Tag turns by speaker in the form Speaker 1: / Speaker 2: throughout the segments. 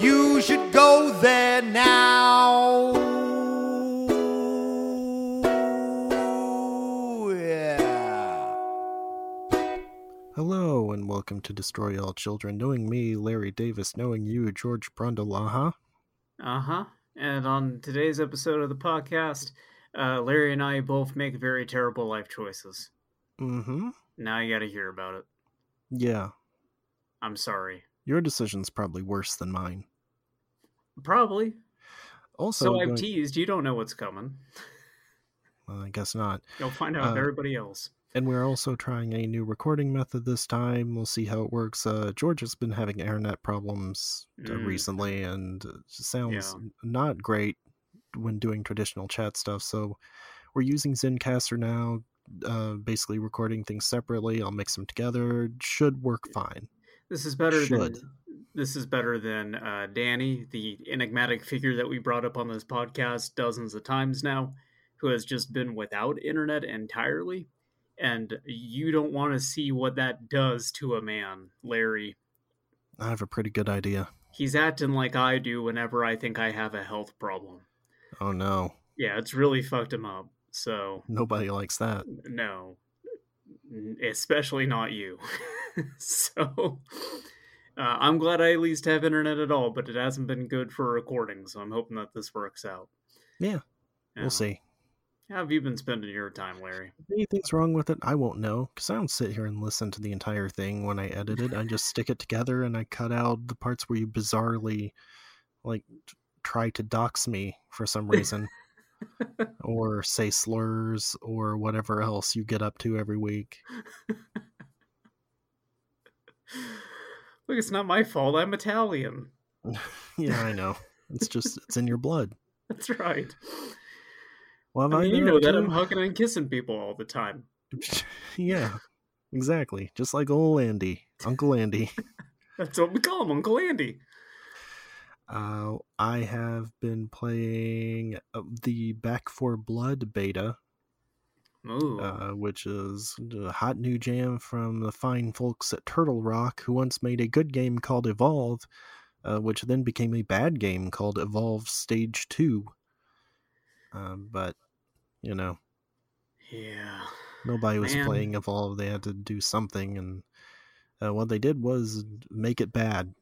Speaker 1: You should go there now. Yeah.
Speaker 2: Hello and welcome to Destroy All Children, knowing me, Larry Davis, knowing you, George Brundle,
Speaker 3: Uh huh. And on today's episode of the podcast, uh, Larry and I both make very terrible life choices.
Speaker 2: Mm-hmm.
Speaker 3: Now you gotta hear about it.
Speaker 2: Yeah.
Speaker 3: I'm sorry.
Speaker 2: Your decision's probably worse than mine.
Speaker 3: Probably.
Speaker 2: Also,
Speaker 3: So I've
Speaker 2: going-
Speaker 3: teased. You don't know what's coming.
Speaker 2: well, I guess not.
Speaker 3: You'll find out
Speaker 2: Uh,
Speaker 3: everybody else.
Speaker 2: And we're also trying a new recording method this time. We'll see how it works. Uh, George has been having internet problems uh,
Speaker 3: Mm.
Speaker 2: recently, and sounds
Speaker 3: Yeah.
Speaker 2: not great when doing traditional chat stuff. So we're using Zencastr now, uh, basically recording things separately. I'll mix them together. Should work fine.
Speaker 3: This is better
Speaker 2: should.
Speaker 3: than this is better than uh, Danny, the enigmatic figure that we brought up on this podcast dozens of times now, who has just been without internet entirely. And you don't want to see what that does to a man, Larry.
Speaker 2: I have a pretty good idea.
Speaker 3: He's acting like I do whenever I think I have a health problem.
Speaker 2: Oh no,
Speaker 3: Yeah, it's really fucked him up. So,
Speaker 2: nobody likes that.
Speaker 3: no. Especially not you. so, uh, I'm glad I at least have internet at all, but it hasn't been good for recording, so I'm hoping that this works out.
Speaker 2: Yeah,
Speaker 3: Yeah.
Speaker 2: we'll see.
Speaker 3: How have you been spending your time, Larry?
Speaker 2: If anything's wrong with it, I won't know because I don't sit here and listen to the entire thing when I edit it. I just stick it together and I cut out the parts where you bizarrely, like, try to dox me for some reason, or say slurs or whatever else you get up to every week.
Speaker 3: Look, it's not my fault. I'm Italian.
Speaker 2: yeah, I know. It's just it's in your blood.
Speaker 3: That's right.
Speaker 2: Well,
Speaker 3: I
Speaker 2: I
Speaker 3: mean, you know that? I'm hugging and kissing people all the time.
Speaker 2: yeah, exactly. Just like old Andy, Uncle Andy.
Speaker 3: That's what we call him, Uncle Andy.
Speaker 2: Uh, I have been playing uh, the Back 4 Blood beta. Uh, which is a hot new jam from the fine folks at Turtle Rock, who once made a good game called Evolve, uh, which then became a bad game called Evolve Stage 2. Uh, but, you know,
Speaker 3: yeah.
Speaker 2: nobody was
Speaker 3: Man.
Speaker 2: playing Evolve. They had to do something, and uh, what they did was make it bad.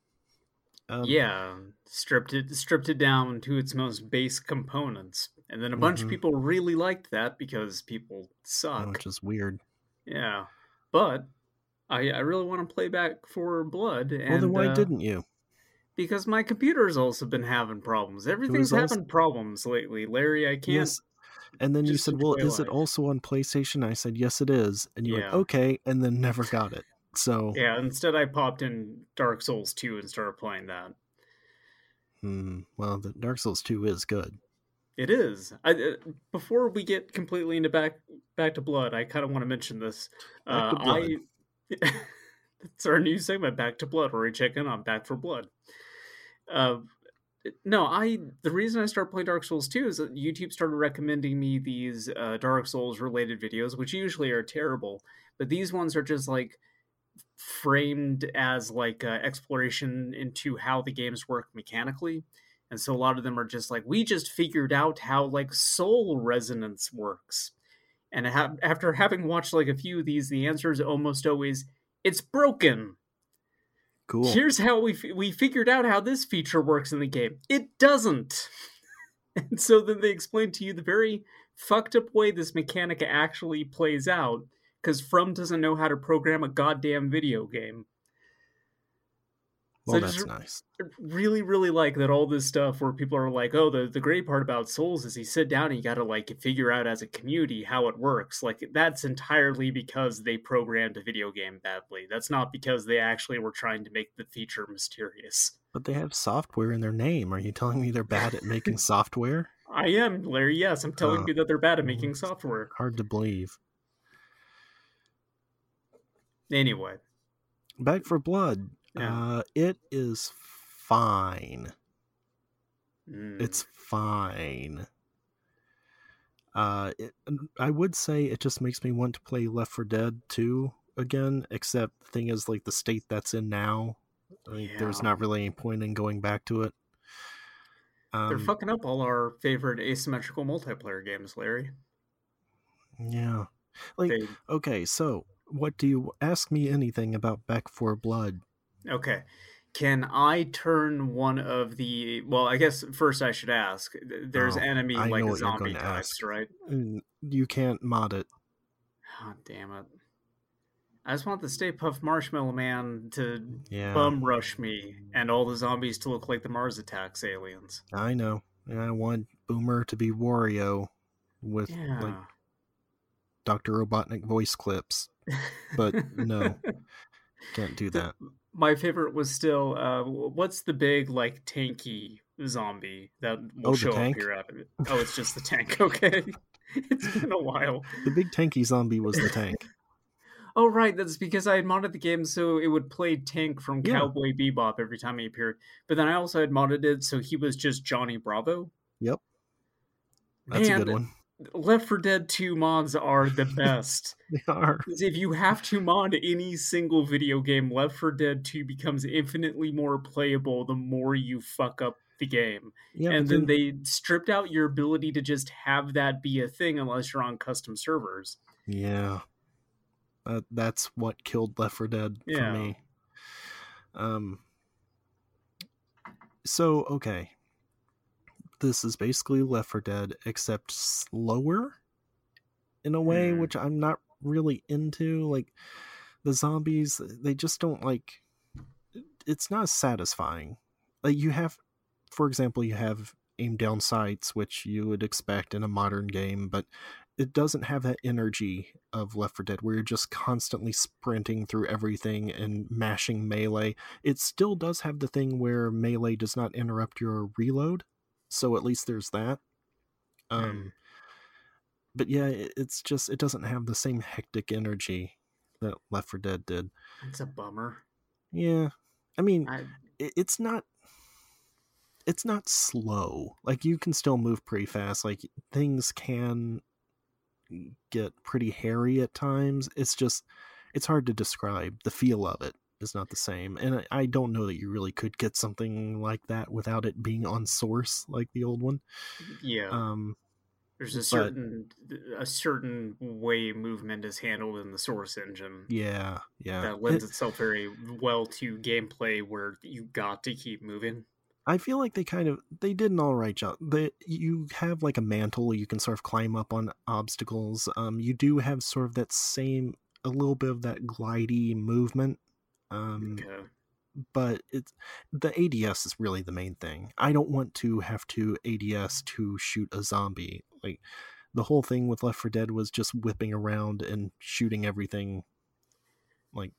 Speaker 2: Um,
Speaker 3: yeah, stripped it stripped it down to its most base components, and then a bunch
Speaker 2: Mhm.
Speaker 3: of people really liked that because people suck.
Speaker 2: Which is weird.
Speaker 3: Yeah, but I I really want to play back 4 Blood, and
Speaker 2: well, then why
Speaker 3: uh,
Speaker 2: didn't you?
Speaker 3: because my computer's also been having problems. Everything's
Speaker 2: also-
Speaker 3: having problems lately, Larry. I can't.
Speaker 2: Yes. And then you said, "Well, is it also on PlayStation?" I said, "Yes, it is." And you went,
Speaker 3: Yeah.
Speaker 2: "Okay," and then never got it. So,
Speaker 3: Yeah, instead I popped in Dark Souls 2 and started playing that.
Speaker 2: hmm, well, the Dark Souls Two is good.
Speaker 3: It is. I, uh, before we get completely into back back to blood, I kind of want to mention this.
Speaker 2: Back
Speaker 3: Uh. I it's our new segment, Back to Blood, where we check in on Back 4 Blood. Uh, no, I the reason I started playing Dark Souls 2 is that YouTube started recommending me these uh, Dark Souls related videos, which usually are terrible, but these ones are just like framed as like uh, exploration into how the games work mechanically and so a lot of them are just like we just figured out how like soul resonance works. And ha- after having watched like a few of these the answer is almost always it's broken.
Speaker 2: Cool.
Speaker 3: here's how we f- we figured out how this feature works in the game. It doesn't. And so then they explain to you the very fucked up way this mechanic actually plays out because from doesn't know how to program a goddamn video game
Speaker 2: Well,
Speaker 3: I
Speaker 2: that's
Speaker 3: just
Speaker 2: nice.
Speaker 3: really, really like that all this stuff where people are like, oh, the, the great part about Souls is you sit down and you got to like figure out as a community how it works. Like that's entirely because they programmed a video game badly. That's not because they actually were trying to make the feature mysterious.
Speaker 2: But they have software in their name. Are you telling me they're bad at making software?
Speaker 3: I am, Larry. Yes, I'm telling
Speaker 2: Uh,
Speaker 3: you that they're bad at making software.
Speaker 2: Hard to believe.
Speaker 3: Anyway,
Speaker 2: Back 4 Blood.
Speaker 3: Yeah.
Speaker 2: Uh, it is fine.
Speaker 3: mm,
Speaker 2: It's fine. Uh, it, I would say it just makes me want to play Left 4 Dead 2 again. Except the thing is, like the state that's in now, like, there's
Speaker 3: Yeah.
Speaker 2: not really any point in going back to it.
Speaker 3: they're
Speaker 2: Um,
Speaker 3: fucking up all our favorite asymmetrical multiplayer games, Larry.
Speaker 2: yeah. Like,
Speaker 3: They
Speaker 2: okay, so what do you ask me anything about Back 4 Blood?
Speaker 3: Okay. Can I turn one of the well, I guess first I should ask. There's
Speaker 2: Oh,
Speaker 3: enemy
Speaker 2: I
Speaker 3: like zombie types, right?
Speaker 2: You can't mod it.
Speaker 3: Oh, damn it. I just want the Stay Puft Marshmallow Man to
Speaker 2: Yeah,
Speaker 3: bum rush me and all the zombies to look like the Mars Attacks aliens.
Speaker 2: I know. And I want Boomer to be Wario with
Speaker 3: Yeah.
Speaker 2: like Dr. Robotnik voice clips. But no, can't do
Speaker 3: The-
Speaker 2: that.
Speaker 3: My favorite was still uh what's the big like tanky zombie that will
Speaker 2: Oh,
Speaker 3: show up here after it? Oh, it's just the tank, okay. it's been a while.
Speaker 2: The big tanky zombie was the tank.
Speaker 3: Oh right, that's because I had modded the game so it would play Tank from
Speaker 2: Yeah.
Speaker 3: Cowboy Bebop every time he appeared. But then I also had modded it so he was just Johnny Bravo.
Speaker 2: Yep. That's a good one.
Speaker 3: Left 4 Dead 2 mods are the best.
Speaker 2: They are.
Speaker 3: if you have to mod any single video game, Left 4 Dead 2 becomes infinitely more playable the more you fuck up the game.
Speaker 2: Yeah,
Speaker 3: and
Speaker 2: but
Speaker 3: then they stripped out your ability to just have that be a thing unless you're on custom servers.
Speaker 2: Yeah. That that's what killed Left 4 Dead
Speaker 3: Yeah.
Speaker 2: for me. Um so okay. This is basically Left 4 Dead except slower in a way
Speaker 3: Hmm.
Speaker 2: which I'm not really into like the zombies they just don't like it's not satisfying. Like you have for example you have aim down sights which you would expect in a modern game but it doesn't have that energy of Left 4 Dead where you're just constantly sprinting through everything and mashing melee. It still does have the thing where melee does not interrupt your reload, so at least there's that. Um, but yeah, it- it's just it doesn't have the same hectic energy that Left 4 Dead did.
Speaker 3: It's a bummer.
Speaker 2: Yeah, I mean,
Speaker 3: I,
Speaker 2: it, it's not it's not slow like you can still move pretty fast like things can get pretty hairy at times it's just it's hard to describe the feel of it is not the same and I, I don't know that you really could get something like that without it being on source like the old one
Speaker 3: yeah.
Speaker 2: um
Speaker 3: There's a
Speaker 2: but-
Speaker 3: certain a certain way movement is handled in the source engine
Speaker 2: yeah yeah
Speaker 3: that lends itself very well to gameplay where you got to keep moving.
Speaker 2: I feel like they kind of they did an all right job. That you have like a mantle you can sort of climb up on obstacles. Um, you do have sort of that same a little bit of that glidey movement. Um,
Speaker 3: Okay.
Speaker 2: but it's the ADS is really the main thing. I don't want to have to ADS to shoot a zombie. Like the whole thing with Left 4 Dead was just whipping around and shooting everything like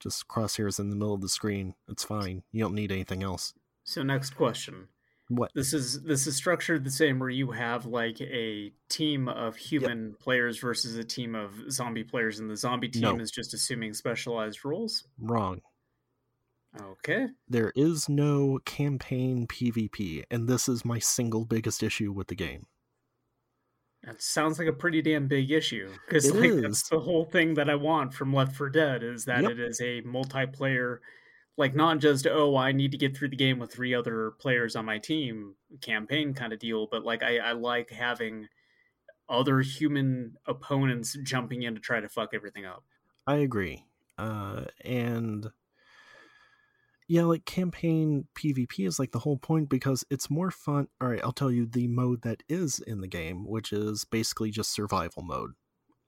Speaker 2: just crosshairs in the middle of the screen. It's fine. You don't need anything else.
Speaker 3: So next question.
Speaker 2: What?
Speaker 3: This is this is structured the same where you have like a team of human players versus a team of zombie players, and the zombie team
Speaker 2: No.
Speaker 3: is just assuming specialized roles.
Speaker 2: Wrong.
Speaker 3: Okay.
Speaker 2: there is no campaign PvP, and this is my single biggest issue with the game.
Speaker 3: That sounds like a pretty damn big issue because like
Speaker 2: is.
Speaker 3: that's the whole thing that I want from Left 4 Dead is that
Speaker 2: Yep.
Speaker 3: it is a multiplayer, like not just oh I need to get through the game with three other players on my team campaign kind of deal, but like I, I like having other human opponents jumping in to try to fuck everything up.
Speaker 2: I agree. Uh, and yeah, like campaign PvP is like the whole point because it's more fun. All right, I'll tell you the mode that is in the game, which is basically just survival mode.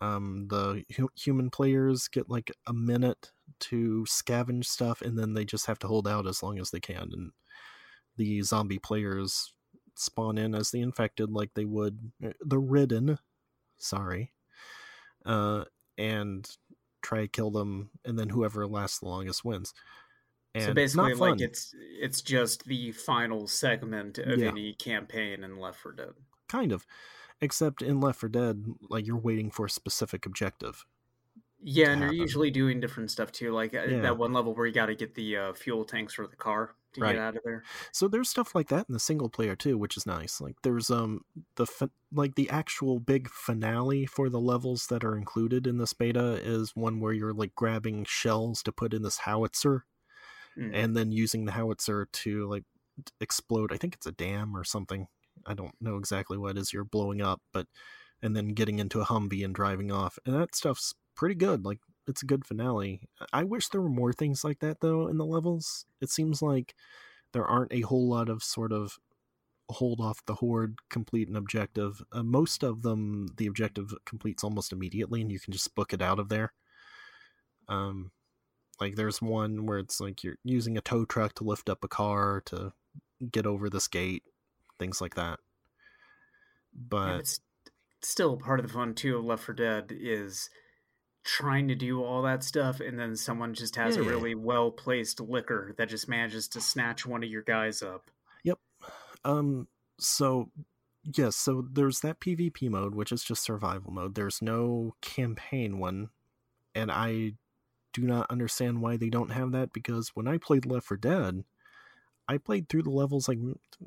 Speaker 2: Um, the hu- human players get like a minute to scavenge stuff, and then they just have to hold out as long as they can. And the zombie players spawn in as the infected, like they would uh, the ridden. Sorry, uh, and try to kill them, and then whoever lasts the longest wins. And
Speaker 3: so basically, like it's it's just the final segment of
Speaker 2: Yeah.
Speaker 3: any campaign in Left 4 Dead.
Speaker 2: kind of, except in Left 4 Dead, like you're waiting for a specific objective.
Speaker 3: Yeah, and you're usually doing different stuff too. Like uh,
Speaker 2: Yeah.
Speaker 3: that one level where you got to get the uh, fuel tanks for the car to
Speaker 2: Right.
Speaker 3: get out of there.
Speaker 2: So there's stuff like that in the single player too, which is nice. Like there's um the fi- like the actual big finale for the levels that are included in this beta is one where you're like grabbing shells to put in this howitzer
Speaker 3: Mm.
Speaker 2: and then using the howitzer to like explode. I think it's a dam or something. I don't know exactly what it is you're blowing up, but and then getting into a Humvee and driving off. And that stuff's pretty good. Like it's a good finale. I wish there were more things like that though in the levels. It seems like there aren't a whole lot of sort of hold off the horde, complete an objective. Uh, most of them, the objective completes almost immediately, and you can just book it out of there. Um, like there's one where it's like you're using a tow truck to lift up a car to get over this gate, things like that.
Speaker 3: Yeah,
Speaker 2: But
Speaker 3: it's still part of the fun too of Left 4 Dead is trying to do all that stuff, and then someone just has a really well placed licker that just manages to snatch one of your guys up. Yep.
Speaker 2: Um so yes so there's that pvp mode which is just survival mode there's no campaign one and i do not understand why they don't have that because when i played left 4 dead i played through the levels like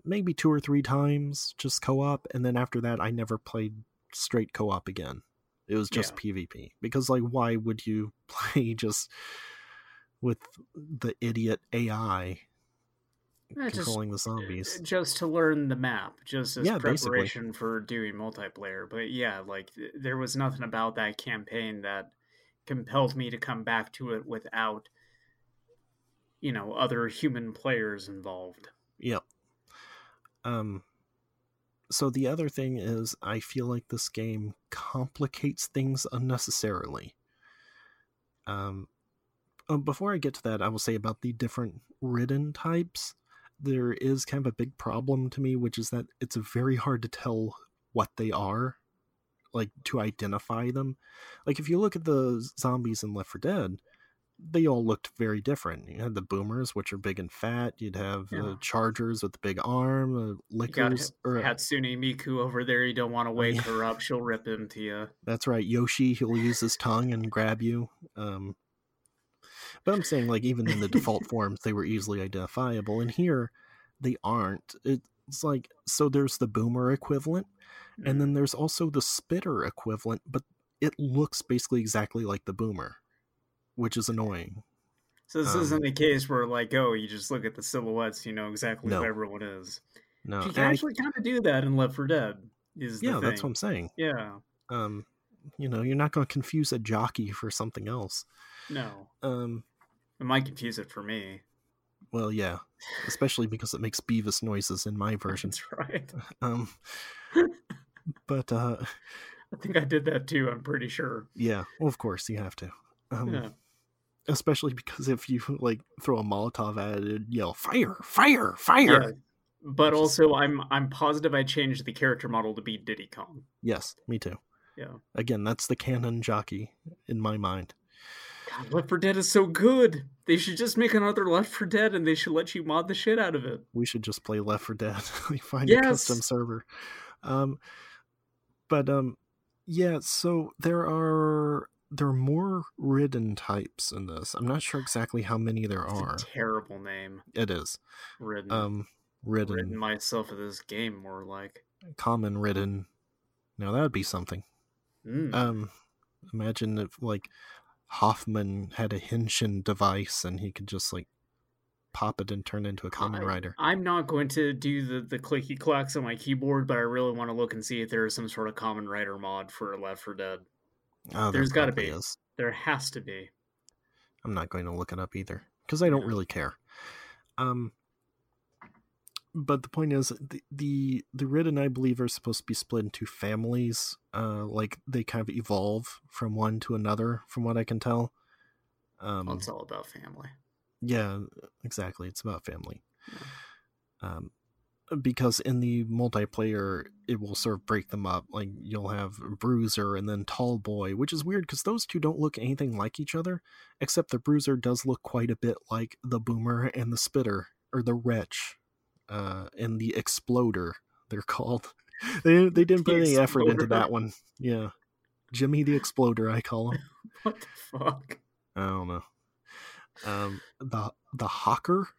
Speaker 2: maybe two or three times just co-op and then after that i never played straight co-op again it was just pvp because like why would you play just with the idiot ai
Speaker 3: just-
Speaker 2: controlling the zombies
Speaker 3: just to learn the map, just as
Speaker 2: Yeah, basically.
Speaker 3: preparation for doing multiplayer. But yeah, like there was nothing about that campaign that compelled me to come back to it without, you know, other human players involved.
Speaker 2: Yep. Um so the other thing is I feel like this game complicates things unnecessarily. Um uh, before I get to that, I will say about the different ridden types. There is kind of a big problem to me, which is that it's very hard to tell what they are, like to identify them. Like if you look at the zombies in Left 4 Dead, they all looked very different. You had the boomers, which are big and fat. You'd have
Speaker 3: Yeah.
Speaker 2: the chargers with the big arm, uh,
Speaker 3: You got
Speaker 2: lickers. Or,
Speaker 3: Hatsune Miku over there. You don't want to wake
Speaker 2: yeah.
Speaker 3: her up; she'll rip into you.
Speaker 2: that's right, Yoshi. He'll use his tongue and grab you. Um, but I'm saying, like, even in the default forms, they were easily identifiable. And here, they aren't. It's like so. There's the boomer equivalent, and then there's also the spitter equivalent, but it looks basically exactly like the boomer, which is annoying.
Speaker 3: So this
Speaker 2: um,
Speaker 3: isn't the case where, like, oh, you just look at the silhouettes, you know exactly
Speaker 2: No.
Speaker 3: who everyone is.
Speaker 2: No,
Speaker 3: you
Speaker 2: and
Speaker 3: can
Speaker 2: I-
Speaker 3: actually kind of do that in Left 4 Dead. Is the
Speaker 2: yeah, that's what. I'm saying.
Speaker 3: Yeah.
Speaker 2: Um, you know, you're not going to confuse a jockey for something else.
Speaker 3: No.
Speaker 2: Um,
Speaker 3: It might confuse it for me.
Speaker 2: well, yeah, especially because it makes Beavis noises in my version.
Speaker 3: That's right.
Speaker 2: Um, but uh,
Speaker 3: I think I did that too. I'm pretty sure.
Speaker 2: yeah, well, of course you have to. Um,
Speaker 3: yeah.
Speaker 2: Especially because if you like throw a Molotov at it, it'd yell fire, fire, fire.
Speaker 3: Yeah. But
Speaker 2: Which is-
Speaker 3: also, I'm I'm positive I changed the character model to be Diddy Kong.
Speaker 2: Yes, me too.
Speaker 3: Yeah.
Speaker 2: Again, that's the canon jockey in my mind.
Speaker 3: God, Left 4 Dead is so good. They should just make another Left 4 Dead, and they should let you mod the shit out of it.
Speaker 2: we should just play Left 4 Dead. we find
Speaker 3: Yes!
Speaker 2: a custom server. Um, but um, yeah. So there are there are more ridden types in this. I'm not sure exactly how many there
Speaker 3: It's
Speaker 2: are.
Speaker 3: a terrible name.
Speaker 2: It is
Speaker 3: Ridden.
Speaker 2: um ridden,
Speaker 3: Ridden myself of this game, more like.
Speaker 2: common ridden. Now that would be something.
Speaker 3: Mm.
Speaker 2: Um, imagine if like Hoffman had a Henshin device and he could just like pop it and turn it into a common
Speaker 3: I-
Speaker 2: rider.
Speaker 3: I'm not going to do the, the clicky clacks on my keyboard, but I really want to look and see if there is some sort of Kamen Rider mod for Left 4 Dead.
Speaker 2: Oh, there
Speaker 3: there's gotta be.
Speaker 2: Is.
Speaker 3: There has to be.
Speaker 2: I'm not going to look it up either because I don't
Speaker 3: Yeah.
Speaker 2: really care. Um, but the point is, the, the the and I believe, are supposed to be split into families. Uh, like they kind of evolve from one to another, from what I can tell. Um,
Speaker 3: Well, it's all about family.
Speaker 2: yeah, exactly. It's about family. Um, because in the multiplayer, it will sort of break them up. Like you'll have Bruiser and then Tallboy, which is weird because those two don't look anything like each other, except the Bruiser does look quite a bit like the Boomer and the Spitter, or the Retch, uh, and the Exploder. They're called. They they didn't
Speaker 3: The
Speaker 2: put any effort into that one. Yeah, Jimmy the Exploder, I call him.
Speaker 3: What the fuck?
Speaker 2: I don't know. Um, the the Hocker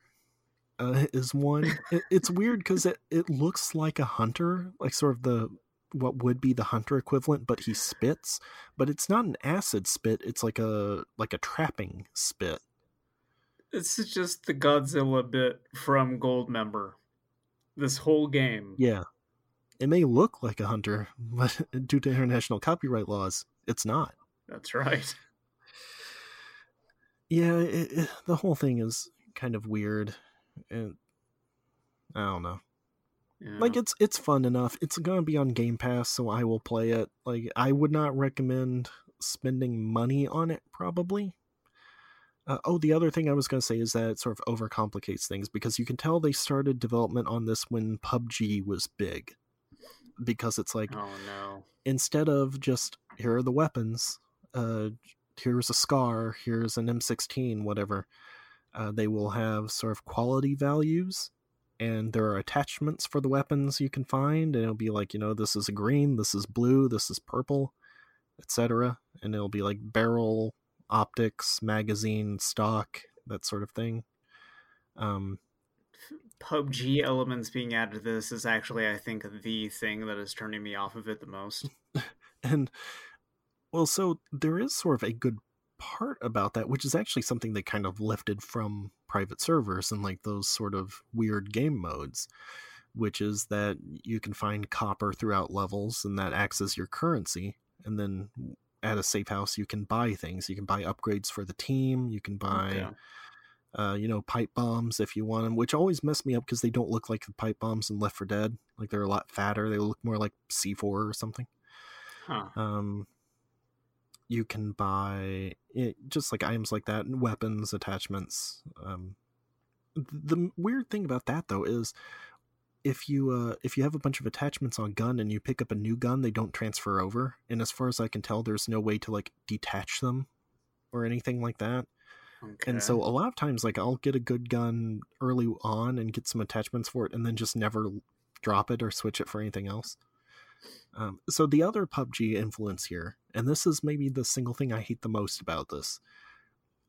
Speaker 2: uh, is one. It, it's weird because it it looks like a hunter, like sort of the what would be the hunter equivalent, but he spits. But it's not an acid spit. It's like a like a trapping spit.
Speaker 3: This is just the Godzilla bit from Goldmember. This whole game.
Speaker 2: Yeah, it may look like a hunter, but due to international copyright laws, it's not.
Speaker 3: That's right.
Speaker 2: Yeah, it, it, the whole thing is kind of weird, and I don't know.
Speaker 3: Yeah.
Speaker 2: like it's it's fun enough it's gonna be on game pass so i will play it like i would not recommend spending money on it probably uh, oh the other thing i was gonna say is that it sort of overcomplicates things because you can tell they started development on this when pubg was big because it's like
Speaker 3: oh no.
Speaker 2: instead of just here are the weapons uh here's a scar here's an m16 whatever uh, they will have sort of quality values and there are attachments for the weapons you can find and it'll be like you know this is a green this is blue this is purple etc and it'll be like barrel optics magazine stock that sort of thing um
Speaker 3: PUBG elements being added to this is actually, I think, the thing that is turning me off of it the most.
Speaker 2: and well so there is sort of a good part about that which is actually something they kind of lifted from private servers and like those sort of weird game modes which is that you can find copper throughout levels and that acts as your currency and then at a safe house you can buy things you can buy upgrades for the team you can buy
Speaker 3: Okay.
Speaker 2: uh, you know, pipe bombs if you want them, which always mess me up because they don't look like the pipe bombs in Left 4 Dead. Like they're a lot fatter. They look more like C4 or something.
Speaker 3: Huh.
Speaker 2: Um, you can buy it, just like items like that, and weapons, attachments. Um, the weird thing about that though is if you uh, if you have a bunch of attachments on a gun and you pick up a new gun, they don't transfer over. And as far as I can tell, there's no way to like detach them or anything like that.
Speaker 3: Okay.
Speaker 2: And so a lot of times, like I'll get a good gun early on and get some attachments for it, and then just never drop it or switch it for anything else. Um, so the other PUBG influence here, and this is maybe the single thing I hate the most about this,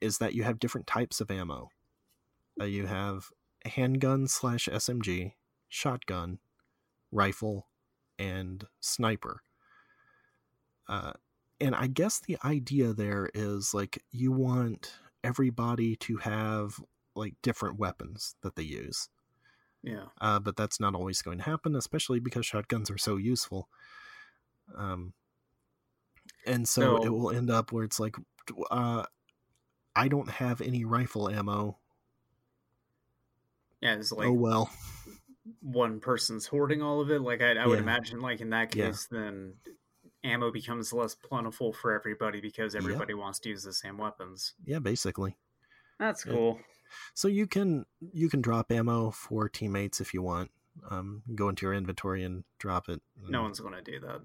Speaker 2: is that you have different types of ammo. Uh, you have handgun slash SMG, shotgun, rifle, and sniper. Uh, and I guess the idea there is like you want everybody to have like different weapons that they use.
Speaker 3: Yeah.
Speaker 2: Uh, but that's not always going to happen, especially because shotguns are so useful. Um, and so,
Speaker 3: So-
Speaker 2: it will end up where it's like, uh, I don't have any rifle ammo.
Speaker 3: Yeah, it's like
Speaker 2: oh well.
Speaker 3: one person's hoarding all of it. Like I, I would
Speaker 2: Yeah.
Speaker 3: imagine, like in that
Speaker 2: Yeah.
Speaker 3: case, then ammo becomes less plentiful for everybody because everybody wants to use the same weapons.
Speaker 2: Yeah, basically.
Speaker 3: That's cool.
Speaker 2: So you can you can drop ammo for teammates if you want. Um, go into your inventory and drop it.
Speaker 3: No one's going to do that.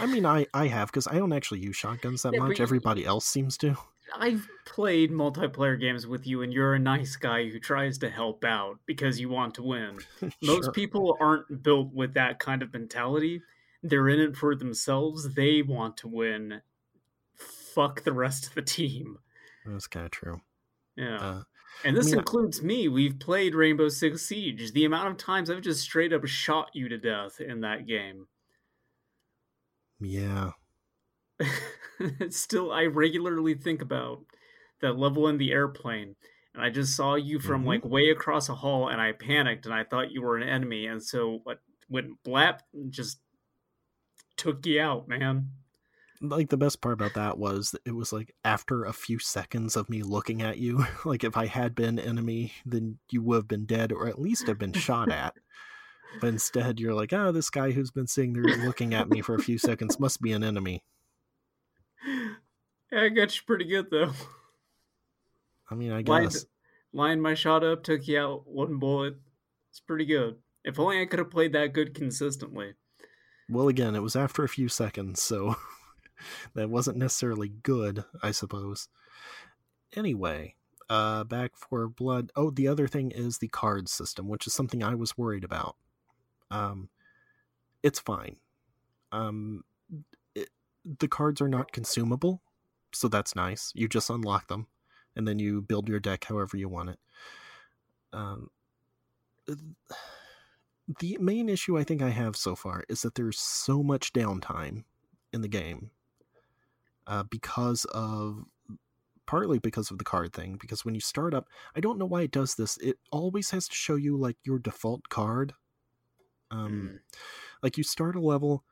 Speaker 2: I mean, I I have because I don't actually use shotguns that
Speaker 3: Yeah, but
Speaker 2: much.
Speaker 3: you-
Speaker 2: Everybody else seems to.
Speaker 3: I've played multiplayer games with you, and you're a nice guy who tries to help out because you want to win. Most people aren't built with that kind of mentality. They're in it for themselves. They want to win. Fuck the rest of the team.
Speaker 2: That's kind of true.
Speaker 3: Yeah.
Speaker 2: Uh,
Speaker 3: and this
Speaker 2: I-
Speaker 3: includes me. We've played Rainbow Six Siege. The amount of times I've just straight up shot you to death in that game.
Speaker 2: yeah.
Speaker 3: Still, I regularly think about that level in the airplane. And I just saw you from
Speaker 2: Mhm.
Speaker 3: like way across a hall, and I panicked, and I thought you were an enemy, and so what went blap and just took you out, man.
Speaker 2: Like the best part about that was that it was like after a few seconds of me looking at you, like if I had been enemy, then you would have been dead or at least have been shot at. But instead, you're like, oh, this guy who's been sitting there looking at me for a few seconds must be an enemy.
Speaker 3: Yeah, I got you pretty good though.
Speaker 2: I mean, I
Speaker 3: Lined,
Speaker 2: guess.
Speaker 3: lined my shot up, took you out one bullet. It's pretty good. If only I could have played that good consistently.
Speaker 2: Well, again, it was after a few seconds, so that wasn't necessarily good, I suppose. Anyway, uh, back 4 blood. Oh, the other thing is the card system, which is something I was worried about. Um, it's fine. Um, it, the cards are not consumable, so that's nice. You just unlock them, and then you build your deck however you want it. Um, the main issue I think I have so far is that there's so much downtime in the game uh, because of partly because of the card thing because when you start up i don't know why it does this it always has to show you like your default card um
Speaker 3: Mm.
Speaker 2: like you start a level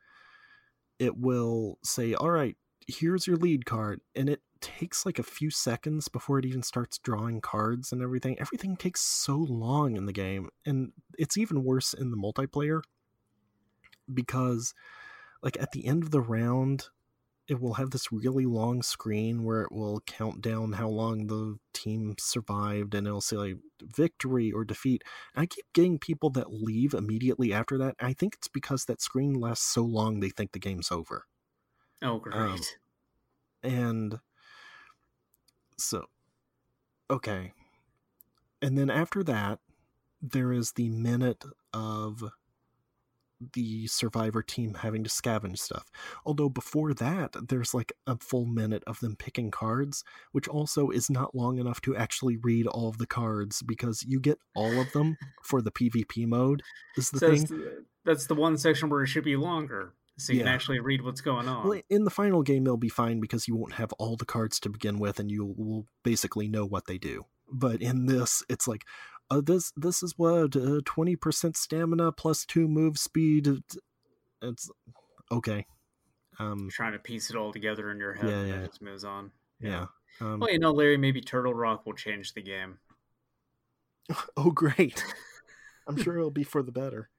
Speaker 2: it will say all right here's your lead card and it takes like a few seconds before it even starts drawing cards and everything everything takes so long in the game and it's even worse in the multiplayer because like at the end of the round it will have this really long screen where it will count down how long the team survived and it'll say like victory or defeat. And i keep getting people that leave immediately after that. I think it's because that screen lasts so long they think the game's over.
Speaker 3: Oh, great.
Speaker 2: Um, and so okay. And then after that there is the minute of the survivor team having to scavenge stuff although before that there's like a full minute of them picking cards which also is not long enough to actually read all of the cards because you get all of them for the pvp mode is the
Speaker 3: So
Speaker 2: thing
Speaker 3: that's, the, that's the one section where it should be longer, so you can actually read what's going on.
Speaker 2: Well, in the final game, they'll be fine because you won't have all the cards to begin with, and you will basically know what they do. But in this, it's like, uh, this this is what twenty percent stamina plus two move speed. It's okay. Um,
Speaker 3: You're trying to piece it all together in your head,
Speaker 2: Yeah,
Speaker 3: and
Speaker 2: yeah.
Speaker 3: it just moves on.
Speaker 2: yeah. Um,
Speaker 3: Well, you know, Larry, maybe Turtle Rock will change the game.
Speaker 2: oh, great! I'm sure it'll be for the better.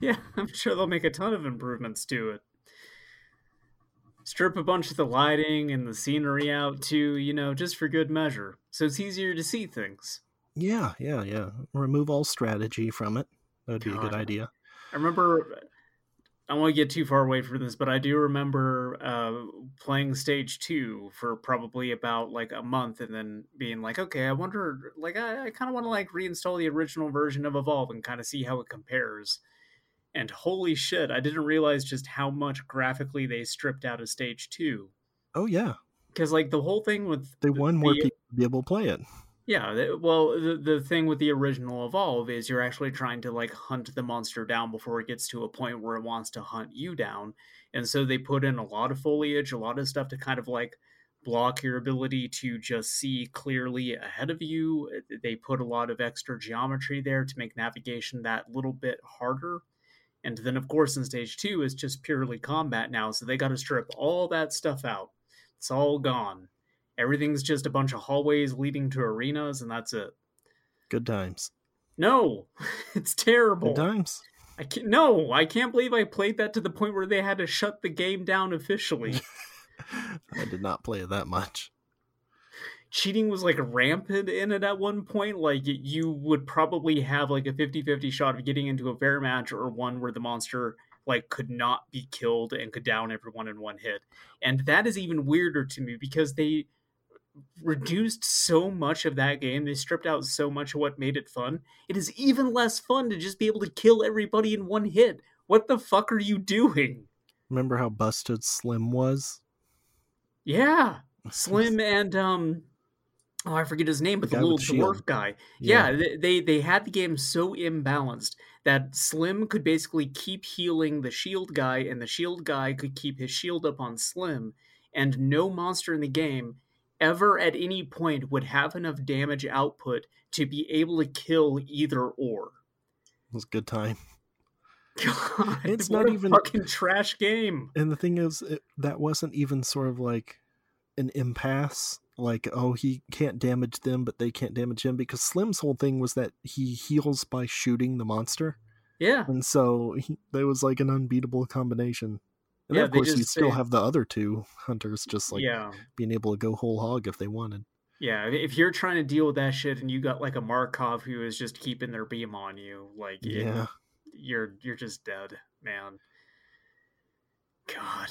Speaker 3: Yeah, I'm sure they'll make a ton of improvements to it. Strip a bunch of the lighting and the scenery out too, you know, just for good measure. So it's easier to see things.
Speaker 2: Yeah, yeah, yeah. Remove all strategy from it. That would be a good idea.
Speaker 3: I remember I don't want to get too far away from this, but I do remember uh, playing stage two for probably about like a month, and then being like, okay, I wonder, like, I, I kind of want to like reinstall the original version of Evolve and kind of see how it compares. And holy shit, I didn't realize just how much graphically they stripped out of stage two.
Speaker 2: Oh yeah,
Speaker 3: Because like the whole thing with
Speaker 2: they
Speaker 3: the-
Speaker 2: want more
Speaker 3: the-
Speaker 2: people to be able to play it.
Speaker 3: Yeah, well, the, the thing with the original Evolve is you're actually trying to like hunt the monster down before it gets to a point where it wants to hunt you down. And so they put in a lot of foliage, a lot of stuff to kind of like block your ability to just see clearly ahead of you. They put a lot of extra geometry there to make navigation that little bit harder. And then, of course, in stage two, it's just purely combat now. So they got to strip all that stuff out. It's all gone. Everything's just a bunch of hallways leading to arenas, and that's it.
Speaker 2: Good times.
Speaker 3: No, it's terrible.
Speaker 2: Good times.
Speaker 3: I can't, no, I can't believe I played that to the point where they had to shut the game down officially.
Speaker 2: I did not play it that much.
Speaker 3: Cheating was like rampant in it at one point. Like you would probably have like a 50-50 shot of getting into a fair match or one where the monster like could not be killed and could down everyone in one hit. And that is even weirder to me because they reduced so much of that game. They stripped out so much of what made it fun. It is even less fun to just be able to kill everybody in one hit. What the fuck are you doing?
Speaker 2: Remember how busted Slim was?
Speaker 3: Yeah. Slim and um oh I forget his name, but
Speaker 2: The
Speaker 3: the, little dwarf
Speaker 2: shield.
Speaker 3: guy. Yeah, they, they they had the game so imbalanced that Slim could basically keep healing the shield guy, and the shield guy could keep his shield up on Slim, and no monster in the game ever at any point would have enough damage output to be able to kill either or.
Speaker 2: It was a good time.
Speaker 3: God,
Speaker 2: It's not
Speaker 3: a
Speaker 2: even-
Speaker 3: fucking trash game.
Speaker 2: And the thing is, it, that wasn't even sort of like an impasse. Like, oh, he can't damage them, but they can't damage him because Slim's whole thing was that he heals by shooting the monster,
Speaker 3: Yeah,
Speaker 2: and so he, there was like an unbeatable combination. And then, of course, you still have the other two hunters just like
Speaker 3: yeah.
Speaker 2: being able to go whole hog if they wanted.
Speaker 3: Yeah, if you're trying to deal with that shit and you got like a Markov who is just keeping their beam on you, like it-
Speaker 2: Yeah.
Speaker 3: you're you're just dead, man. God.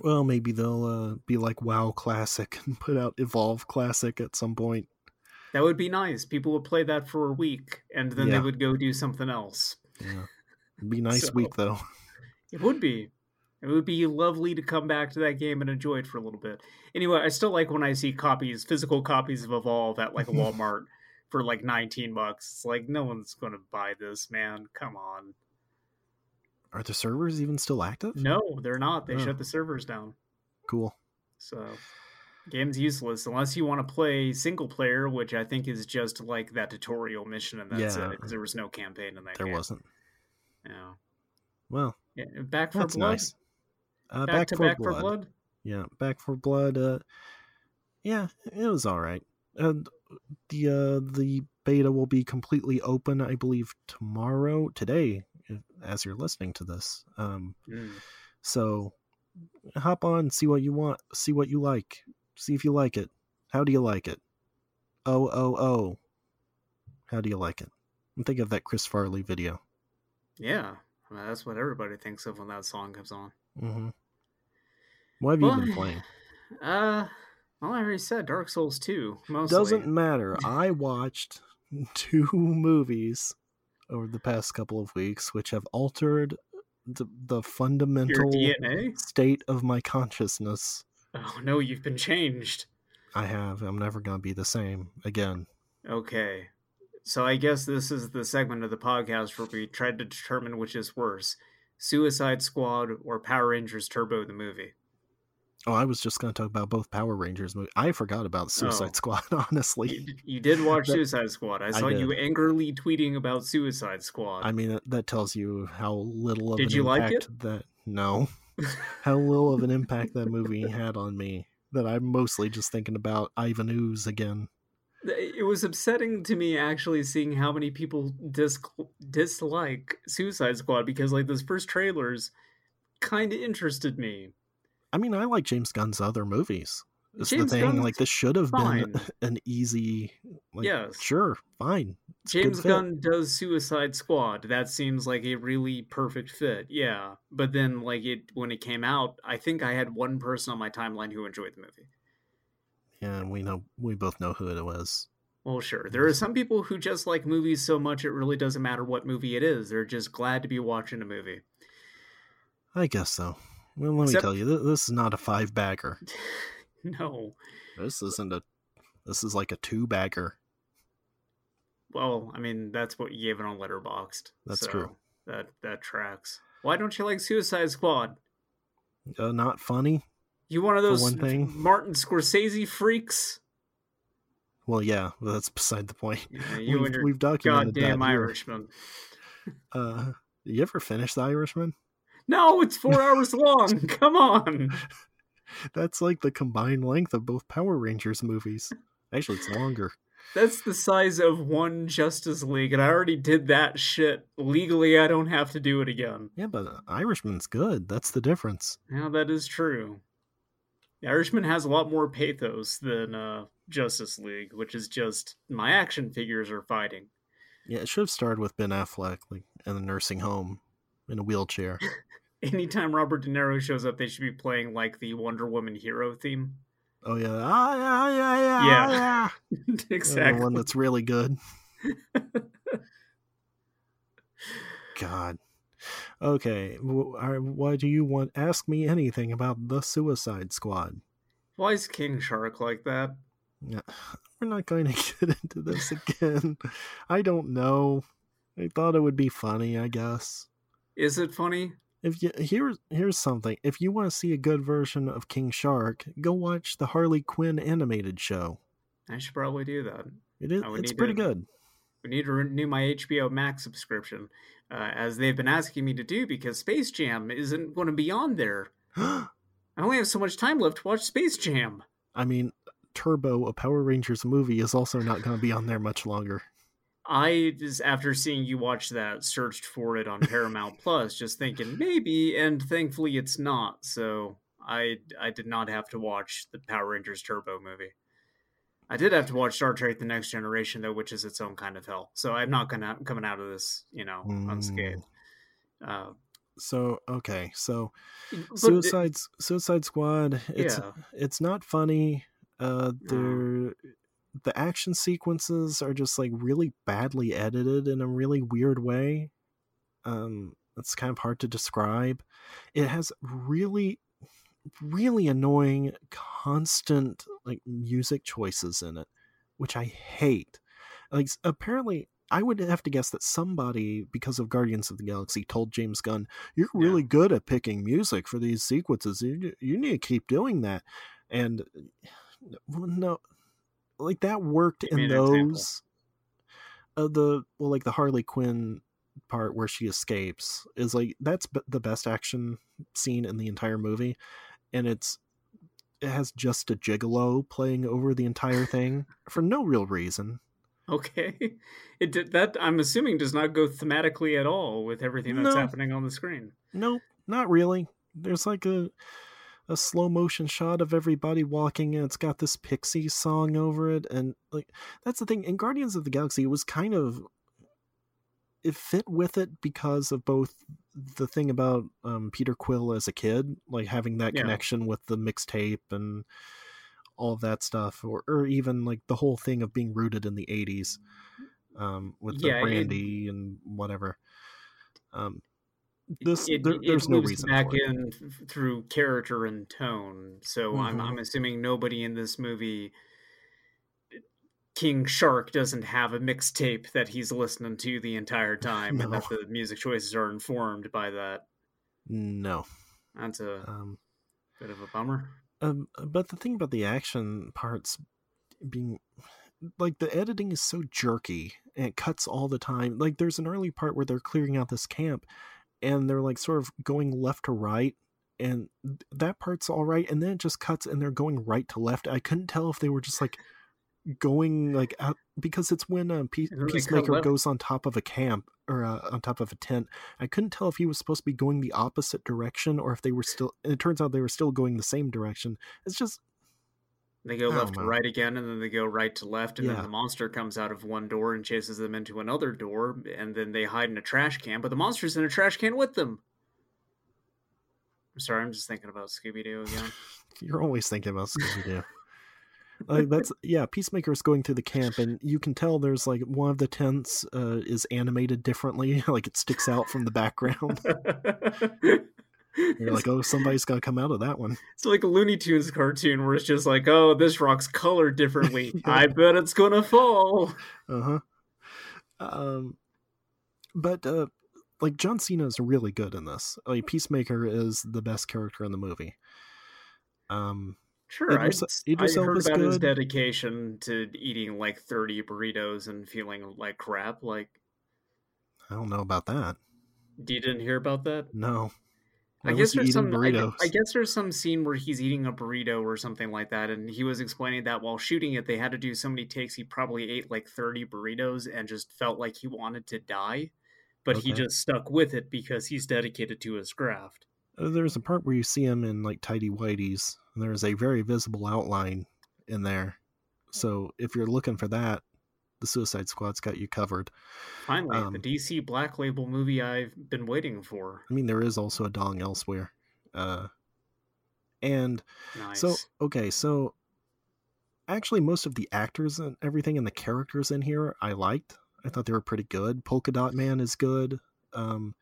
Speaker 2: Well, maybe they'll uh, be like WoW Classic and put out Evolve Classic at some point.
Speaker 3: That would be nice. People would play that for a week and then they would go do something else.
Speaker 2: Yeah. It'd be nice
Speaker 3: So-
Speaker 2: week though.
Speaker 3: It would be. It would be lovely to come back to that game and enjoy it for a little bit. Anyway, I still like when I see copies, physical copies of Evolve at like Walmart for like 19 bucks. It's like no one's going to buy this, man. Come on.
Speaker 2: Are the servers even still active?
Speaker 3: No, they're not. They
Speaker 2: Oh.
Speaker 3: shut the servers down.
Speaker 2: Cool.
Speaker 3: So, game's useless unless you want to play single player, which I think is just like that tutorial mission and that's
Speaker 2: Yeah.
Speaker 3: it because there was no campaign in that
Speaker 2: There
Speaker 3: game.
Speaker 2: wasn't.
Speaker 3: Yeah.
Speaker 2: Well,
Speaker 3: yeah. Back for
Speaker 2: that's
Speaker 3: blood.
Speaker 2: nice. Uh,
Speaker 3: Back, to back 4 blood.
Speaker 2: Yeah, Back 4 Blood. Uh, yeah, it was all right. And the uh, the beta will be completely open, I believe, tomorrow, today, as you're listening to this. Um,
Speaker 3: Mm.
Speaker 2: so hop on, see what you want, see what you like, see if you like it. How do you like it? Oh oh oh. How do you like it? And think of that Chris Farley video.
Speaker 3: Yeah. Well, that's what everybody thinks of when that song comes on.
Speaker 2: hmm What have you been playing?
Speaker 3: Uh, well, I already said Dark Souls 2. Mostly.
Speaker 2: Doesn't matter. I watched two movies over the past couple of weeks, which have altered the, the fundamental
Speaker 3: DNA?
Speaker 2: state of my consciousness.
Speaker 3: Oh no, you've been changed.
Speaker 2: I have. I'm never going to be the same again.
Speaker 3: Okay. So I guess this is the segment of the podcast where we tried to determine which is worse Suicide Squad or Power Rangers Turbo the movie.
Speaker 2: Oh, I was just going to talk about both Power Rangers movies. I forgot about Suicide
Speaker 3: Oh.
Speaker 2: Squad, honestly.
Speaker 3: You, you did watch
Speaker 2: That-
Speaker 3: Suicide Squad. I
Speaker 2: I
Speaker 3: saw you angrily tweeting about Suicide Squad.
Speaker 2: I mean, that, tells you how little of
Speaker 3: Did
Speaker 2: an
Speaker 3: you like
Speaker 2: impact that. No. how little of an impact that movie had on me that I'm mostly just thinking about Ivan Ooze again.
Speaker 3: it was upsetting to me actually seeing how many people dis- dislike Suicide Squad because like those first trailers kind of interested me.
Speaker 2: I mean, I like James Gunn's other movies. It's
Speaker 3: James
Speaker 2: the thing.
Speaker 3: Gunn's
Speaker 2: like this should have
Speaker 3: fine.
Speaker 2: been an easy. Like,
Speaker 3: Yes.
Speaker 2: Sure. Fine. It's
Speaker 3: James. Gunn does Suicide Squad. That seems like a really perfect fit. Yeah. But then like it when it came out, I think I had one person on my timeline who enjoyed the movie.
Speaker 2: Yeah, and we know we both know who it was.
Speaker 3: Well, sure. There are some people who just like movies so much it really doesn't matter what movie it is. They're just glad to be watching a movie.
Speaker 2: I guess so. Well, let
Speaker 3: Except-
Speaker 2: me tell you, th- this is not a five bagger.
Speaker 3: No.
Speaker 2: This isn't a. This is like a two bagger.
Speaker 3: Well, I mean, that's what you gave it on Letterboxd.
Speaker 2: That's
Speaker 3: so
Speaker 2: true.
Speaker 3: That that tracks. Why don't you like Suicide Squad?
Speaker 2: Uh, not funny.
Speaker 3: You one of those
Speaker 2: one thing.
Speaker 3: Martin Scorsese freaks?
Speaker 2: Well, yeah, but that's beside the point.
Speaker 3: Yeah, you
Speaker 2: we've,
Speaker 3: and your
Speaker 2: we've documented
Speaker 3: goddamn
Speaker 2: that.
Speaker 3: Irishman.
Speaker 2: Uh, you ever finish The Irishman?
Speaker 3: No, it's four hours long. Come on.
Speaker 2: That's like the combined length of both Power Rangers movies. Actually, it's longer.
Speaker 3: That's the size of one Justice League, and I already did that shit. Legally, I don't have to do it again.
Speaker 2: Yeah, but Irishman's good. That's the difference.
Speaker 3: Yeah, that is true. The Irishman has a lot more pathos than uh, Justice League, which is just my action figures are fighting.
Speaker 2: Yeah, it should have started with Ben Affleck, like in the nursing home, in a wheelchair.
Speaker 3: Anytime Robert De Niro shows up, they should be playing like the Wonder Woman hero theme.
Speaker 2: Oh yeah, ah, yeah, yeah, yeah,
Speaker 3: Yeah.
Speaker 2: yeah.
Speaker 3: exactly.
Speaker 2: The one that's really good. God. Okay, why do you want? Ask me anything about the Suicide Squad.
Speaker 3: Why is King Shark like that?
Speaker 2: Yeah, we're not going to get into this again. I don't know. I thought it would be funny. I guess.
Speaker 3: Is it funny?
Speaker 2: If you here's here's something. If you want to see a good version of King Shark, go watch the Harley Quinn animated show.
Speaker 3: I should probably do that.
Speaker 2: It is it's pretty
Speaker 3: to-
Speaker 2: good.
Speaker 3: We need to renew my HBO Max subscription, uh, as they've been asking me to do because Space Jam isn't going to be on there. I only have so much time left to watch Space Jam.
Speaker 2: I mean, Turbo, a Power Rangers movie, is also not going to be on there much longer.
Speaker 3: I just after seeing you watch that searched for it on Paramount Plus, just thinking maybe, and thankfully it's not. So I I did not have to watch the Power Rangers Turbo movie. I did have to watch Star Trek: The Next Generation though, which is its own kind of hell. So I'm not gonna coming out of this, you know,
Speaker 2: Mm.
Speaker 3: unscathed. Uh,
Speaker 2: So okay, so
Speaker 3: but
Speaker 2: Suicide Suicide Squad. It's
Speaker 3: yeah,
Speaker 2: it's not funny. Uh, they're the action sequences are just like really badly edited in a really weird way. Um, it's kind of hard to describe. It has really, really annoying, constant like music choices in it, which I hate. Like apparently. I would have to guess that somebody, because of Guardians of the Galaxy, told James Gunn, "You're
Speaker 3: Yeah.
Speaker 2: really good at picking music for these sequences. You, you need to keep doing that." And well, no, like that worked
Speaker 3: Give
Speaker 2: in
Speaker 3: me an example.
Speaker 2: those. Uh, the well, like the Harley Quinn part where she escapes is like that's b- the best action scene in the entire movie, and it's it has just a gigolo playing over the entire thing for no real reason.
Speaker 3: okay. It did that. I'm assuming does not go thematically at all with everything that's
Speaker 2: No.
Speaker 3: happening on the screen.
Speaker 2: No, not really. There's like a a slow motion shot of everybody walking and it's got this pixie song over it and like that's the thing in Guardians of the Galaxy it was kind of it fit with it because of both the thing about um, Peter Quill as a kid, like having that
Speaker 3: Yeah.
Speaker 2: connection with the mixtape and all that stuff, or or even like the whole thing of being rooted in the '80s um, with the
Speaker 3: Yeah, it-
Speaker 2: brandy and whatever. Um, this
Speaker 3: it,
Speaker 2: there,
Speaker 3: it
Speaker 2: there's no
Speaker 3: moves
Speaker 2: reason
Speaker 3: back
Speaker 2: it.
Speaker 3: in through character and tone. So I'm
Speaker 2: Mhm.
Speaker 3: I'm assuming nobody in this movie, King Shark, doesn't have a mixtape that he's listening to the entire time, and that the music choices are informed by that.
Speaker 2: No.
Speaker 3: That's a
Speaker 2: Um,
Speaker 3: bit of a bummer.
Speaker 2: um, but the thing about the action parts being like the editing is so jerky and it cuts all the time. Like there's an early part where they're clearing out this camp and they're like sort of going left to right and that part's all right and then it just cuts and they're going right to left. I couldn't tell if they were just like going like out because it's when uh, Pe-
Speaker 3: And then they cut
Speaker 2: Peacemaker goes on top of a camp or uh, on top of a tent. I couldn't tell if he was supposed to be going the opposite direction or if they were still. It turns out they were still going the same direction. It's just
Speaker 3: They go left to right again, and then they go right to left, and
Speaker 2: Yeah.
Speaker 3: then the monster comes out of one door and chases them into another door, and then they hide in a trash can, but the monster's in a trash can with them. I'm sorry, I'm just thinking about Scooby Doo again.
Speaker 2: you're always thinking about Scooby Doo. like that's yeah. Peacemaker's going through the camp, and you can tell there's like one of the tents uh, is animated differently, like it sticks out from the background. You're like, oh, somebody's got to come out of that one.
Speaker 3: It's like a Looney Tunes cartoon where it's just like, oh, this rock's colored differently.
Speaker 2: Yeah.
Speaker 3: I bet it's gonna fall.
Speaker 2: Uh huh. Um, but uh, like John Cena is really good in this. Like Peacemaker is the best character in the movie. Um,
Speaker 3: Sure, I,
Speaker 2: Idris- Idris
Speaker 3: I heard about his dedication to eating like 30 burritos and feeling like crap. Like,
Speaker 2: I don't know about that.
Speaker 3: you didn't hear about that?
Speaker 2: No.
Speaker 3: I guess there's some. I. I guess there's some scene where he's eating a burrito or something like that, and he was explaining that while shooting it, they had to do so many takes. He probably ate like 30 burritos and just felt like he wanted to die, but he just stuck with it because he's dedicated to his craft.
Speaker 2: Uh, There's a part where you see him in like tidy whities, and there's a very visible outline in there. So if you're looking for that, the Suicide Squad's got you covered.
Speaker 3: Finally,
Speaker 2: Um,
Speaker 3: the DC Black Label movie I've been waiting for.
Speaker 2: I mean, there is also a dong elsewhere. Uh, and
Speaker 3: Nice.
Speaker 2: So okay, so actually, most of the actors and everything and the characters in here I liked. I thought they were pretty good. Polka Dot Man is good. Um,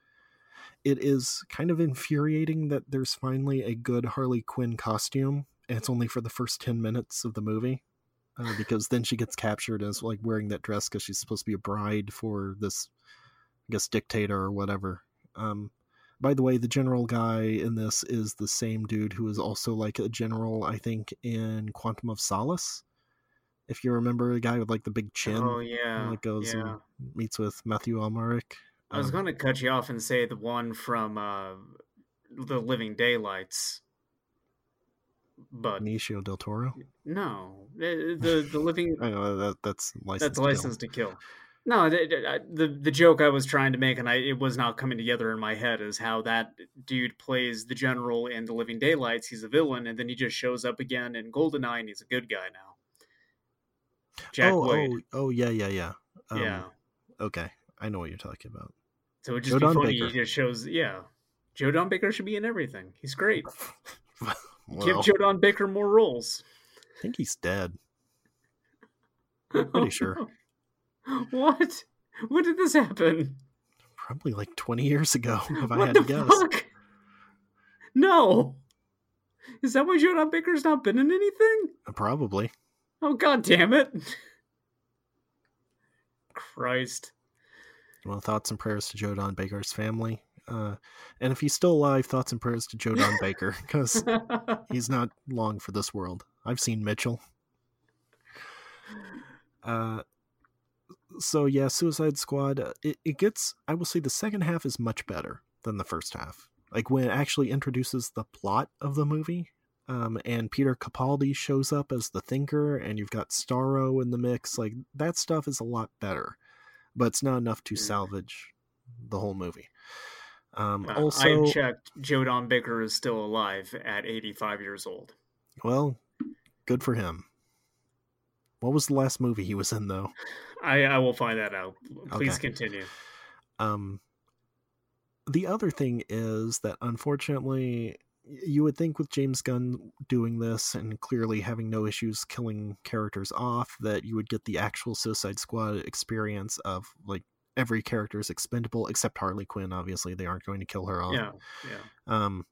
Speaker 2: it is kind of infuriating that there's finally a good Harley Quinn costume, and it's only for the first ten minutes of the movie, uh, because then she gets captured as like wearing that dress because she's supposed to be a bride for this, I guess, dictator or whatever. Um, by the way, the general guy in this is the same dude who is also like a general, I think, in Quantum of Solace. If you remember, the guy with like the big chin,
Speaker 3: oh yeah,
Speaker 2: like goes
Speaker 3: yeah.
Speaker 2: and meets with Matthew Almaric.
Speaker 3: I was
Speaker 2: Um,
Speaker 3: going to cut you off and say the one from uh, the Living Daylights, but
Speaker 2: Benicio del Toro.
Speaker 3: no, the the, Living
Speaker 2: I know that that's license.
Speaker 3: that's license to kill. No, the, the the joke I was trying to make, and I it was not coming together in my head, is how that dude plays the general in the Living Daylights. He's a villain, and then he just shows up again in Goldeneye, and he's a good guy now. Jack
Speaker 2: oh, oh, oh, yeah, yeah, yeah. Um,
Speaker 3: yeah.
Speaker 2: Okay, I know what you're talking about.
Speaker 3: So it just
Speaker 2: Joe
Speaker 3: be
Speaker 2: Don
Speaker 3: funny.
Speaker 2: Baker.
Speaker 3: He just shows, yeah. Joe Don Baker should be in everything. He's great.
Speaker 2: well,
Speaker 3: Give Joe Don Baker more roles.
Speaker 2: I think he's dead. Pretty sure.
Speaker 3: What? When did this happen?
Speaker 2: Probably like 20 years ago, if I had to guess.
Speaker 3: fuck? No. Is that why Joe Don Baker's not been in anything?
Speaker 2: Uh, probably.
Speaker 3: Oh god damn it. Christ.
Speaker 2: Well, thoughts and prayers to Joe Don Baker's family. Uh, and if he's still alive, thoughts and prayers to Joe Don Baker, because he's not long for this world. I've seen Mitchell. Uh, so yeah, Suicide Squad. uh, It it gets. I will say the second half is much better than the first half. Like when it actually introduces the plot of the movie. Um, and Peter Capaldi shows up as the Thinker, and you've got Starro in the mix. Like that stuff is a lot better, but it's not enough to
Speaker 3: Mm.
Speaker 2: salvage the whole movie. Um,
Speaker 3: Uh,
Speaker 2: also,
Speaker 3: I checked. Joe Don Baker is still alive at 85 years old.
Speaker 2: well, good for him. What was the last movie he was in, though?
Speaker 3: I, I will find that out. Please
Speaker 2: Okay.
Speaker 3: continue.
Speaker 2: Um, the other thing is that unfortunately, you would think with James Gunn doing this and clearly having no issues killing characters off, that you would get the actual Suicide Squad experience of like every character is expendable except Harley Quinn. Obviously, they aren't going to kill her off.
Speaker 3: Yeah, yeah.
Speaker 2: Um,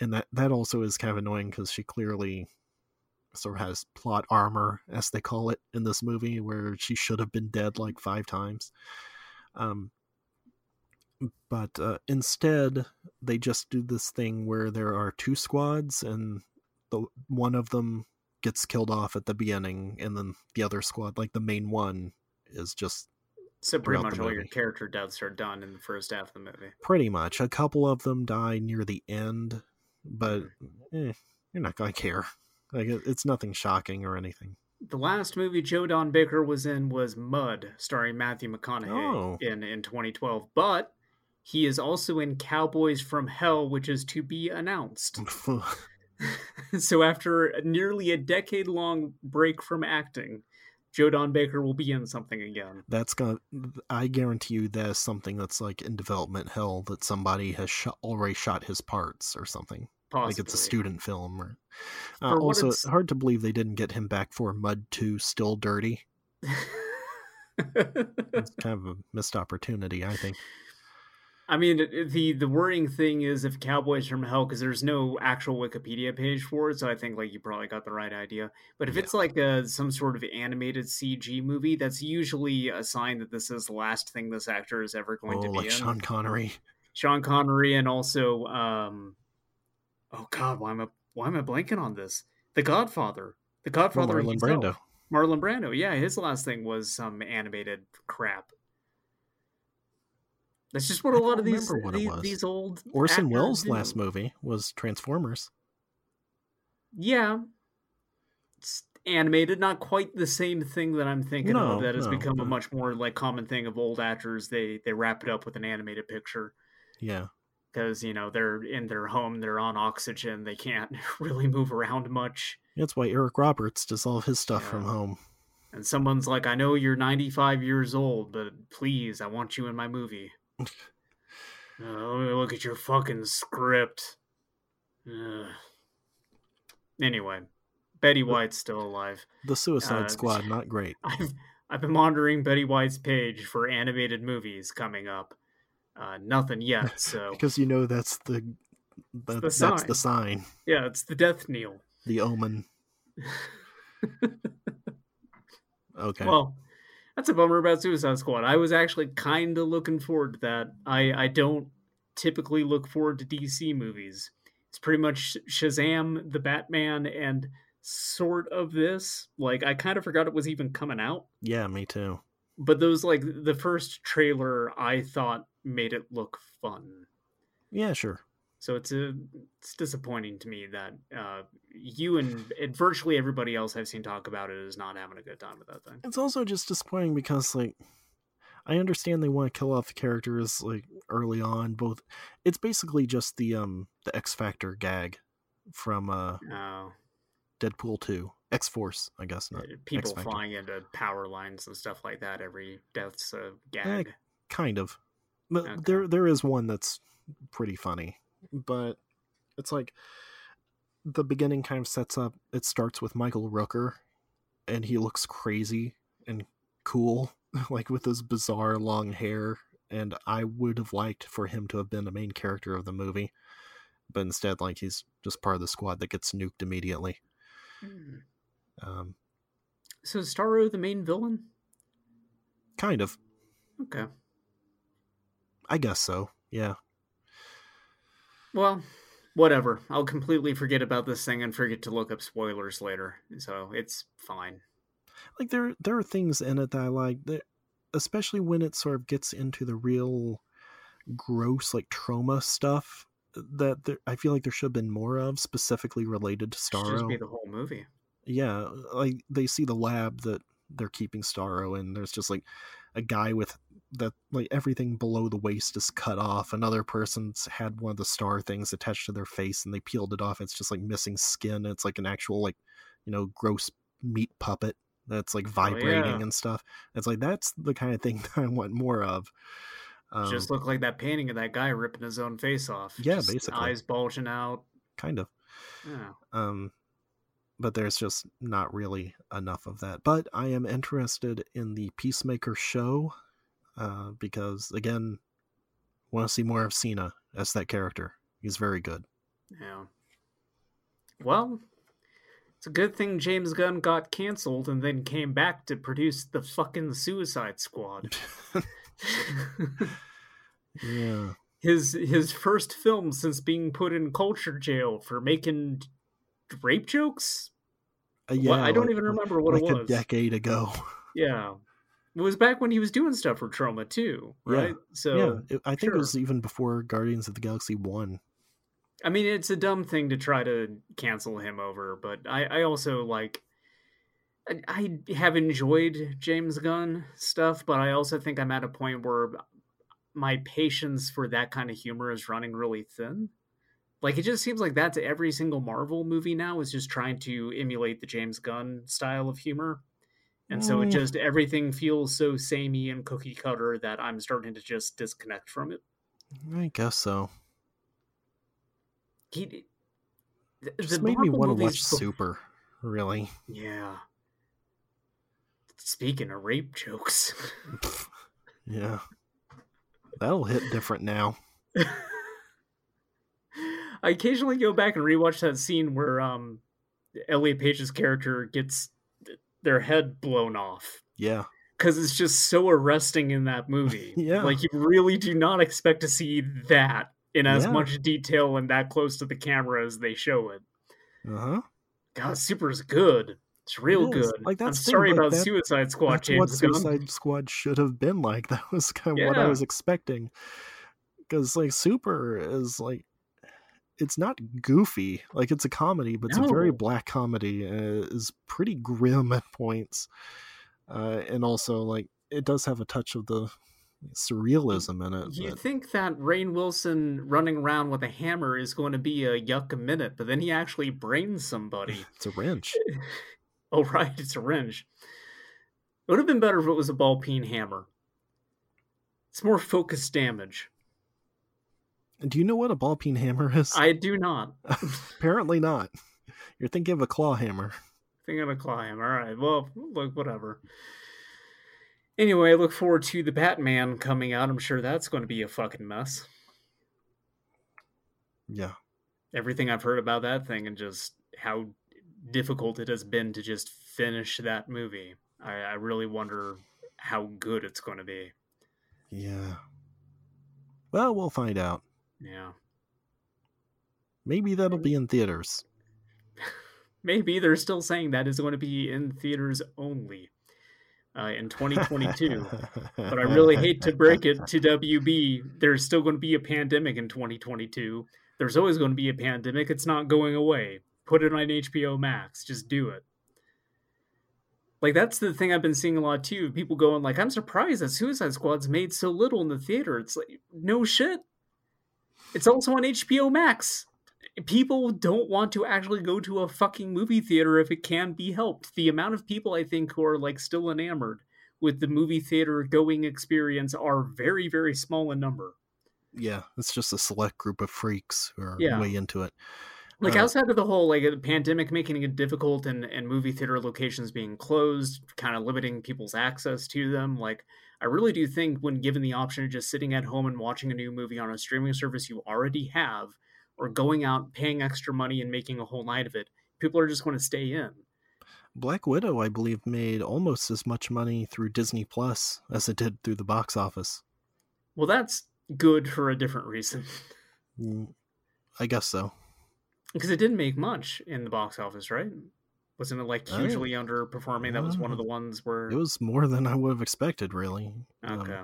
Speaker 2: and that that also is kind of annoying because she clearly sort of has plot armor, as they call it in this movie, where she should have been dead like five times. Um, but uh, instead, they just do this thing where there are two squads, and the one of them gets killed off at the beginning, and then the other squad, like the main one, is just
Speaker 3: So pretty much all your character deaths are done in the first half of the movie.
Speaker 2: pretty much a couple of them die near the end, but eh, you're not gonna care. Like it's nothing shocking or anything.
Speaker 3: The last movie Joe Don Baker was in was Mud, starring Matthew McConaughey
Speaker 2: Oh.
Speaker 3: in in 2012. But he is also in Cowboys from Hell, which is to be announced. so after nearly a decade long break from acting, Joe Don Baker will be in something again.
Speaker 2: that's gonna. I guarantee you that is something that's like in development hell that somebody has shot, already shot his parts or something.
Speaker 3: Possibly.
Speaker 2: Like it's a student film. Or uh, also,
Speaker 3: it's-
Speaker 2: hard to believe they didn't get him back for Mud Two, Still Dirty. It's kind of a missed opportunity, I think.
Speaker 3: I mean, the the worrying thing is if Cowboys from Hell, because there's no actual Wikipedia page for it, so I think like you probably got the right idea. But if
Speaker 2: Yeah.
Speaker 3: it's like a, some sort of animated CG movie, that's usually a sign that this is the last thing this actor is ever going
Speaker 2: Oh,
Speaker 3: to be
Speaker 2: like
Speaker 3: in.
Speaker 2: Sean Connery.
Speaker 3: Sean Connery and also, um, oh God, why am I why am I blanking on this? The Godfather, The
Speaker 2: Well,
Speaker 3: Godfather,
Speaker 2: Marlon
Speaker 3: himself.
Speaker 2: Brando.
Speaker 3: Marlon Brando, yeah, his last thing was some animated crap. That's just what
Speaker 2: I
Speaker 3: a lot of these
Speaker 2: remember what it
Speaker 3: these,
Speaker 2: was.
Speaker 3: these old
Speaker 2: Orson Welles'
Speaker 3: do.
Speaker 2: last movie was Transformers.
Speaker 3: Yeah, it's animated, not quite the same thing that I'm thinking
Speaker 2: No,
Speaker 3: of. That has
Speaker 2: no,
Speaker 3: become a much more like common thing of old actors. They they wrap it up with an animated picture.
Speaker 2: Yeah.
Speaker 3: because you know they're in their home they're on oxygen they can't really move around much
Speaker 2: That's why Eric Roberts does all his stuff from home.
Speaker 3: and someone's like i know you're 95 years old but please i want you in my movie oh, let me look at your fucking script Ugh. anyway betty white's still alive
Speaker 2: The Suicide
Speaker 3: Uh,
Speaker 2: Squad, not great.
Speaker 3: i've i've been monitoring betty white's page for animated movies coming up uh, nothing yet so
Speaker 2: Because you know that's the, the,
Speaker 3: the
Speaker 2: that's
Speaker 3: sign.
Speaker 2: the sign,
Speaker 3: yeah it's the death kneel
Speaker 2: the omen. Okay.
Speaker 3: Well, that's a bummer about Suicide Squad. I was actually kind of looking forward to that. I I don't typically look forward to DC movies. It's pretty much Shazam, the Batman, and sort of this. Like I kind of forgot it was even coming out.
Speaker 2: yeah, me too.
Speaker 3: But those like the first trailer I thought made it look fun.
Speaker 2: Yeah, sure.
Speaker 3: So it's a it's disappointing to me that uh, you and, and virtually everybody else I've seen talk about it is not having a good time with that thing.
Speaker 2: It's also just disappointing because like I understand they want to kill off the characters like early on. Both, it's basically just the um the X Factor gag from uh
Speaker 3: Oh.
Speaker 2: Deadpool two, X Force, I guess not.
Speaker 3: Uh, People
Speaker 2: X-Factor.
Speaker 3: flying into power lines and stuff like that. Every death's a
Speaker 2: Eh,
Speaker 3: gag.
Speaker 2: kind of. But
Speaker 3: Okay.
Speaker 2: there there is one that's pretty funny, but it's like the beginning kind of sets up. It starts with Michael Rooker, and he looks crazy and cool, like with his bizarre long hair. And I would have liked for him to have been the main character of the movie, but instead, like he's just part of the squad that gets nuked immediately.
Speaker 3: Hmm.
Speaker 2: Um,
Speaker 3: So is Starro the main villain?
Speaker 2: kind of,
Speaker 3: Okay.
Speaker 2: I guess so. Yeah.
Speaker 3: Well, whatever. I'll completely forget about this thing and forget to look up spoilers later. So it's fine.
Speaker 2: like there there are things in it that I like that especially when it sort of gets into the real gross like trauma stuff that there, I feel like there should have been more of specifically related to
Speaker 3: just be the whole movie.
Speaker 2: Yeah, like they see the lab that they're keeping Starro in. There's just like a guy with that like everything below the waist is cut off. Another person's had one of the star things attached to their face and they peeled it off. It's just like missing skin. It's like an actual like you know gross meat puppet that's like vibrating
Speaker 3: Oh, yeah.
Speaker 2: and stuff. It's like that's the kind of thing that I want more of. Um,
Speaker 3: just look like that painting of that guy ripping his own face off.
Speaker 2: Yeah,
Speaker 3: Just
Speaker 2: basically.
Speaker 3: Eyes bulging out.
Speaker 2: kind of.
Speaker 3: Yeah.
Speaker 2: um but there's just not really enough of that but i am interested in the peacemaker show uh because again want to see more of cena as that character he's very good
Speaker 3: Yeah. Well, it's a good thing James Gunn got canceled and then came back to produce the fucking Suicide Squad.
Speaker 2: yeah
Speaker 3: his his first film since being put in culture jail for making rape jokes.
Speaker 2: Uh, yeah
Speaker 3: I don't
Speaker 2: like-
Speaker 3: even remember what
Speaker 2: like
Speaker 3: it
Speaker 2: a decade ago
Speaker 3: Yeah. It was back when he was doing stuff for Troma too,
Speaker 2: Yeah.
Speaker 3: right? So
Speaker 2: yeah it, i think
Speaker 3: sure.
Speaker 2: it was even before guardians of the galaxy 1
Speaker 3: I mean, it's a dumb thing to try to cancel him over, but I, I also like. I, I have enjoyed James Gunn stuff, but I also think I'm at a point where my patience for that kind of humor is running really thin. Like it just seems like that's every single Marvel movie now is just trying to emulate the James Gunn style of humor. And so it
Speaker 2: Mm.
Speaker 3: just everything feels so samey and cookie cutter that I'm starting to just disconnect from it.
Speaker 2: i guess so
Speaker 3: He the,
Speaker 2: just
Speaker 3: the
Speaker 2: made me want to watch
Speaker 3: bef-
Speaker 2: super really
Speaker 3: Yeah. Speaking of rape jokes,
Speaker 2: yeah that'll hit different now
Speaker 3: I occasionally go back and rewatch that scene where um Elliot Page's character gets their head blown off
Speaker 2: yeah
Speaker 3: because it's just so arresting in that movie.
Speaker 2: Yeah.
Speaker 3: like you really do not expect to see that in as
Speaker 2: Yeah.
Speaker 3: much detail and that close to the camera as they show it.
Speaker 2: uh-huh
Speaker 3: God, Super's good. It's real
Speaker 2: It is.
Speaker 3: good.
Speaker 2: Like,
Speaker 3: I'm
Speaker 2: that's thing,
Speaker 3: sorry
Speaker 2: like,
Speaker 3: about
Speaker 2: that-
Speaker 3: Suicide Squad.
Speaker 2: That's what
Speaker 3: James Gunn.
Speaker 2: Suicide Squad should have been like. That was kind of what I was expecting. Because like Super is like, it's not goofy. Like it's a comedy, but it's a very black comedy. Uh, is pretty grim at points, uh, and also like it does have a touch of the surrealism in it.
Speaker 3: You
Speaker 2: but-
Speaker 3: think that Rainn Wilson running around with a hammer is going to be a yuck a minute, but then he actually brains somebody.
Speaker 2: it's a wrench.
Speaker 3: oh, right, it's a wrench. It would have been better if it was a ball peen hammer. It's more focused damage.
Speaker 2: Do you know what a ball peen hammer is?
Speaker 3: I do not.
Speaker 2: Apparently not. You're thinking of a claw hammer.
Speaker 3: think of a claw him. All right, well, look, whatever. Anyway, I look forward to the Batman coming out. I'm sure that's going to be a fucking mess.
Speaker 2: Yeah.
Speaker 3: everything I've heard about that thing and just how difficult it has been to just finish that movie. I, I really wonder how good it's going to be.
Speaker 2: Yeah. Well, we'll find out.
Speaker 3: Yeah.
Speaker 2: Maybe that'll be in theaters.
Speaker 3: Maybe they're still saying that is going to be in theaters only uh, in 2022. but I really hate to break it to WB. There's still going to be a pandemic in 2022. There's always going to be a pandemic. It's not going away. Put it on HBO Max. Just do it. Like that's the thing I've been seeing a lot too. People going like, "I'm surprised that Suicide Squad's made so little in the theater." It's like, no shit. It's also on HBO Max. people don't want to actually go to a fucking movie theater if it can be helped. The amount of people I think who are like still enamored with the movie theater going experience are very, very small in number.
Speaker 2: Yeah, it's just a select group of freaks who are
Speaker 3: Yeah.
Speaker 2: way into it.
Speaker 3: Like
Speaker 2: Uh,
Speaker 3: outside of the whole like the pandemic making it difficult and, and movie theater locations being closed, kind of limiting people's access to them, like I really do think when given the option of just sitting at home and watching a new movie on a streaming service you already have, or going out paying extra money and making a whole night of it, people are just going to stay in.
Speaker 2: Black Widow, I believe, made almost as much money through Disney Plus as it did through the box office.
Speaker 3: Well, that's good for a different reason.
Speaker 2: Mm, I guess so.
Speaker 3: Because it didn't make much in the box office, right? Wasn't it like hugely underperforming? That was one of the ones where
Speaker 2: It was more than I would have expected, really. Um,
Speaker 3: okay.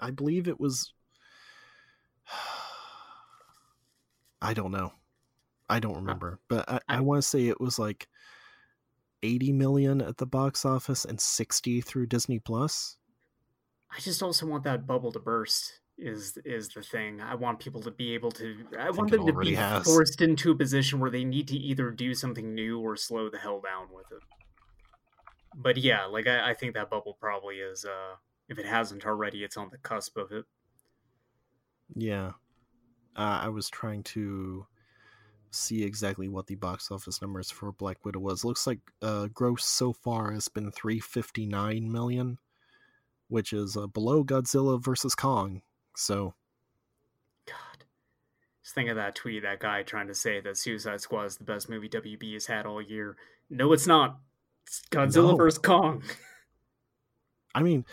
Speaker 2: I believe it was. I don't know. I don't remember, but I, I,
Speaker 3: I-
Speaker 2: want to say it was like 80 million at the box office and 60 through Disney Plus.
Speaker 3: I just also want that bubble to burst. Is is the thing? I want people to be able to. I, want them to be
Speaker 2: has.
Speaker 3: forced into a position where they need to either do something new or slow the hell down with it. But yeah, like I, I think that bubble probably is. uh If it hasn't already, it's on the cusp of it.
Speaker 2: Yeah. Uh, I was trying to see exactly what the box office numbers for Black Widow was. Looks like uh, gross so far has been 359 million, which is uh, below Godzilla versus Kong. So,
Speaker 3: God. Just think of that tweet, that guy trying to say that Suicide Squad is the best movie WB has had all year. No, it's not. It's Godzilla
Speaker 2: No.
Speaker 3: vs. Kong.
Speaker 2: I mean,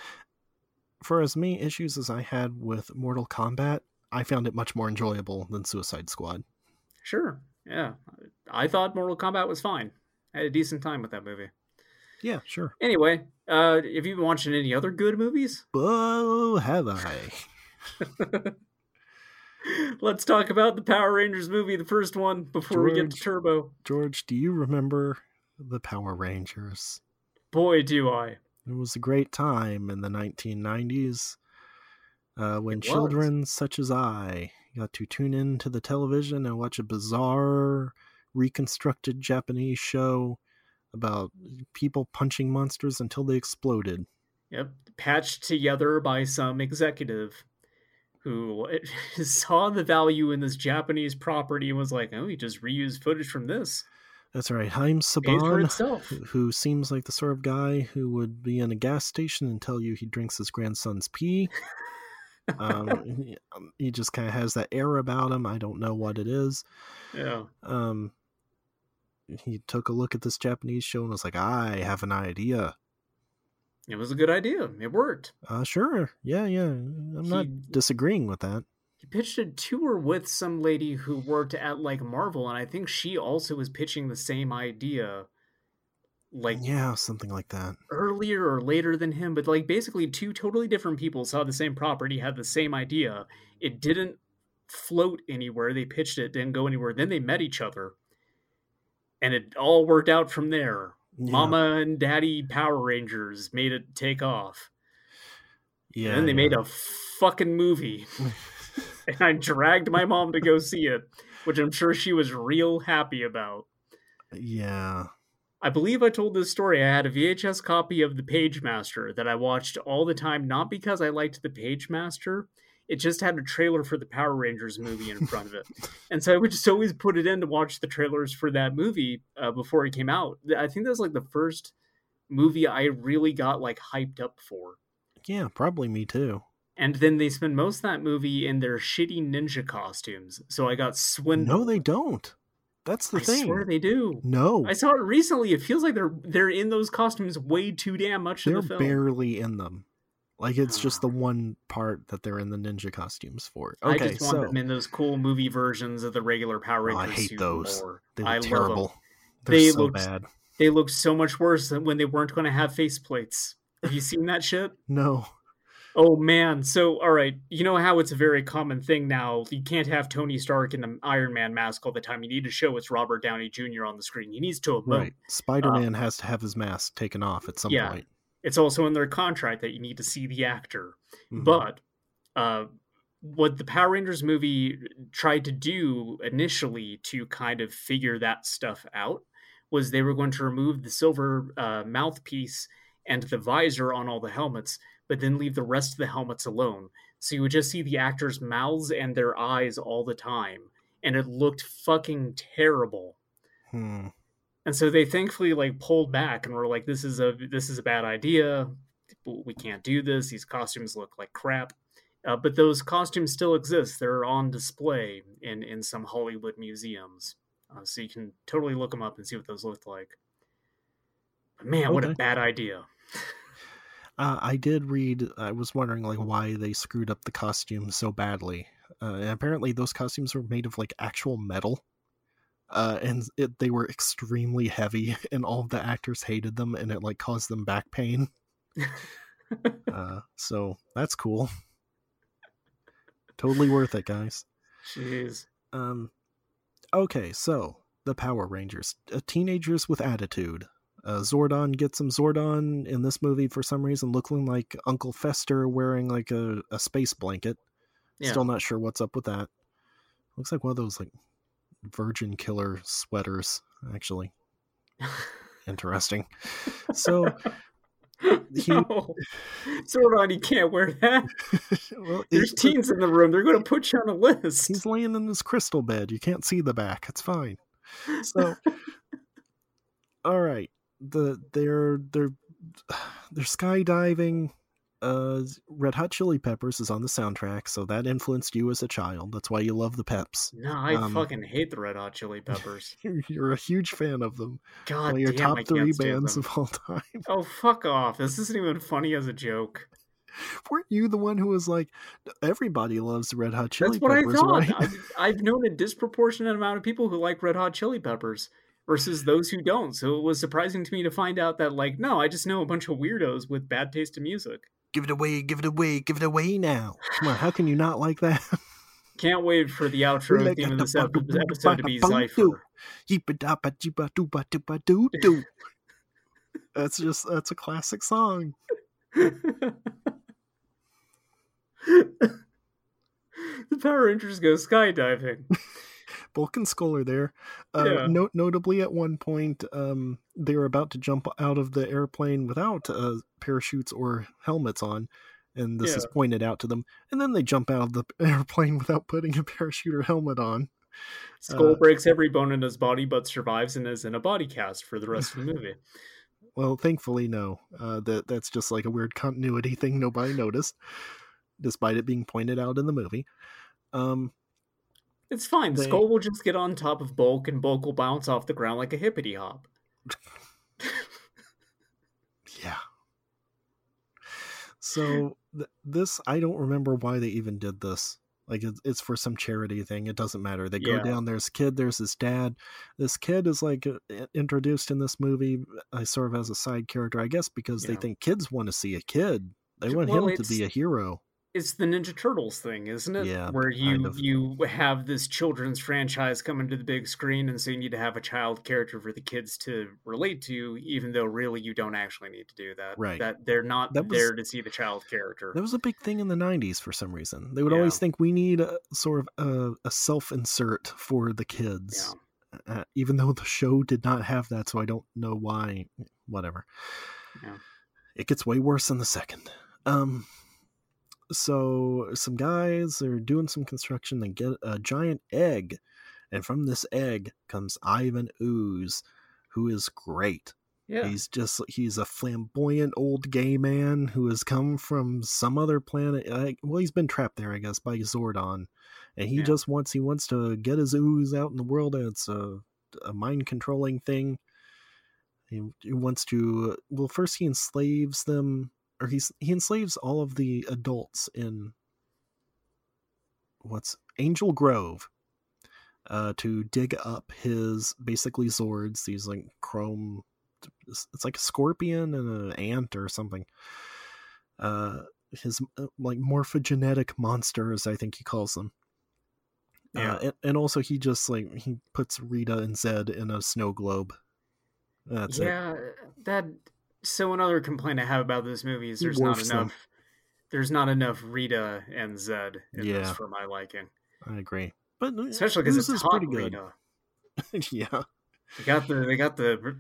Speaker 2: for as many issues as I had with Mortal Kombat, I found it much more enjoyable than Suicide Squad.
Speaker 3: Sure. Yeah. I thought Mortal Kombat was fine. I had a decent time with that movie.
Speaker 2: Yeah, sure.
Speaker 3: Anyway, uh, have you been watching any other good movies?
Speaker 2: Oh, have I?
Speaker 3: Let's talk about the Power Rangers movie, the first one, before we get to Turbo.
Speaker 2: George, do you remember the Power Rangers?
Speaker 3: Boy, do I.
Speaker 2: It was a great time in the 1990s uh, when children such as I got to tune in to the television and watch a bizarre, reconstructed Japanese show about people punching monsters until they exploded.
Speaker 3: Yep. Patched together by some executive who saw the value in this Japanese property and was like, oh, you just reuse footage from this.
Speaker 2: That's right, Haim Saban, who- seems like the sort of guy who would be in a gas station and tell you he drinks his grandson's pee. Um, he, um, he just kind of has that air about him. I don't know what it is.
Speaker 3: yeah.
Speaker 2: um he took a look at this Japanese show and was like, I have an idea.
Speaker 3: It was a good idea. It worked.
Speaker 2: Uh sure. Yeah, yeah. I'm not disagreeing with that.
Speaker 3: He pitched a tour with some lady who worked at like Marvel, and I think she also was pitching the same idea, like
Speaker 2: Yeah, something like that.
Speaker 3: earlier or later than him. But like basically, two totally different people saw the same property, had the same idea. It didn't float anywhere. They pitched it, didn't go anywhere. Then they met each other, and it all worked out from there.
Speaker 2: Yeah,
Speaker 3: Mama and Daddy Power Rangers made it take off.
Speaker 2: Yeah.
Speaker 3: and then they
Speaker 2: yeah.
Speaker 3: made a fucking movie. and I dragged my mom to go see it, which I'm sure she was real happy about.
Speaker 2: Yeah.
Speaker 3: I believe I told this story. I had a VHS copy of The Page Master that I watched all the time, not because I liked The Page Master. It just had a trailer for the Power Rangers movie in front of it. and so I would just always put it in to watch the trailers for that movie uh, before it came out. I think that was like the first movie I really got like hyped up for.
Speaker 2: Yeah, probably me too.
Speaker 3: And then they spend most of that movie in their shitty ninja costumes. So I got swindled.
Speaker 2: No, they don't. That's the
Speaker 3: I
Speaker 2: thing.
Speaker 3: I swear they do.
Speaker 2: No.
Speaker 3: I saw it recently. It feels like they're they're in those costumes way too damn much in
Speaker 2: They're
Speaker 3: the film.
Speaker 2: barely in them. Like it's just the one part that they're in the ninja costumes for. Okay,
Speaker 3: I just want
Speaker 2: so
Speaker 3: them in those cool movie versions of the regular Power
Speaker 2: Oh, I hate those.
Speaker 3: more.
Speaker 2: they
Speaker 3: I
Speaker 2: look
Speaker 3: 'em.
Speaker 2: terrible. They're
Speaker 3: They
Speaker 2: so
Speaker 3: looked-
Speaker 2: bad.
Speaker 3: They look so much worse than when they weren't going to have faceplates. Have you seen that shit?
Speaker 2: No.
Speaker 3: Oh man. So all right, you know how it's a very common thing now. You can't have Tony Stark in the Iron Man mask all the time. You need to show it's Robert Downey Jr. on the screen. He needs to emote.
Speaker 2: Right. Spider Man um has to have his mask taken off at some
Speaker 3: yeah.
Speaker 2: point.
Speaker 3: It's also in their contract that you need to see the actor.
Speaker 2: Mhm.
Speaker 3: But uh, what the Power Rangers movie tried to do initially to kind of figure that stuff out was they were going to remove the silver uh, mouthpiece and the visor on all the helmets, but then leave the rest of the helmets alone. So you would just see the actors' mouths and their eyes all the time, and it looked fucking terrible.
Speaker 2: Hmm.
Speaker 3: And so they thankfully like pulled back and were like, "This is a this is a bad idea. We can't do this. These costumes look like crap." Uh, but those costumes still exist. They're on display in in some Hollywood museums, uh, so you can totally look them up and see what those look like. But man, what a bad idea!
Speaker 2: Uh, I did read. I was wondering like why they screwed up the costumes so badly. Uh, and apparently, those costumes were made of like actual metal, uh, and it, they were extremely heavy, and all of the actors hated them, and it like caused them back pain. Uh, so that's cool. totally worth it, guys.
Speaker 3: Jeez.
Speaker 2: Um, okay, so the Power Rangers, uh, teenagers with attitude. Uh, Zordon gets some Zordon in this movie for some reason, looking like Uncle Fester wearing like a, a space blanket.
Speaker 3: Yeah.
Speaker 2: Still not sure what's up with that. Looks like one of those like Virgin Killer sweaters, actually. Interesting. So, he-
Speaker 3: no. Zordon, you can't wear that.
Speaker 2: well,
Speaker 3: There's
Speaker 2: it-
Speaker 3: teens in the room. They're going to put you on a list.
Speaker 2: He's laying in his crystal bed. You can't see the back. It's fine. So, all right, the they're they're they're skydiving. Uh, Red Hot Chili Peppers is on the soundtrack, so that influenced you as a child. That's why you love the Peps.
Speaker 3: No, I
Speaker 2: Um,
Speaker 3: fucking hate the Red Hot Chili Peppers.
Speaker 2: You're, a huge fan of them.
Speaker 3: God
Speaker 2: One of your
Speaker 3: damn,
Speaker 2: top
Speaker 3: I
Speaker 2: three bands
Speaker 3: them.
Speaker 2: of all time.
Speaker 3: Oh, fuck off. This isn't even funny as a joke.
Speaker 2: Weren't you the one who was like, everybody loves Red Hot Chili
Speaker 3: That's what
Speaker 2: Peppers,
Speaker 3: I thought.
Speaker 2: right?
Speaker 3: I've, I've known a disproportionate amount of people who like Red Hot Chili Peppers versus those who don't. So it was surprising to me to find out that, like, no, I just know a bunch of weirdos with bad taste in music.
Speaker 2: Give it away, give it away, give it away now. Come on, how can you not like that?
Speaker 3: Can't wait for the outro
Speaker 2: Like
Speaker 3: theme of this episode to be.
Speaker 2: Yee-ba-da-ba-dee-ba-doo-ba-doo-ba-doo. That's just that's a classic song.
Speaker 3: the Power Rangers go skydiving.
Speaker 2: Bulk and Skull are there. Uh,
Speaker 3: Yeah.
Speaker 2: no- notably, at one point, um, they were about to jump out of the airplane without uh, parachutes or helmets on, and this is pointed out to them. And then they jump out of the airplane without putting a parachute or helmet on.
Speaker 3: Skull
Speaker 2: Uh,
Speaker 3: breaks every bone in his body but survives and is in a body cast for the rest of the movie.
Speaker 2: Well, thankfully, no. Uh, that that's just like a weird continuity thing nobody noticed, despite it being pointed out in the movie. Um,
Speaker 3: It's fine.
Speaker 2: They-
Speaker 3: Skull will just get on top of Bulk and Bulk will bounce off the ground like a hippity hop.
Speaker 2: yeah. So th- this, I don't remember why they even did this. Like it's, it's for some charity thing. It doesn't matter. They
Speaker 3: Yeah.
Speaker 2: go down. There's a kid. There's his dad. This kid is like uh, introduced in this movie. I sort of as a side character, I guess, because they think kids want to see a kid. They want
Speaker 3: Well,
Speaker 2: him to be a hero.
Speaker 3: It's the Ninja Turtles thing, isn't it?
Speaker 2: Yeah,
Speaker 3: Where you
Speaker 2: kind of.
Speaker 3: you have this children's franchise coming to the big screen, and so you need to have a child character for the kids to relate to, even though really you don't actually need to do that.
Speaker 2: Right.
Speaker 3: That they're not
Speaker 2: That was-
Speaker 3: there to see the child character.
Speaker 2: That was a big thing in the 90s for some reason. They would
Speaker 3: Yeah.
Speaker 2: always think we need a sort of a, a self insert for the
Speaker 3: yeah.
Speaker 2: kids, uh, even though the show did not have that, so I don't know why. Whatever.
Speaker 3: Yeah.
Speaker 2: It gets way worse in the second. Um, so some guys are doing some construction. They get a giant egg, and from this egg comes Ivan Ooze, who is great.
Speaker 3: Yeah.
Speaker 2: He's just he's a flamboyant old gay man who has come from some other planet. I, well, he's been trapped there, I guess, by Zordon, and he
Speaker 3: Yeah.
Speaker 2: just wants he wants to get his ooze out in the world. And it's a, a mind controlling thing. He, he wants to. Well, first he enslaves them, or he's he enslaves all of the adults in what's Angel Grove. Uh, to dig up his basically Zords, these like chrome it's it's like a scorpion and an ant or something. Uh, his uh, like morphogenetic monsters, I think he calls them.
Speaker 3: Yeah.
Speaker 2: Uh, and, and also he just like he puts Rita and Zedd in a snow globe. That's it.
Speaker 3: yeah, that. So another complaint I have about this movie is
Speaker 2: He
Speaker 3: there's not
Speaker 2: morphs them.
Speaker 3: enough. there's not enough Rita and Zedd in
Speaker 2: Yeah.
Speaker 3: this for my liking,
Speaker 2: I agree. But uh,
Speaker 3: especially because it's
Speaker 2: is
Speaker 3: hot
Speaker 2: pretty good.
Speaker 3: Rita.
Speaker 2: yeah.
Speaker 3: They got the they got the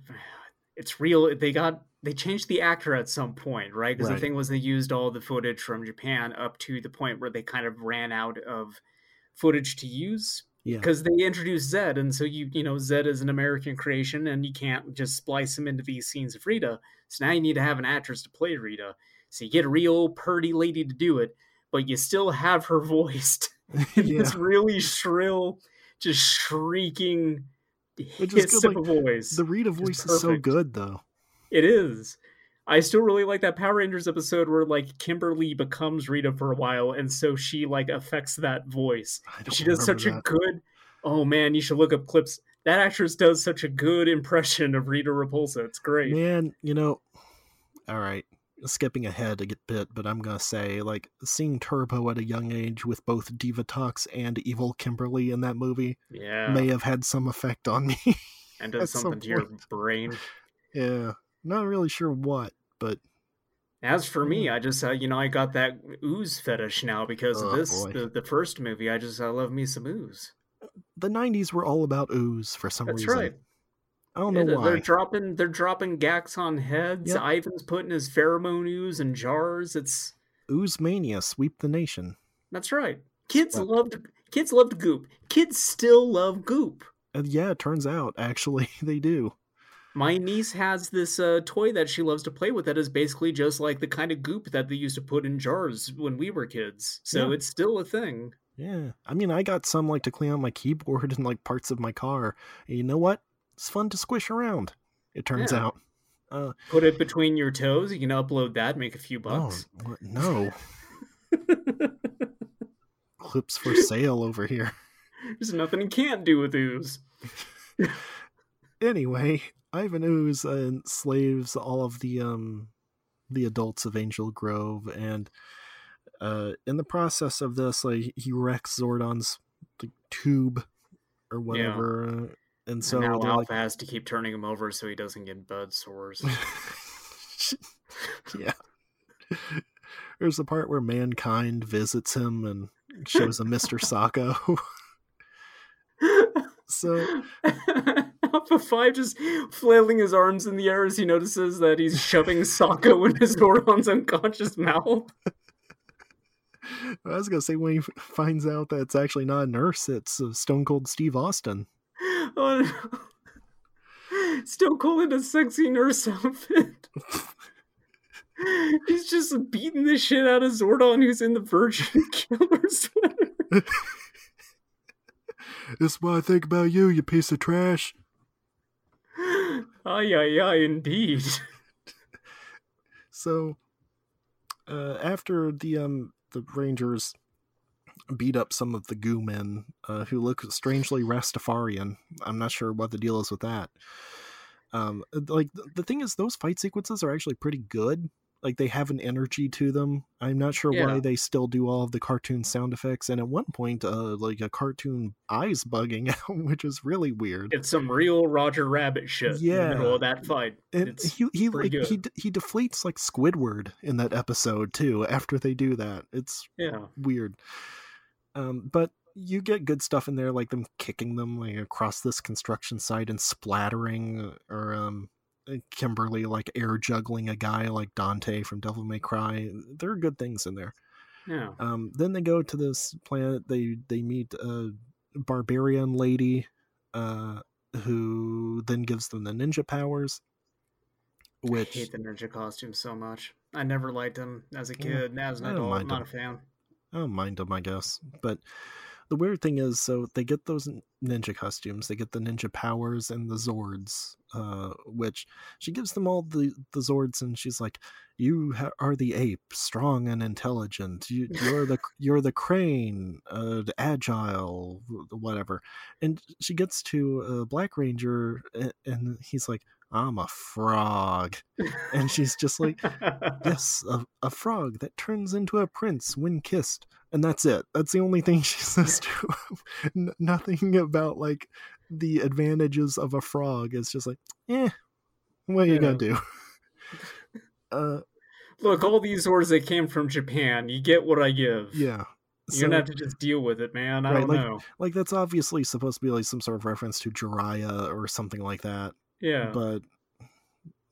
Speaker 3: it's real. They got they changed the actor at some point, right? Because
Speaker 2: Right.
Speaker 3: the thing was they used all the footage from Japan up to the point where they kind of ran out of footage to use
Speaker 2: Yeah.
Speaker 3: because they introduced Zedd, and so you you know Zedd is an American creation, and you can't just splice him into these scenes of Rita. So now you need to have an actress to play Rita. So you get a real purdy lady to do it, but you still have her voiced in
Speaker 2: yeah.
Speaker 3: this really shrill, just shrieking hiss
Speaker 2: good,
Speaker 3: of voice.
Speaker 2: The Rita voice is so good though.
Speaker 3: It is. I still really like that Power Rangers episode where like Kimberly becomes Rita for a while, and so she like affects that voice.
Speaker 2: I don't
Speaker 3: she does such a good. Oh man, you should look up clips. That actress does such a good impression of Rita Repulsa. It's great.
Speaker 2: Man, you know, all right, skipping ahead a get bit, but I'm gonna say like seeing Turbo at a young age with both Divatox and Evil Kimberly in that movie
Speaker 3: Yeah,
Speaker 2: may have had some effect on me.
Speaker 3: and does
Speaker 2: some
Speaker 3: something to your brain.
Speaker 2: yeah, not really sure what, but
Speaker 3: As for me, mm. I just uh, you know I got that ooze fetish now because of
Speaker 2: Oh,
Speaker 3: this.
Speaker 2: boy.
Speaker 3: The, the first movie, I just I love me some ooze.
Speaker 2: Uh, the '90s were all about ooze for some reason.
Speaker 3: That's
Speaker 2: reason.
Speaker 3: right.
Speaker 2: I don't know
Speaker 3: they're, they're dropping they're dropping gax on heads.
Speaker 2: Yep.
Speaker 3: Ivan's putting his pheromone ooze in jars. It's
Speaker 2: Ooze mania sweep the nation.
Speaker 3: that's right. Kids
Speaker 2: But-
Speaker 3: loved kids loved goop. Kids still love goop.
Speaker 2: And yeah, it turns out actually they do.
Speaker 3: My niece has this uh, toy that she loves to play with that is basically just like the kind of goop that they used to put in jars when we were kids. So
Speaker 2: Yeah.
Speaker 3: it's still a thing.
Speaker 2: Yeah, I mean, I got some like to clean out my keyboard and like parts of my car. And you know what? It's fun to squish around. It turns
Speaker 3: Yeah.
Speaker 2: out. Uh,
Speaker 3: Put it between your toes. You can upload that, make a few
Speaker 2: oh
Speaker 3: bucks.
Speaker 2: what- no, clips for sale over here.
Speaker 3: There's nothing you can't do with ooze.
Speaker 2: Anyway, Ivan Ooze enslaves all of the um the adults of Angel Grove, and uh, in the process of this, like he wrecks Zordon's like, tube or whatever. uh, and so
Speaker 3: So now Alpha
Speaker 2: like,
Speaker 3: has to keep turning him over so he doesn't get bud sores.
Speaker 2: yeah. There's the part where mankind visits him and shows him Mr. Socko. so
Speaker 3: Alpha 5 just flailing his arms in the air as he notices that he's shoving Socko in his Zordon's unconscious mouth.
Speaker 2: I was gonna say when he finds out that it's actually not a nurse, it's uh, Stone Cold Steve Austin.
Speaker 3: Oh, no. Still calling a sexy nurse outfit. He's just beating the shit out of Zordon, who's in the Virgin Killer sweater.
Speaker 2: This is what I think about you, you piece of trash.
Speaker 3: Ay, ay, ay, indeed.
Speaker 2: So, uh, after the um the Rangers beat up some of the goo men uh, who look strangely Rastafarian, I'm not sure what the deal is with that. Um, like the thing is, those fight sequences are actually pretty good. Like they have an energy to them. I'm not sure
Speaker 3: Yeah.
Speaker 2: why they still do all of the cartoon sound effects, and at one point, uh, like a cartoon eyes bugging out, which is really weird.
Speaker 3: It's some real Roger Rabbit shit in the
Speaker 2: Yeah.
Speaker 3: of that fight.
Speaker 2: And
Speaker 3: It's
Speaker 2: he he like he
Speaker 3: good.
Speaker 2: d- he deflates like Squidward in that episode too. After they do that, it's
Speaker 3: yeah.
Speaker 2: weird. Um, but you get good stuff in there, like them kicking them like across this construction site and splattering, or um, Kimberly like air juggling a guy like Dante from Devil May Cry. There are good things in there.
Speaker 3: Yeah.
Speaker 2: Um, then they go to this planet. They they meet a barbarian lady, uh, who then gives them the ninja powers.
Speaker 3: I hate the ninja costume so much. I never liked them as a
Speaker 2: Yeah,
Speaker 3: kid. As an adult, not a fan.
Speaker 2: I don't mind them, I guess. But the weird thing is, so they get those ninja costumes, they get the ninja powers and the Zords, uh, which she gives them all the, the Zords, and she's like, "You ha- are the ape, strong and intelligent. You, you're the you're the crane, uh, the agile, whatever." And she gets to uh, Black Ranger, and, and he's like, "I'm a frog," and she's just like, yes, a, a frog that turns into a prince when kissed. And that's it. That's the only thing she says to him. Nothing about like the advantages of a frog. It's just like, eh, what are you gonna do? Uh,
Speaker 3: Look, all these words that came from Japan. You get what I give.
Speaker 2: Yeah.
Speaker 3: You're gonna have to just deal with it, man. I
Speaker 2: Right,
Speaker 3: don't
Speaker 2: like-
Speaker 3: know.
Speaker 2: like that's obviously supposed to be like some sort of reference to Jiraiya or something like that.
Speaker 3: Yeah.
Speaker 2: But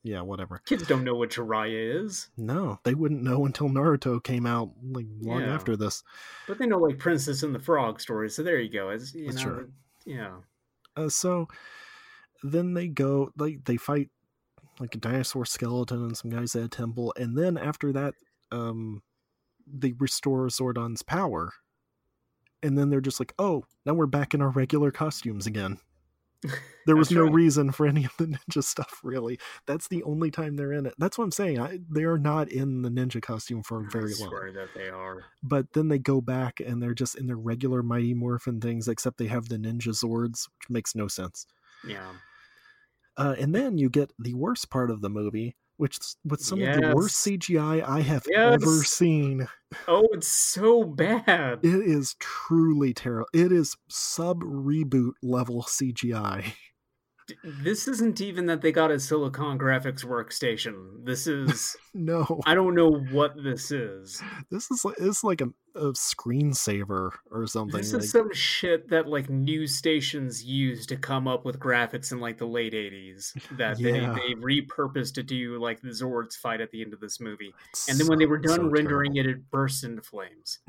Speaker 2: yeah, whatever.
Speaker 3: Kids don't know what Jiraiya is,
Speaker 2: No, they wouldn't know until Naruto came out like long
Speaker 3: Yeah.
Speaker 2: after this.
Speaker 3: but they know like Princess and the Frog story. So there you go. It's, you
Speaker 2: That's
Speaker 3: know,
Speaker 2: true.
Speaker 3: Yeah.
Speaker 2: Uh, so then they go like they fight like a dinosaur skeleton and some guys at a temple, and then after that, um, they restore Zordon's power, and then they're just like, oh, now we're back in our regular costumes again. There was no
Speaker 3: right.
Speaker 2: reason for any of the ninja stuff, really. That's the only time they're in it. That's what I'm saying. I, they are not in the ninja costume for very
Speaker 3: I
Speaker 2: long.
Speaker 3: that they are.
Speaker 2: But then they go back and they're just in their regular Mighty Morphin things, except they have the ninja Zords, which makes no sense.
Speaker 3: Yeah.
Speaker 2: Uh, and then you get the worst part of the movie, which with some of the worst CGI I have ever seen.
Speaker 3: Oh, it's so bad.
Speaker 2: It is truly terrible. It is sub reboot level CGI.
Speaker 3: This isn't even that they got a Silicon graphics workstation. This is
Speaker 2: No,
Speaker 3: I don't know what this is.
Speaker 2: this is like it's like a, a screensaver or something.
Speaker 3: This
Speaker 2: like,
Speaker 3: is some shit that like news stations used to come up with graphics in like the late 80s that
Speaker 2: Yeah.
Speaker 3: they, they repurposed to do like the Zords fight at the end of this movie.
Speaker 2: it's
Speaker 3: And then when they were done
Speaker 2: so
Speaker 3: rendering
Speaker 2: terrible.
Speaker 3: it, it burst into flames.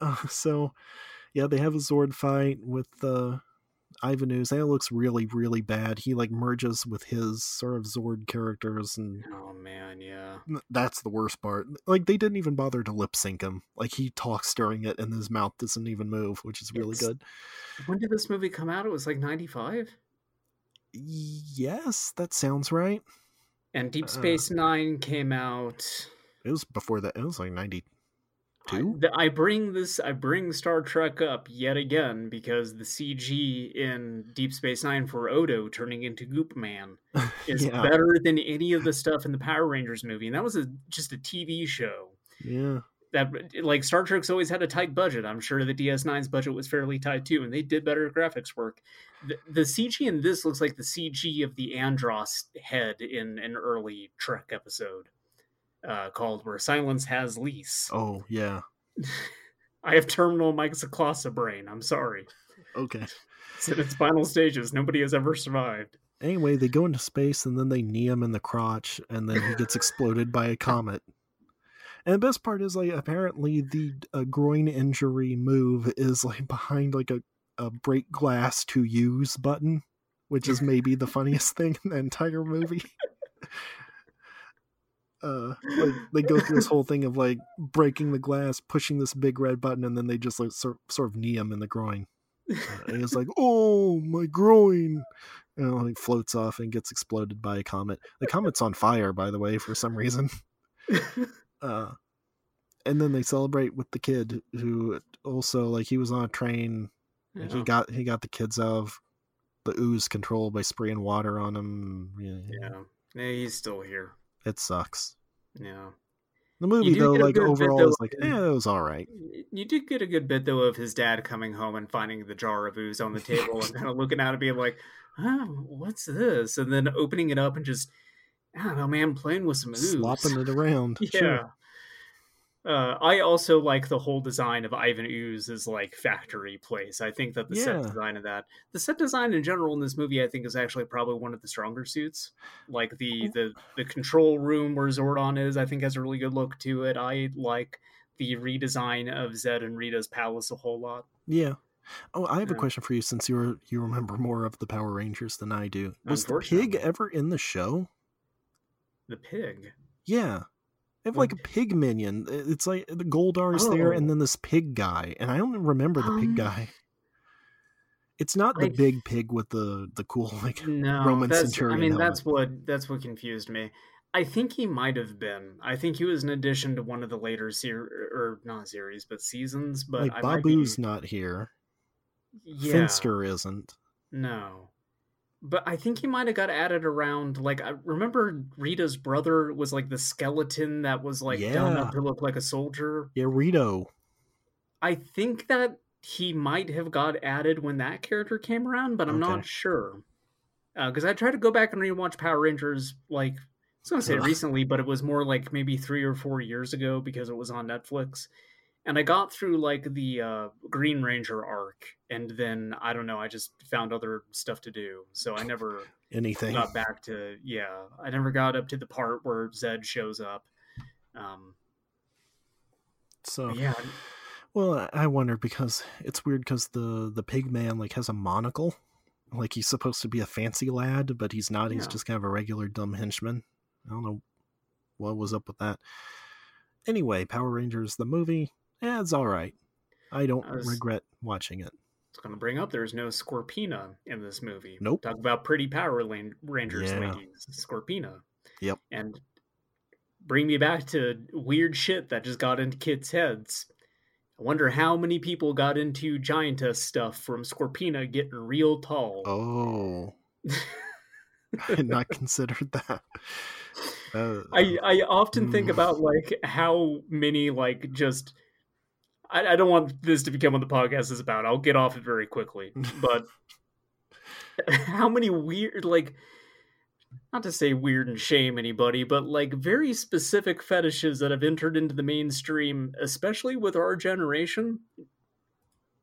Speaker 2: Uh, so, yeah, they have a Zord fight with uh, Ivan Ooze. That looks really, really bad. He like merges with his sort of Zord characters, and
Speaker 3: Oh man, yeah.
Speaker 2: that's the worst part. Like they didn't even bother to lip sync him. Like he talks during it, and his mouth doesn't even move, which is really
Speaker 3: It's-
Speaker 2: good.
Speaker 3: When did this movie come out? It was like 95?
Speaker 2: Yes, that sounds right.
Speaker 3: And
Speaker 2: Uh.
Speaker 3: Deep Space Nine came out.
Speaker 2: It was before that. It was like ninety two.
Speaker 3: th- I bring this. I bring Star Trek up yet again because the CG in Deep Space Nine for Odo turning into Goop Man is
Speaker 2: yeah,
Speaker 3: better than any of the stuff in the Power Rangers movie, and that was a, just a TV show.
Speaker 2: yeah.
Speaker 3: That like Star Trek's always had a tight budget. I'm sure the DS9's budget was fairly tight too, and they did better graphics work. The, the CG in this looks like the CG of the Andros head in an early Trek episode uh, called "Where Silence Has Lease."
Speaker 2: Oh yeah.
Speaker 3: I have terminal myxoclosa brain. I'm sorry.
Speaker 2: Okay.
Speaker 3: It's in its final stages. Nobody has ever survived.
Speaker 2: Anyway, they go into space and then they knee him in the crotch, and then he gets exploded by a comet. And the best part is, like, apparently the uh, groin injury move is like behind like a, a break glass to use button, which is maybe the funniest thing in the entire movie. Uh, like they go through this whole thing of like breaking the glass, pushing this big red button, and then they just like sort, sort of knee him in the groin. Uh, and it's like, oh, my groin. And it like, floats off and gets exploded by a comet. The comet's on fire, by the way, for some reason. Uh, and then they celebrate with the kid who also like he was on a train. and He got he got the kids out of the ooze control by spraying water on him. Yeah,
Speaker 3: yeah. Yeah, he's still here.
Speaker 2: It sucks.
Speaker 3: Yeah.
Speaker 2: The movie though, like
Speaker 3: bit,
Speaker 2: overall,
Speaker 3: though,
Speaker 2: is like, eh, it was all right.
Speaker 3: You did get a good bit though of his dad coming home and finding the jar of ooze on the table and kind of looking out and being like, "Huh, what's this?" And then opening it up and just, I don't know, man, playing with some ooze.
Speaker 2: Slopping it around.
Speaker 3: Yeah.
Speaker 2: Sure.
Speaker 3: Uh, I also like the whole design of Ivan Ooze's like factory place. I think that the set design of that, the set design in general in this movie, I think is actually probably one of the stronger suits. Like
Speaker 2: Oh.
Speaker 3: the the the control room where Zordon is, I think has a really good look to it. I like the redesign of Zedd and Rita's palace a whole lot.
Speaker 2: Yeah. Oh, I have a question for you since you're you remember more of the Power Rangers than I do. Was the pig ever in the show?
Speaker 3: The pig.
Speaker 2: Yeah. Have like a pig minion. It's like the Goldar's there and
Speaker 3: Oh.
Speaker 2: then this pig guy. And I don't remember the pig
Speaker 3: Um,
Speaker 2: guy. It's not the
Speaker 3: I-
Speaker 2: big pig with the the cool like
Speaker 3: No,
Speaker 2: Roman centurion
Speaker 3: I mean,
Speaker 2: helmet.
Speaker 3: that's what that's what confused me. I think he might have been. I think he was an addition to one of the later ser or not series, but seasons. But
Speaker 2: like
Speaker 3: I might be-
Speaker 2: Baboo's not here.
Speaker 3: yeah,
Speaker 2: Finster isn't.
Speaker 3: no. But I think he might have got added around. Like I remember, Rita's brother was like the skeleton that was like done up to look like a soldier.
Speaker 2: Yeah, Rito.
Speaker 3: I think that he might have got added when that character came around, but I'm
Speaker 2: Okay.
Speaker 3: not sure. Uh, because I tried to go back and rewatch Power Rangers like I was gonna say recently, but it was more like maybe three or four years ago because it was on Netflix. And I got through like the uh, Green Ranger arc, and then I don't know, I just found other stuff to do, so I never
Speaker 2: Anything.
Speaker 3: got back to yeah, I never got up to the part where Zedd shows up. Um,
Speaker 2: So
Speaker 3: yeah,
Speaker 2: Well, I- wonder because it's weird because the the pig man like has a monocle, like he's supposed to be a fancy lad, but he's not. He's
Speaker 3: Yeah.
Speaker 2: just kind of a regular dumb henchman. I don't know what was up with that. Anyway, Power Rangers the movie, yeah, it's all right. I don't
Speaker 3: I was-
Speaker 2: regret watching it.
Speaker 3: It's gonna bring up there's no Scorpina in this movie.
Speaker 2: Nope.
Speaker 3: Talk about pretty Power Rangers
Speaker 2: Yeah.
Speaker 3: ladies, Scorpina.
Speaker 2: Yep.
Speaker 3: And bring me back to weird shit that just got into kids' heads. I wonder how many people got into Giantess stuff from Scorpina getting real tall.
Speaker 2: Oh, I had not considered that. Uh,
Speaker 3: I I often think
Speaker 2: Mm.
Speaker 3: about like how many like just I, I don't want this to become what the podcast is about. I'll get off it very quickly. But how many weird like not to say weird and shame anybody, but like very specific fetishes that have entered into the mainstream, especially with our generation.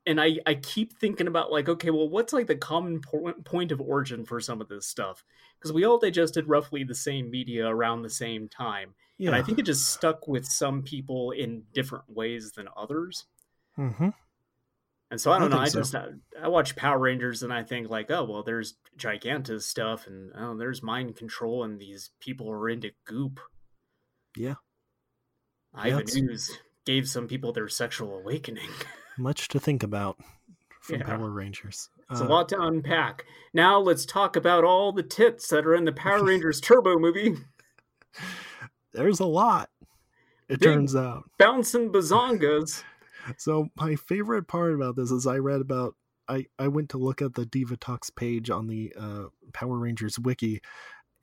Speaker 3: And I, I keep thinking about like, okay, well, what's like the common po- point of origin for some of this stuff? Because we all digested roughly the same media around the same time.
Speaker 2: Yeah.
Speaker 3: And I think it just stuck with some people in different ways than others.
Speaker 2: hmm
Speaker 3: And so I
Speaker 2: I
Speaker 3: don't know. I
Speaker 2: think so.
Speaker 3: just I, I watch Power Rangers and I think like, oh well, there's Gigantus stuff and oh, there's mind control and these people are into goop.
Speaker 2: Yeah.
Speaker 3: Ivan
Speaker 2: it's-
Speaker 3: News gave some people their sexual awakening.
Speaker 2: Much to think about from
Speaker 3: Yeah.
Speaker 2: Power Rangers.
Speaker 3: It's
Speaker 2: Uh,
Speaker 3: a lot to unpack. Now let's talk about all the tits that are in the Power Rangers Turbo movie.
Speaker 2: There's a lot. It
Speaker 3: Big-
Speaker 2: turns out.
Speaker 3: Bouncing bazongas.
Speaker 2: So my favorite part about this is I read about I I went to look at the Divatox page on the uh, Power Rangers wiki,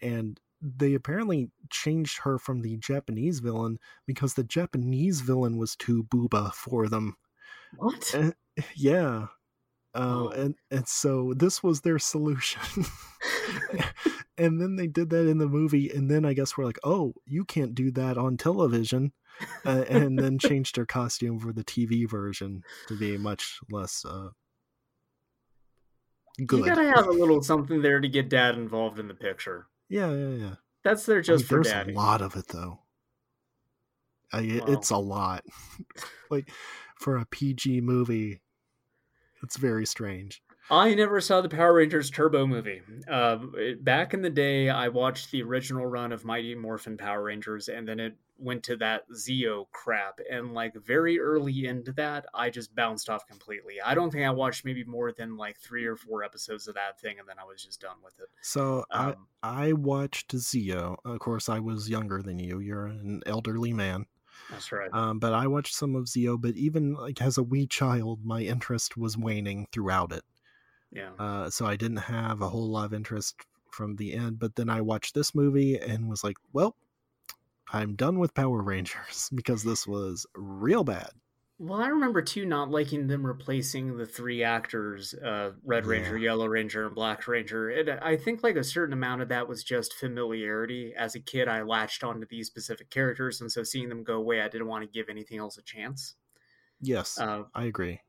Speaker 2: and they apparently changed her from the Japanese villain because the Japanese villain was too booba for them.
Speaker 3: What?
Speaker 2: And, yeah. Uh,
Speaker 3: Oh.
Speaker 2: and and so this was their solution. and then they did that in the movie and then i guess we're like oh you can't do that on television uh, and then changed her costume for the tv version to be much less uh good
Speaker 3: You gotta have a little something there to get dad involved in the picture.
Speaker 2: yeah yeah yeah
Speaker 3: That's there
Speaker 2: I
Speaker 3: just
Speaker 2: mean,
Speaker 3: for
Speaker 2: there's
Speaker 3: daddy.
Speaker 2: a lot of it though I,
Speaker 3: Wow.
Speaker 2: it's a lot like for a pg movie it's very strange
Speaker 3: I never saw the Power Rangers Turbo movie. Uh, back in the day, I watched the original run of Mighty Morphin Power Rangers, and then it went to that Zeo crap. And like very early into that, I just bounced off completely. I don't think I watched maybe more than like three or four episodes of that thing, and then I was just done with it.
Speaker 2: so i
Speaker 3: Um,
Speaker 2: i watched zeo of course i was younger than you you're an elderly man
Speaker 3: that's right.
Speaker 2: um, but I watched some of Zeo. But even like as a wee child, my interest was waning throughout it.
Speaker 3: Yeah.
Speaker 2: Uh, so I didn't have a whole lot of interest from the end. But then I watched this movie and was like, well, I'm done with Power Rangers because this was real bad.
Speaker 3: Well, I remember too not liking them replacing the three actors, uh, Red Ranger, Yellow Ranger, and Black Ranger. And I think like a certain amount of that was just familiarity. As a kid, I latched onto these specific characters, and so seeing them go away, I didn't want to give anything else a chance.
Speaker 2: Yes,
Speaker 3: Uh,
Speaker 2: I agree.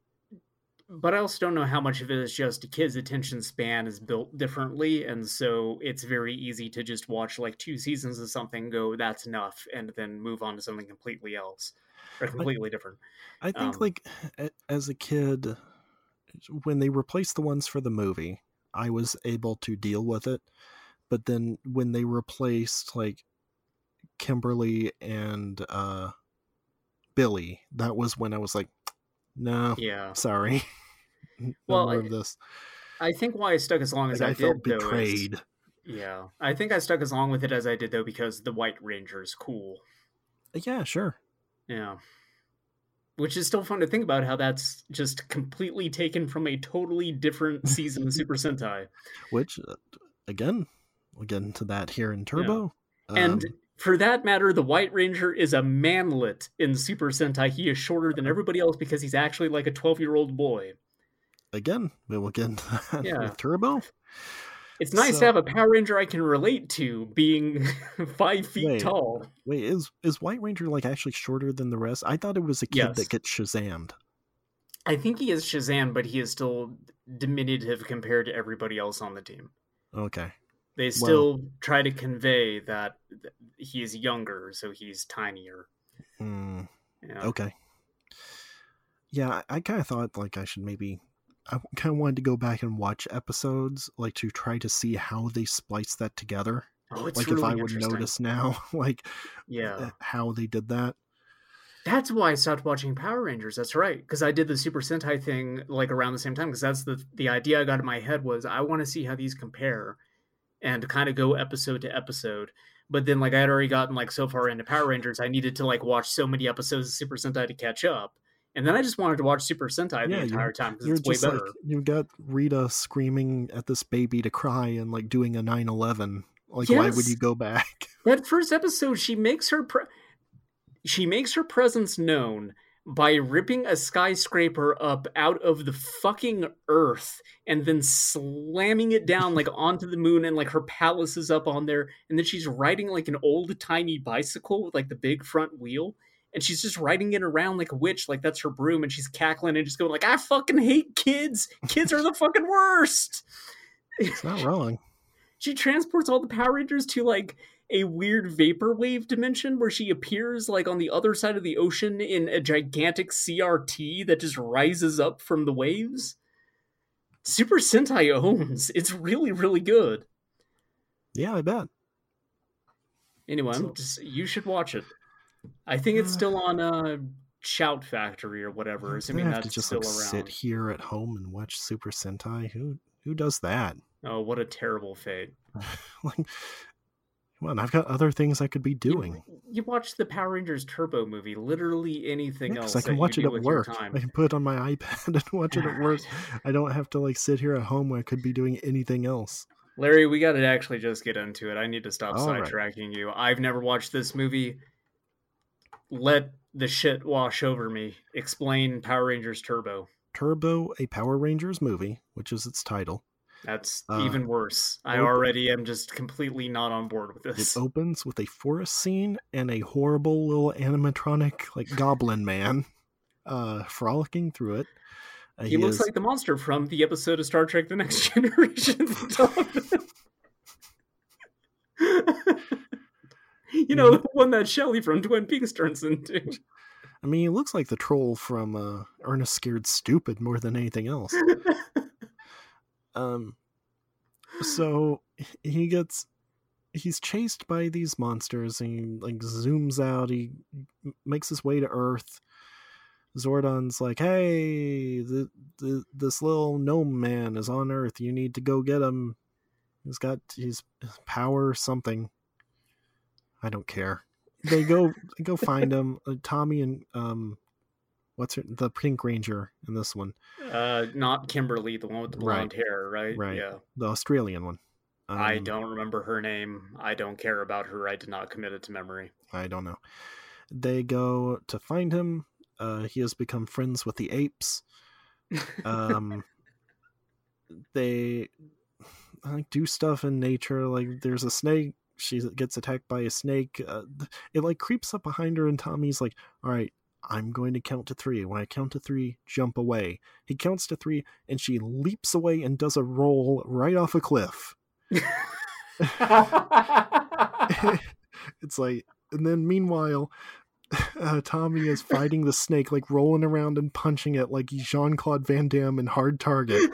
Speaker 3: But I also don't know how much of it is just a kid's attention span is built differently, and so it's very easy to just watch like two seasons of something, go that's enough, and then move on to something completely else or completely different.
Speaker 2: I think
Speaker 3: um,
Speaker 2: like as a kid, when they replaced the ones for the movie, I was able to deal with it. But then when they replaced like Kimberly and uh Billy, that was when I was like, no,
Speaker 3: Yeah.
Speaker 2: sorry. no
Speaker 3: Well,
Speaker 2: more
Speaker 3: I-
Speaker 2: of this.
Speaker 3: I think why I stuck as long as
Speaker 2: Like,
Speaker 3: I,
Speaker 2: I, felt
Speaker 3: did, though, is-
Speaker 2: betrayed.
Speaker 3: yeah, I think I stuck as long with it as I did though because the White Ranger is cool.
Speaker 2: Yeah, sure.
Speaker 3: Yeah, which is still fun to think about how that's just completely taken from a totally different season of Super Sentai.
Speaker 2: Which uh, again, we'll get into that here in Turbo.
Speaker 3: and
Speaker 2: Um,
Speaker 3: for that matter, the White Ranger is a manlet in Super Sentai. He is shorter than uh-huh. everybody else because he's actually like a twelve-year-old boy.
Speaker 2: again, we will get into that
Speaker 3: Yeah.
Speaker 2: with Turbo.
Speaker 3: It's nice
Speaker 2: So-
Speaker 3: to have a Power Ranger I can relate to being five feet
Speaker 2: Wait.
Speaker 3: tall.
Speaker 2: Wait, is is White Ranger like actually shorter than the rest? I thought it was a kid
Speaker 3: Yes.
Speaker 2: that gets Shazammed.
Speaker 3: I think he is Shazam, but he is still diminutive compared to everybody else on the team.
Speaker 2: Okay.
Speaker 3: They still try to convey that th- he is younger, so he's tinier.
Speaker 2: Mm,
Speaker 3: know?
Speaker 2: okay. Yeah, I, I kind of thought like I should maybe. I kind of wanted to go back and watch episodes, like to try to see how they splice that together.
Speaker 3: Oh, it's
Speaker 2: like
Speaker 3: really
Speaker 2: if I would notice now, like
Speaker 3: Yeah.
Speaker 2: uh, how they did that.
Speaker 3: That's why I stopped watching Power Rangers. That's right, because I did the Super Sentai thing like around the same time. Because that's the the idea I got in my head was I want to see how these compare, and kind of go episode to episode. But then, like I had already gotten like so far into Power Rangers, I needed to like watch so many episodes of Super Sentai to catch up. And then I just wanted to watch Super Sentai the
Speaker 2: Yeah, you-
Speaker 3: entire time because it's way better.
Speaker 2: like you got Rita screaming at this baby to cry and like doing a 9/11. Like why would you go back?
Speaker 3: that first episode she makes her pre- she makes her presence known by ripping a skyscraper up out of the fucking earth and then slamming it down like onto the moon and like her palace is up on there and then she's riding like an old tiny bicycle with like the big front wheel and she's just riding it around like a witch like that's her broom and she's cackling and just going like i fucking hate kids kids are the fucking worst
Speaker 2: It's not wrong.
Speaker 3: she transports all the Power Rangers to like a weird vaporwave dimension where she appears like on the other side of the ocean in a gigantic CRT that just rises up from the waves. Super Sentai owns. It's really, really good.
Speaker 2: Yeah, I bet.
Speaker 3: Anyway,
Speaker 2: So-
Speaker 3: just you should watch it. I think it's
Speaker 2: Uh,
Speaker 3: still on uh Shout Factory or whatever,
Speaker 2: I
Speaker 3: assuming
Speaker 2: have
Speaker 3: that's
Speaker 2: to just
Speaker 3: still
Speaker 2: like
Speaker 3: around.
Speaker 2: sit here at home and watch Super Sentai. Who who does that?
Speaker 3: Oh, what a terrible fate.
Speaker 2: like, come on, I've got other things I could be doing.
Speaker 3: You, you watch the Power Rangers Turbo movie, literally anything
Speaker 2: Because
Speaker 3: else.
Speaker 2: I can watch it at work. I can put it on my iPad and watch it at work. I don't have to like sit here at home where I could be doing anything else.
Speaker 3: Larry, we got to actually just get into it. I need to stop
Speaker 2: All right.
Speaker 3: sidetracking you. I've never watched this movie. Let the shit wash over me. Explain Power Rangers Turbo.
Speaker 2: Turbo, a Power Rangers movie, which is its title.
Speaker 3: That's
Speaker 2: Uh,
Speaker 3: even worse. I
Speaker 2: open-
Speaker 3: already am just completely not on board with this.
Speaker 2: It opens with a forest scene and a horrible little animatronic like goblin man uh frolicking through it. Uh,
Speaker 3: he looks
Speaker 2: is-
Speaker 3: like the monster from the episode of Star Trek: The Next Generation. you know, the one that Shelley from Twin Peaks turns into.
Speaker 2: I mean, he looks like the troll from uh, Ernest Scared Stupid more than anything else. Um, so he gets he's chased by these monsters. And he like zooms out. He makes his way to Earth. Zordon's like, "Hey, the, the this little gnome man is on Earth. You need to go get him. He's got his power something. I don't care." They go they go find him. Uh, Tommy and um, what's her the Pink Ranger in this one,
Speaker 3: Uh, not Kimberly, the one with the blonde hair, right?
Speaker 2: Right.
Speaker 3: Yeah.
Speaker 2: the Australian one.
Speaker 3: I
Speaker 2: Um,
Speaker 3: don't remember her name. I don't care about her. I did not commit it to memory.
Speaker 2: I don't know. They go to find him. Uh, he has become friends with the apes. Um, they like do stuff in nature. Like there's a snake. She gets attacked by a snake. Uh, it like creeps up behind her, and Tommy's like, "All right, I'm going to count to three. When I count to three, jump away." He counts to three, and she leaps away and does a roll right off a cliff. it's like, and then meanwhile, uh, Tommy is fighting the snake, like rolling around and punching it like Jean Claude Van Damme in Hard Target.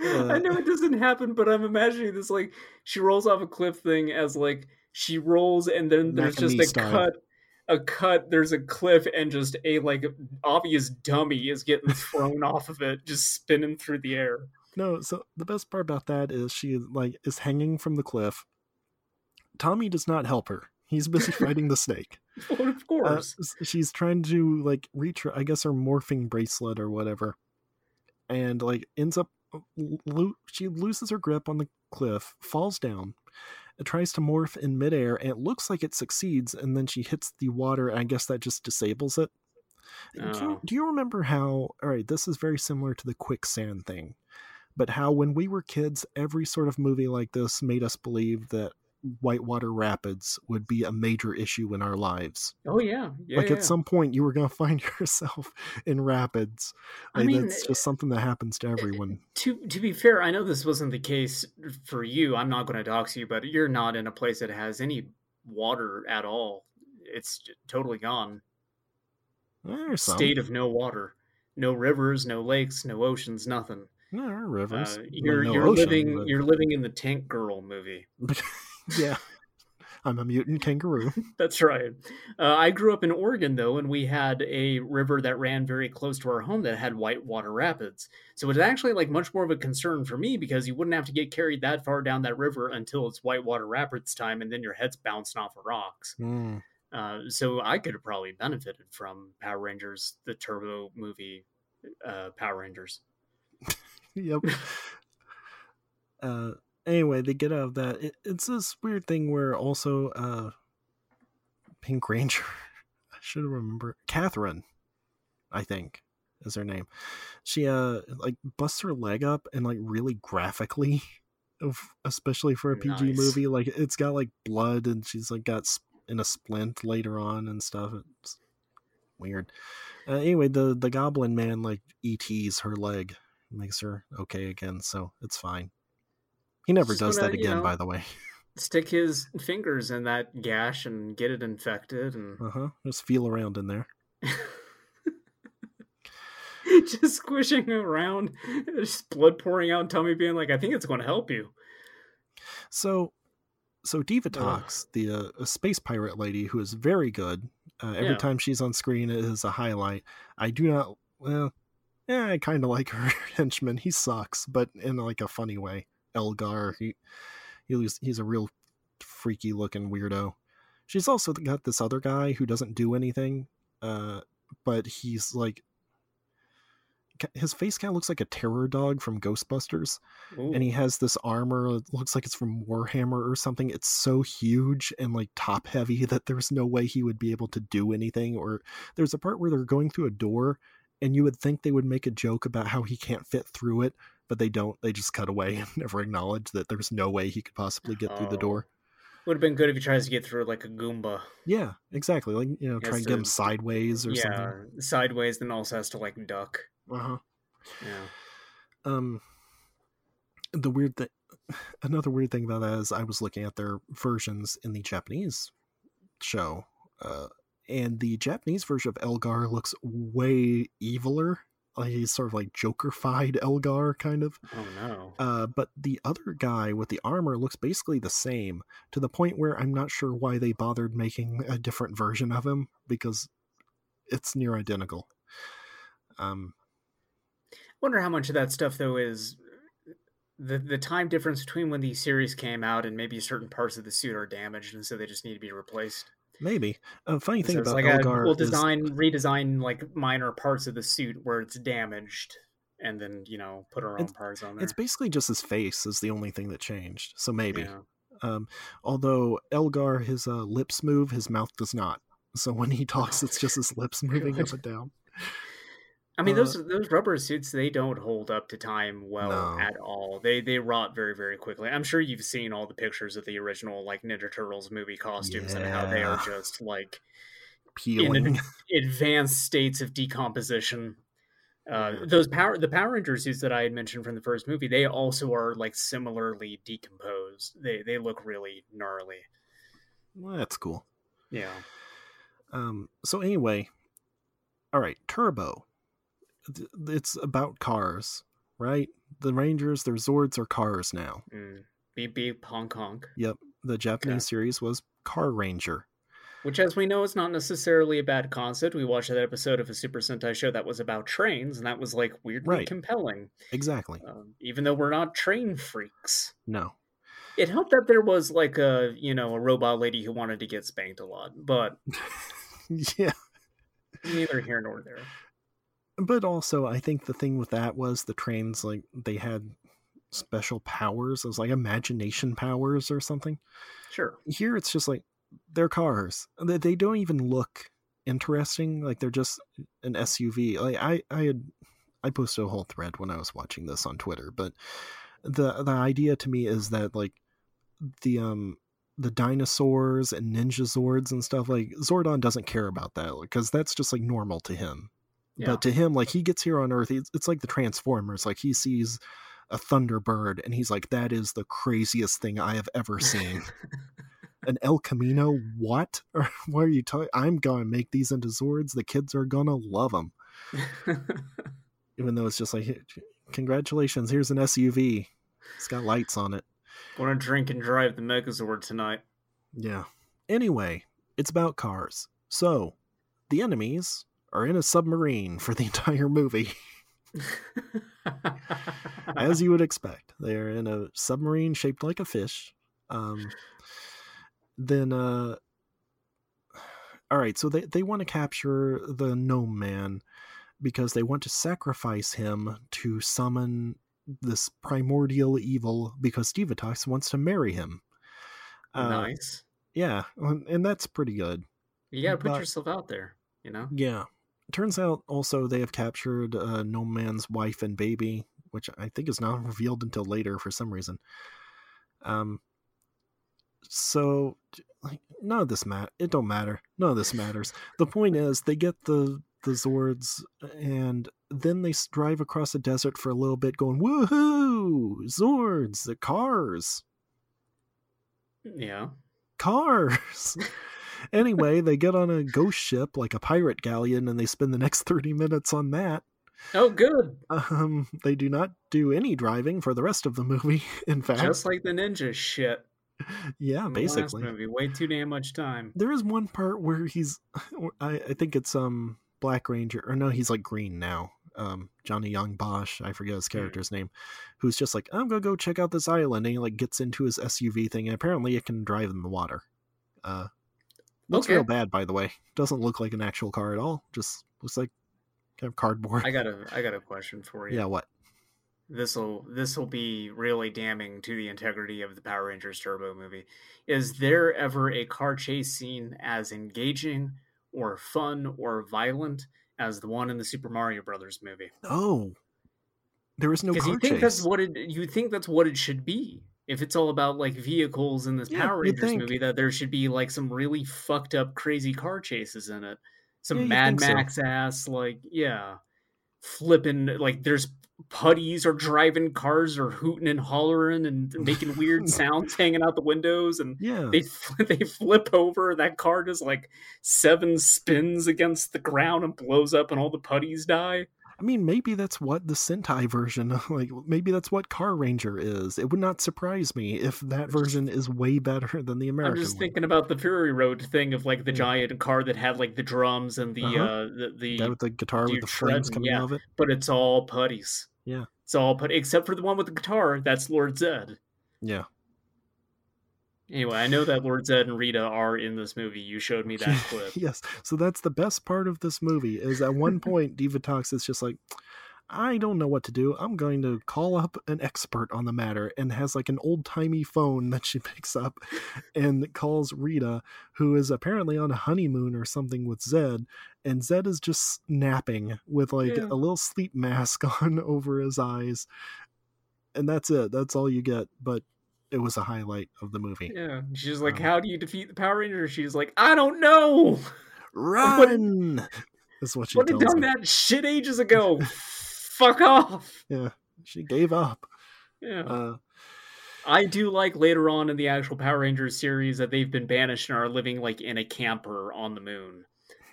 Speaker 2: Uh,
Speaker 3: I know it doesn't happen, but I'm imagining this like she rolls off a cliff thing as like she rolls and then there's
Speaker 2: Mac
Speaker 3: just a
Speaker 2: style.
Speaker 3: cut a cut there's a cliff and just a like obvious dummy is getting thrown off of it just spinning through the air
Speaker 2: No, so the best part about that is she like is hanging from the cliff. Tommy does not help her. He's busy fighting the snake.
Speaker 3: well, of
Speaker 2: Uh,
Speaker 3: course
Speaker 2: s- she's trying to like reach her, I guess her morphing bracelet or whatever, and like ends up lo- she loses her grip on the cliff, falls down, it tries to morph in midair, and it looks like it succeeds, and then she hits the water, and I guess that just disables it. Do, you,
Speaker 3: Oh.
Speaker 2: do you remember how? All right, this is very similar to the quicksand thing, but how when we were kids, every sort of movie like this made us believe that whitewater rapids would be a major issue in our lives.
Speaker 3: Oh yeah, yeah.
Speaker 2: like
Speaker 3: yeah.
Speaker 2: at some point, you were going to find yourself in rapids.
Speaker 3: I mean,
Speaker 2: that's eh, just something that happens to eh, eh, everyone.
Speaker 3: to to be fair, I know this wasn't the case for you. I'm not going to dox you, but you're not in a place that has any water at all. It's totally gone.
Speaker 2: There's some.
Speaker 3: State of no water, no rivers, no lakes, no oceans, nothing.
Speaker 2: Are rivers.
Speaker 3: Uh, you're
Speaker 2: no
Speaker 3: you're
Speaker 2: ocean,
Speaker 3: living
Speaker 2: but-
Speaker 3: you're living in the Tank Girl movie.
Speaker 2: yeah. I'm a mutant kangaroo.
Speaker 3: That's right. Uh, I grew up in Oregon, though, and we had a river that ran very close to our home that had whitewater rapids. So it was actually like much more of a concern for me because you wouldn't have to get carried that far down that river until it's whitewater rapids time, and then your head's bouncing off of rocks.
Speaker 2: Mm.
Speaker 3: Uh, so I could have probably benefited from Power Rangers, the Turbo movie, uh, Power Rangers.
Speaker 2: Yep. anyway, they get out of that. It, it's this weird thing where also uh, Pink Ranger, I should remember Catherine, I think is her name. She uh like busts her leg up and like really graphically, especially for a PG
Speaker 3: Nice.
Speaker 2: movie. Like it's got like blood and she's like got sp- in a splint later on and stuff. It's weird. Uh, anyway, the the Goblin Man like ETs her leg, makes her okay again, so it's fine. He never does
Speaker 3: wanna,
Speaker 2: that
Speaker 3: you
Speaker 2: again,
Speaker 3: know-
Speaker 2: by the way.
Speaker 3: Stick his fingers in that gash and get it infected, and
Speaker 2: Uh huh. Just feel around in there.
Speaker 3: just squishing around, just blood pouring out, and Tommy being like, "I think it's going to help you."
Speaker 2: So, so Divatox, the uh, space pirate lady who is very good. Uh, every
Speaker 3: Yeah.
Speaker 2: time she's on screen, it is a highlight. I do not. Well, yeah, I kind of like her henchman. He sucks, but in like a funny way. Elgar, he he he's a real freaky looking weirdo. She's also got this other guy who doesn't do anything, uh, but he's like. His face kind of looks like a terror dog from Ghostbusters
Speaker 3: Ooh.
Speaker 2: and he has this armor it looks like it's from warhammer or something it's so huge and like top heavy that there's no way he would be able to do anything or there's a part where they're going through a door and you would think they would make a joke about how he can't fit through it but they don't they just cut away and never acknowledge that there's no way he could possibly get through the
Speaker 3: Oh.
Speaker 2: door
Speaker 3: Would have been good if he tries to get through like a Goomba.
Speaker 2: yeah exactly like you know try and get him sideways or
Speaker 3: yeah,
Speaker 2: something Yeah,
Speaker 3: sideways, then also has to like duck.
Speaker 2: uh-huh
Speaker 3: Yeah.
Speaker 2: um the weird thing another weird thing about that is i was looking at their versions in the japanese show uh and the japanese version of elgar looks way eviler he's sort of like joker-fied elgar kind of
Speaker 3: Oh no.
Speaker 2: uh but the other guy with the armor looks basically the same to the point where i'm not sure why they bothered making a different version of him because it's near identical um
Speaker 3: Wonder how much of that stuff though is the the time difference between when the series came out and maybe certain parts of the suit are damaged and so they just need to be replaced.
Speaker 2: Maybe a funny thing
Speaker 3: So
Speaker 2: about
Speaker 3: like
Speaker 2: elgar
Speaker 3: a, we'll
Speaker 2: is-
Speaker 3: design redesign like minor parts of the suit where it's damaged and then you know put our own
Speaker 2: It's-
Speaker 3: parts on there.
Speaker 2: It's basically just his face is the only thing that changed. So maybe.
Speaker 3: Yeah.
Speaker 2: Um, although Elgar, his uh, lips move, his mouth does not. So when he talks, it's just his lips moving up and down.
Speaker 3: I mean,
Speaker 2: Uh,
Speaker 3: those those rubber suits they don't hold up to time well
Speaker 2: No.
Speaker 3: at all. They they rot very very quickly. I'm sure you've seen all the pictures of the original like Ninja Turtles movie costumes and how they are just like
Speaker 2: Peeling.
Speaker 3: advanced states of decomposition. Uh,
Speaker 2: Yeah.
Speaker 3: those power the Power Ranger suits that I had mentioned from the first movie, they also are like similarly decomposed. They they look really gnarly.
Speaker 2: Well, that's cool.
Speaker 3: Yeah.
Speaker 2: Um, so anyway, all right, Turbo. It's about cars, right? The Rangers, their Zords are cars now.
Speaker 3: Mm. Beep beep honk honk.
Speaker 2: Yep. The Japanese
Speaker 3: Okay.
Speaker 2: series was Car Ranger.
Speaker 3: Which, as we know, is not necessarily a bad concept. We watched that episode of a Super Sentai show that was about trains, and that was like weirdly
Speaker 2: Right.
Speaker 3: compelling.
Speaker 2: Exactly.
Speaker 3: Um, even though we're not train freaks,
Speaker 2: No.
Speaker 3: it helped that there was like a you know a robot lady who wanted to get spanked a lot. But
Speaker 2: yeah.
Speaker 3: neither here nor there.
Speaker 2: But also i think the thing with that was the trains like they had special powers it was like imagination powers or something
Speaker 3: Sure.
Speaker 2: here it's just like they're cars they, they don't even look interesting like they're just an suv like i i had I posted a whole thread when I was watching this on Twitter, but the the idea to me is that like the um the dinosaurs and ninja zords and stuff like Zordon doesn't care about that because that's just like normal to him.
Speaker 3: Yeah.
Speaker 2: But to him, like he gets here on Earth, it's, it's like the Transformers. Like he sees a Thunderbird and he's like, "That is the craziest thing I have ever seen." An El Camino? What? Or what are you talking? I'm gonna make these into Zords. The kids are gonna love them, even though it's just like, congratulations, here's an SUV. It's got lights on it.
Speaker 3: Want to drink and drive the Megazord tonight?
Speaker 2: Yeah. Anyway, it's about cars. So, the enemies are in a submarine for the entire movie, as you would expect. They're in a submarine shaped like a fish. Um, then, uh, all right, so they, they want to capture the gnome man because they want to sacrifice him to summon this primordial evil because Divatox wants to marry him. Uh,
Speaker 3: nice.
Speaker 2: Yeah, and that's pretty good.
Speaker 3: You gotta put
Speaker 2: but-
Speaker 3: yourself out there. You know.
Speaker 2: Yeah. Turns out also they have captured uh, No Man's wife and baby, which I think is not revealed until later for some reason. Um. So, like, none of this mat. It don't matter. None of this matters. the point is, they get the the Zords, and then they drive across the desert for a little bit, going woohoo! Zords, the cars,
Speaker 3: Yeah.
Speaker 2: cars. anyway, they get on a ghost ship like a pirate galleon and they spend the next 30 minutes on that.
Speaker 3: Oh, good.
Speaker 2: Um, they do not do any driving for the rest of the movie. In fact,
Speaker 3: Just like the ninja shit.
Speaker 2: yeah, basically.
Speaker 3: movie. Way too damn much time.
Speaker 2: There is one part where he's, I, I think it's um Black Ranger, or no, he's like green now. Um, Johnny Yong Bosch, I forget his
Speaker 3: Hmm.
Speaker 2: character's name, who's just like, I'm gonna go check out this island, and he like gets into his SUV thing, and apparently it can drive in the water. Uh, looks
Speaker 3: Okay.
Speaker 2: real bad, by the way. Doesn't look like an actual car at all. Just looks like kind of cardboard.
Speaker 3: I got a I got a question for you.
Speaker 2: yeah, what?
Speaker 3: This'll this'll be really damning to the integrity of the Power Rangers Turbo movie. Is there ever a car chase scene as engaging or fun or violent as the one in the Super Mario Brothers movie?
Speaker 2: Oh, there is no car
Speaker 3: you think
Speaker 2: chase.
Speaker 3: that's what it you think that's what it should be. If it's all about like vehicles in this
Speaker 2: Yeah,
Speaker 3: Power Rangers movie, that there should be like some really fucked up, crazy car chases in it. Some
Speaker 2: Yeah,
Speaker 3: Mad
Speaker 2: think so.
Speaker 3: Max ass, like yeah, flipping like there's putties or driving cars or hooting and hollering and making weird sounds hanging out the windows and
Speaker 2: yeah,
Speaker 3: they they flip over that car does like seven spins against the ground and blows up and all the putties die
Speaker 2: I mean, maybe that's what the Sentai version, like maybe that's what Car Ranger is. It would not surprise me if that version is way better than the American version.
Speaker 3: I'm just
Speaker 2: one.
Speaker 3: thinking about the Fury Road thing of like the giant car that had like the drums and the
Speaker 2: Uh-huh.
Speaker 3: uh the, the
Speaker 2: that with the guitar with the flames coming
Speaker 3: yeah.
Speaker 2: out of it.
Speaker 3: but it's all putties.
Speaker 2: Yeah.
Speaker 3: It's all put except for the one with the guitar, that's Lord Zedd.
Speaker 2: Yeah,
Speaker 3: Anyway, I know that Lord Zedd and Rita are in this movie. You showed me that clip.
Speaker 2: yes. So that's the best part of this movie is at one point Divatox is just like, I don't know what to do. I'm going to call up an expert on the matter and has like an old timey phone that she picks up and calls Rita, who is apparently on a honeymoon or something with Zedd. And Zedd is just napping with like
Speaker 3: Yeah.
Speaker 2: a little sleep mask on over his eyes. And that's it. That's all you get. But it was a highlight of the movie.
Speaker 3: Yeah. She's like,
Speaker 2: Um,
Speaker 3: How do you defeat the Power Rangers? She's like, I don't know.
Speaker 2: Run! That's what she
Speaker 3: Would have done
Speaker 2: me.
Speaker 3: that shit ages ago. Fuck off.
Speaker 2: Yeah, she gave up.
Speaker 3: Yeah.
Speaker 2: Uh,
Speaker 3: I do like later on in the actual Power Rangers series that they've been banished and are living like in a camper on the moon.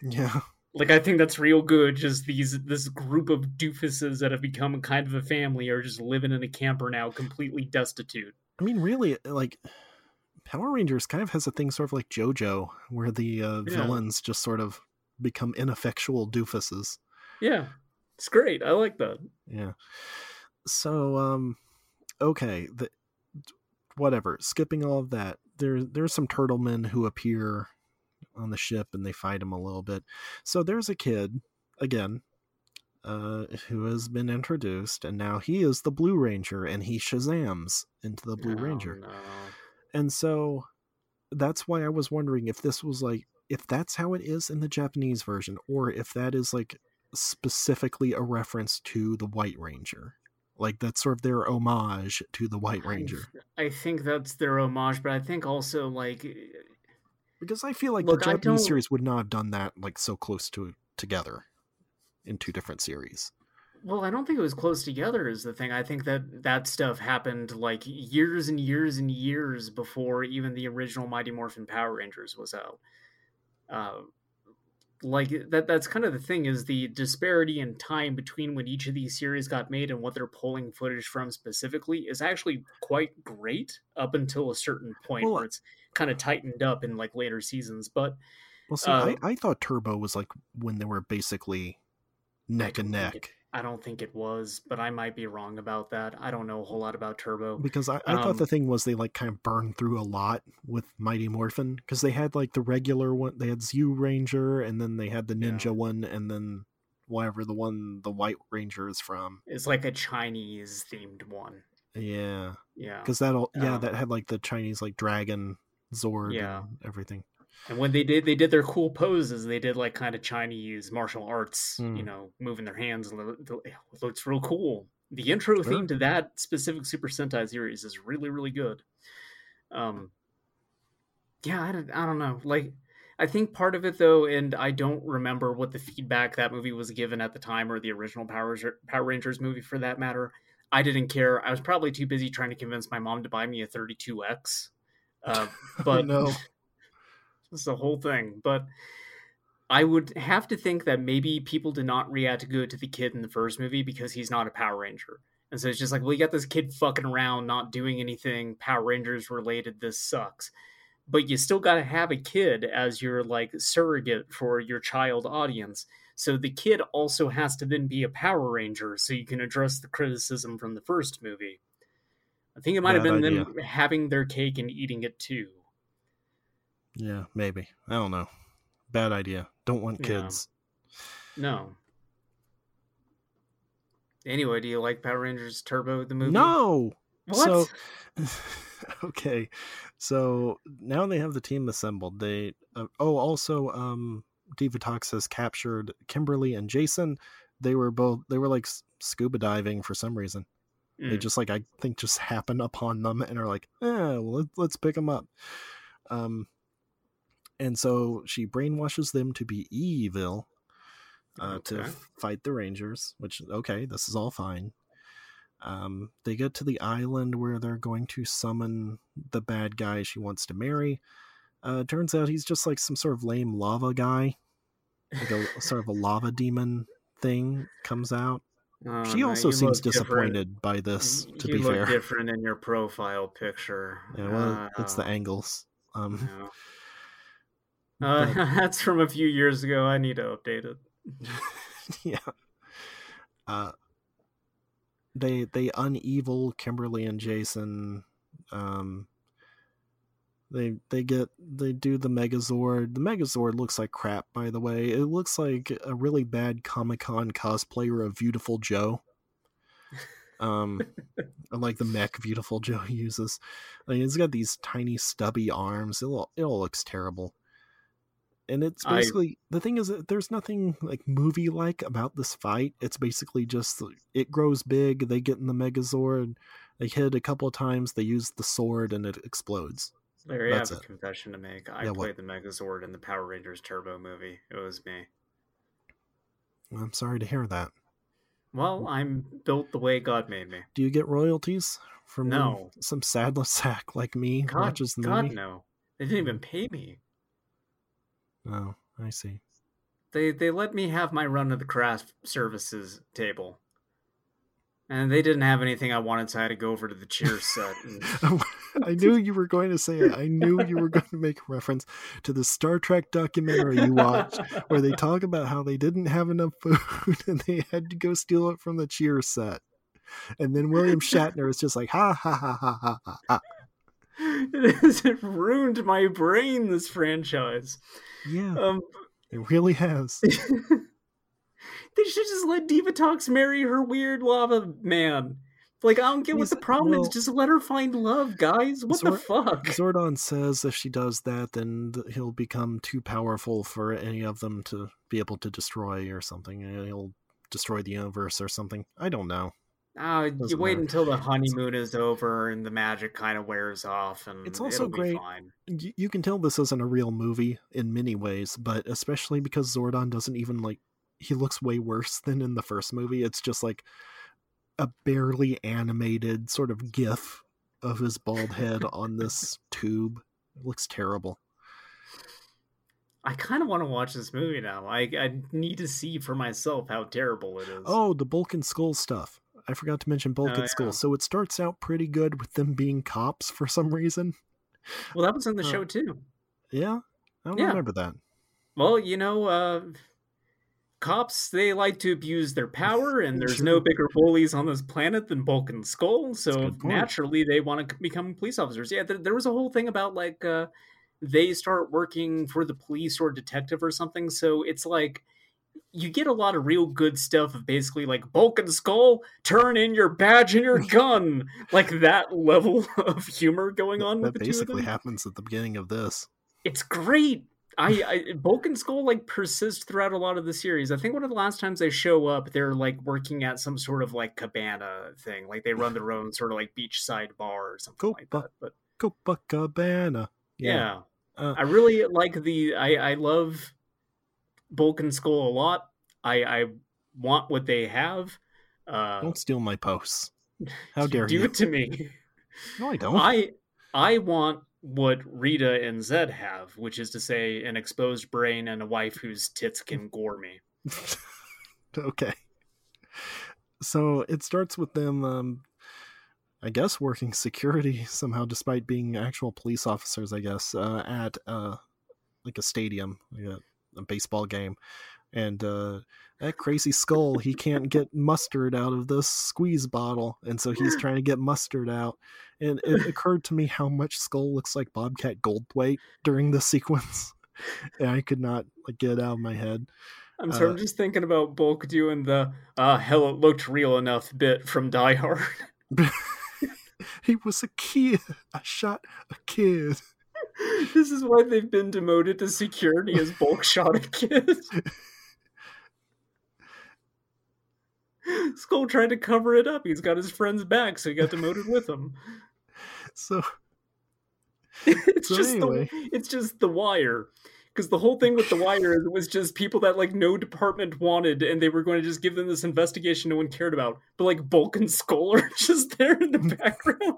Speaker 2: yeah,
Speaker 3: Like I think that's real good. Just these this group of doofuses that have become kind of a family are just living in a camper now, completely destitute.
Speaker 2: I mean, really, like Power Rangers kind of has a thing, sort of like JoJo, where the uh,
Speaker 3: Yeah.
Speaker 2: villains just sort of become ineffectual doofuses.
Speaker 3: Yeah, it's great. I like that.
Speaker 2: Yeah. So, um, okay, the whatever. Skipping all of that, there there's some turtle men who appear on the ship and they fight him a little bit. So there's a kid again. Uh, who has been introduced, and now he is the Blue Ranger, and he Shazams into the Blue
Speaker 3: Oh,
Speaker 2: Ranger.
Speaker 3: no.
Speaker 2: And so that's why I was wondering if this was like if that's how it is in the Japanese version or if that is like specifically a reference to the White Ranger. Like that's sort of their homage to the White Ranger.
Speaker 3: I, I think that's their homage, but I think also like
Speaker 2: because I feel like
Speaker 3: Look,
Speaker 2: the Japanese series would not have done that like so close to together in two different series.
Speaker 3: Well, I don't think it was close together is the thing. I think that that stuff happened like years and years and years before even the original Mighty Morphin Power Rangers was out. Uh, like that that's kind of the thing is the disparity in time between when each of these series got made and what they're pulling footage from specifically is actually quite great up until a certain point
Speaker 2: Well,
Speaker 3: where it's kind of tightened up in like later seasons. But
Speaker 2: Well, see,
Speaker 3: Uh,
Speaker 2: I, I thought Turbo was like when they were basically neck and neck
Speaker 3: I don't think it was, but I might be wrong about that. I don't know a whole lot about Turbo.
Speaker 2: because I, I
Speaker 3: Um,
Speaker 2: thought the thing was they like kind of burned through a lot with Mighty Morphin because they had like the regular one, they had Zoo Ranger, and then they had the
Speaker 3: Yeah.
Speaker 2: Ninja one, and then whatever the one the White Ranger is from.
Speaker 3: It's like a Chinese themed one.
Speaker 2: Yeah,
Speaker 3: Yeah.
Speaker 2: because that all yeah
Speaker 3: Um,
Speaker 2: that had like the Chinese like dragon Zord
Speaker 3: Yeah.
Speaker 2: and everything.
Speaker 3: And when they did they did their cool poses, they did like kind of Chinese martial arts, you
Speaker 2: Mm.
Speaker 3: know, moving their hands. It looks real cool. The intro
Speaker 2: Sure.
Speaker 3: theme to that specific Super Sentai series is really, really good. Um, yeah, I don't, I don't know. Like, I think part of it though, and I don't remember what the feedback that movie was given at the time, or the original Power Power Rangers movie for that matter. I didn't care. I was probably too busy trying to convince my mom to buy me a 32X. Uh, but
Speaker 2: no,
Speaker 3: it's the whole thing. But I would have to think that maybe people did not react good to the kid in the first movie because he's not a Power Ranger. And so it's just like, well, you got this kid fucking around, not doing anything Power Rangers related. This sucks. But you still got to have a kid as your like surrogate for your child audience. So the kid also has to then be a Power Ranger so you can address the criticism from the first movie. I think it might have been
Speaker 2: idea.
Speaker 3: them having their cake and eating it too.
Speaker 2: Yeah, maybe I don't know. Bad idea. Don't want kids.
Speaker 3: No. Anyway, do you like Power Rangers Turbo the movie?
Speaker 2: No.
Speaker 3: What?
Speaker 2: So, okay, so now they have the team assembled. They uh, oh, also, um, Divatox has captured Kimberly and Jason. They were both they were like scuba diving for some reason. They
Speaker 3: Mm.
Speaker 2: just like I think just happen upon them and are like, eh, well, let, let's pick them up. Um, and so she brainwashes them to be evil, uh, to
Speaker 3: Okay.
Speaker 2: f- fight the Rangers. Which okay, this is all fine. Um, they get to the island where they're going to summon the bad guy she wants to marry. Uh, turns out he's just like some sort of lame lava guy, like a sort of a lava demon thing comes out.
Speaker 3: Oh,
Speaker 2: she
Speaker 3: no,
Speaker 2: also seems
Speaker 3: look different.
Speaker 2: disappointed by this. To
Speaker 3: you
Speaker 2: be
Speaker 3: look
Speaker 2: fair,
Speaker 3: different in your profile picture.
Speaker 2: yeah, well, it's the
Speaker 3: Uh,
Speaker 2: angles. Um,
Speaker 3: no. Uh,
Speaker 2: but-
Speaker 3: that's from a few years ago. I need to update it.
Speaker 2: yeah. Uh, they they unevil Kimberly and Jason. Um, they they get they do the Megazord. The Megazord looks like crap, by the way. It looks like a really bad Comic Con cosplayer of Viewtiful Joe. Um, like the mech Viewtiful Joe uses. I mean, it's got these tiny stubby arms. It all, it all looks terrible. And it's
Speaker 3: I-
Speaker 2: basically the thing is that there's nothing like movie like about this fight. It's basically just it grows big. They get in the Megazord. They hit a couple of times. They use the sword and it explodes.
Speaker 3: Larry, I
Speaker 2: That's
Speaker 3: have a confession to make. I
Speaker 2: Yeah, what?
Speaker 3: played the Megazord in the Power Rangers Turbo movie. It was me.
Speaker 2: I'm sorry to hear that.
Speaker 3: Well, I'm built the way God made me.
Speaker 2: Do you get royalties from
Speaker 3: No.
Speaker 2: some sadless sack like me
Speaker 3: God,
Speaker 2: watches the
Speaker 3: God
Speaker 2: movie?
Speaker 3: no. They didn't even pay me.
Speaker 2: Oh, I see.
Speaker 3: They they let me have my run of the craft services table. And they didn't have anything I wanted, so I had to go over to the cheer set. And,
Speaker 2: I knew you were going to say it. I knew you were going to make a reference to the Star Trek documentary you watched where they talk about how they didn't have enough food and they had to go steal it from the cheer set. And then William Shatner is just like, ha ha ha ha ha ha.
Speaker 3: It has it ruined my brain. This franchise.
Speaker 2: Yeah,
Speaker 3: Um,
Speaker 2: it really has.
Speaker 3: they should just let Divatox marry her weird lava man. Like I don't get what the problem
Speaker 2: well-
Speaker 3: is. Just let her find love, guys. What the fuck?
Speaker 2: Zordon says if she does that, then he'll become too powerful for any of them to be able to destroy or something. and He'll destroy the universe or something. I don't know.
Speaker 3: Oh, you
Speaker 2: Doesn't
Speaker 3: wait
Speaker 2: matter.
Speaker 3: until the honeymoon is over and the magic kind of wears off, and
Speaker 2: It's also
Speaker 3: it'll be
Speaker 2: great-
Speaker 3: fine.
Speaker 2: You can tell this isn't a real movie in many ways, but especially because Zordon doesn't even like he looks way worse than in the first movie. It's just like a barely animated sort of gif of his bald head on this tube. It looks terrible.
Speaker 3: I kind of want to watch this movie now. I I need to see for myself how terrible it is.
Speaker 2: Oh, the Bulk and Skull stuff. I forgot to mention Bulk
Speaker 3: Oh,
Speaker 2: and
Speaker 3: yeah.
Speaker 2: Skull. So it starts out pretty good with them being cops for some reason.
Speaker 3: well, that was in the
Speaker 2: uh,
Speaker 3: show too.
Speaker 2: Yeah, I don't
Speaker 3: Yeah.
Speaker 2: remember that.
Speaker 3: Well, you know, uh, cops they like to abuse their power, and there's no bigger bullies on this planet than Bulk and Skull. So naturally, they want to become police officers. Yeah, there, there was a whole thing about like uh, they start working for the police or detective or something. So it's like you get a lot of real good stuff of basically like Bulk and Skull, turn in your badge and your gun, like that level of humor going on with
Speaker 2: That
Speaker 3: the two of
Speaker 2: basically happens at the beginning of this.
Speaker 3: it's great. I, I Bulk and Skull like persist throughout a lot of the series. I think one of the last times they show up, they're like working at some sort of like cabana thing, like they run their own sort of like beachside bar or something like
Speaker 2: Copa-
Speaker 3: that. But
Speaker 2: Copacabana.
Speaker 3: yeah,
Speaker 2: Uh,
Speaker 3: I really like the. I I love Bulk and Skull a lot. I I want what they have. Uh,
Speaker 2: Don't steal my posts. How dare
Speaker 3: do
Speaker 2: you?
Speaker 3: Do it to me.
Speaker 2: No, I don't.
Speaker 3: I I want what Rita and Zedd have, which is to say, an exposed brain and a wife whose tits can gore me.
Speaker 2: okay. So it starts with them, um, I guess, working security somehow, despite being actual police officers. I guess uh, at uh, like a stadium, like a, a baseball game, and uh, that crazy skull he can't get mustard out of this squeeze bottle, and so he's trying to get mustard out. And it occurred to me how much skull looks like Bobcat Goldthwait during this sequence, and I could not like get it out of my head.
Speaker 3: I'm sorry,
Speaker 2: Uh,
Speaker 3: I'm just thinking about Bulk doing the uh hell it looked real enough bit from Die Hard.
Speaker 2: he was a kid. I shot a kid.
Speaker 3: this is why they've been demoted to security as Bulk shot a kid. Skull tried to cover it up. He's got his friend's back, so he got demoted with him.
Speaker 2: So
Speaker 3: it's
Speaker 2: So
Speaker 3: just
Speaker 2: anyway.
Speaker 3: the it's just the wire because the whole thing with the wire is it was just people that like no department wanted and they were going to just give them this investigation no one cared about but like bulk and skull are just there in the background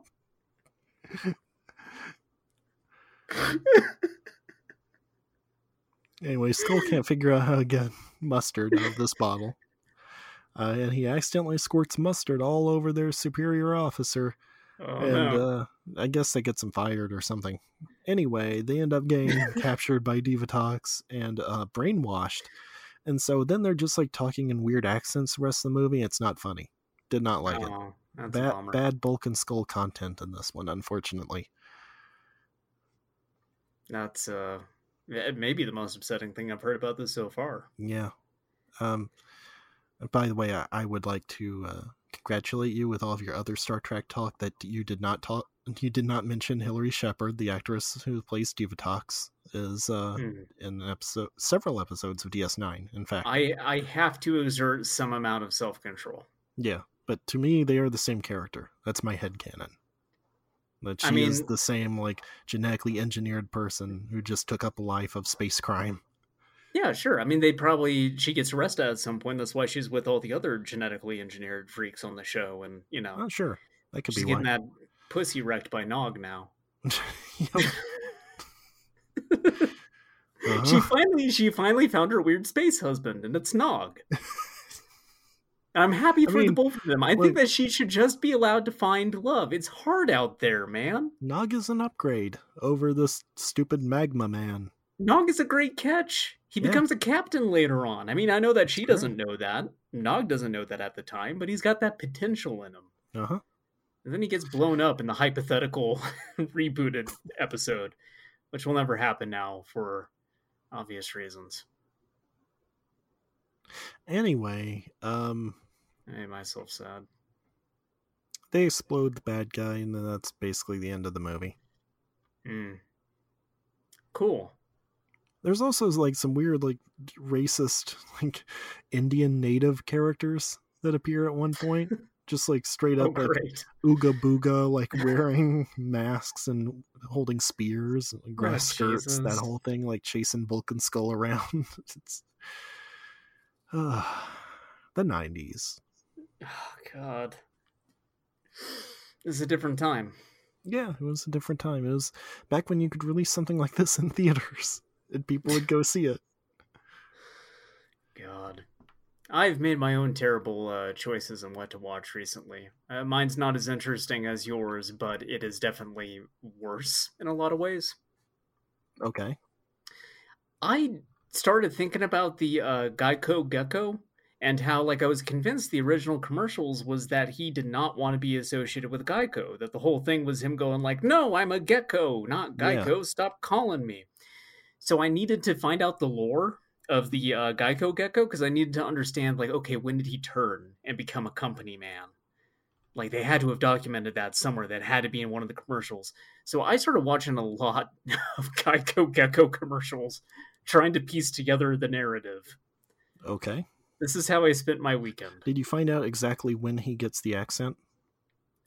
Speaker 2: anyway, Skull can't figure out how to get mustard out of this bottle. Uh, and he accidentally squirts mustard all over their superior officer.
Speaker 3: oh
Speaker 2: and
Speaker 3: no
Speaker 2: uh, I guess that gets him fired or something. Anyway, they end up getting captured by Divatox and uh, brainwashed. And so then they're just like talking in weird accents the rest of the movie. It's not funny. Did not like it.
Speaker 3: oh, that's
Speaker 2: Bad, bad bulk and skull content in this one, unfortunately.
Speaker 3: That's uh it may be the most upsetting thing i've heard about this so far
Speaker 2: Yeah. Um. By the way, I, I would like to uh, congratulate you with all of your other Star Trek talk that you did not talk. You did not mention Hilary Shepard, the actress who plays Divatox, is uh,
Speaker 3: Hmm.
Speaker 2: in an episode, several episodes of DS9. In fact,
Speaker 3: i i have to exert some amount of self-control
Speaker 2: yeah. But to me, they are the same character. That's my head canon. That she
Speaker 3: I
Speaker 2: is
Speaker 3: mean-
Speaker 2: the same like genetically engineered person who just took up a life of space crime.
Speaker 3: Yeah, sure. I mean, they probably she gets arrested at some point. That's why she's with all the other genetically engineered freaks on the show, and you know,
Speaker 2: Oh, sure, that could
Speaker 3: she's
Speaker 2: be
Speaker 3: getting
Speaker 2: why.
Speaker 3: that pussy wrecked by Nog now. She
Speaker 2: Uh-huh.
Speaker 3: finally she finally found her weird space husband, and it's Nog. And I'm happy
Speaker 2: I
Speaker 3: for
Speaker 2: mean,
Speaker 3: the both of them. I think that she should just be allowed to find love. It's hard out there, man.
Speaker 2: Nog is an upgrade over this stupid magma man.
Speaker 3: Nog is a great catch. He
Speaker 2: Yeah.
Speaker 3: becomes a captain later on. I mean, I know that she doesn't know that. Nog doesn't know that at the time, but he's got that potential in him.
Speaker 2: Uh huh.
Speaker 3: And then he gets blown up in the hypothetical rebooted episode, which will never happen now for obvious reasons.
Speaker 2: Anyway, um,
Speaker 3: I made myself sad.
Speaker 2: they explode the bad guy, and then that's basically the end of the movie.
Speaker 3: Mm. Cool.
Speaker 2: There's also like some weird, like racist, like Indian native characters that appear at one point. Just like straight
Speaker 3: Oh,
Speaker 2: up, like
Speaker 3: great.
Speaker 2: ooga booga, like wearing masks and holding spears, and grass
Speaker 3: Oh,
Speaker 2: skirts, that whole thing, like chasing Bulk and Skull around. it's uh, the '90s.
Speaker 3: Oh, God. This is a different time.
Speaker 2: Yeah, it was a different time. It was back when you could release something like this in theaters and people would go see it.
Speaker 3: God. I've made my own terrible uh, choices on what to watch recently. Uh, mine's not as interesting as yours, but it is definitely worse in a lot of ways.
Speaker 2: Okay.
Speaker 3: I started thinking about the uh, Geico Gecko and how, like, I was convinced the original commercials was that he did not want to be associated with Geico. That the whole thing was him going like, "No, I'm a gecko, not
Speaker 2: Yeah.
Speaker 3: Geico. Stop calling me." So I needed to find out the lore of the uh, Geico Gecko because I needed to understand, like, okay, when did he turn and become a company man? Like they had to have documented that somewhere. That had to be in one of the commercials. So I started watching a lot of Geico Gecko commercials, trying to piece together the narrative.
Speaker 2: Okay.
Speaker 3: This is how I spent my weekend.
Speaker 2: Did you find out exactly when he gets the accent?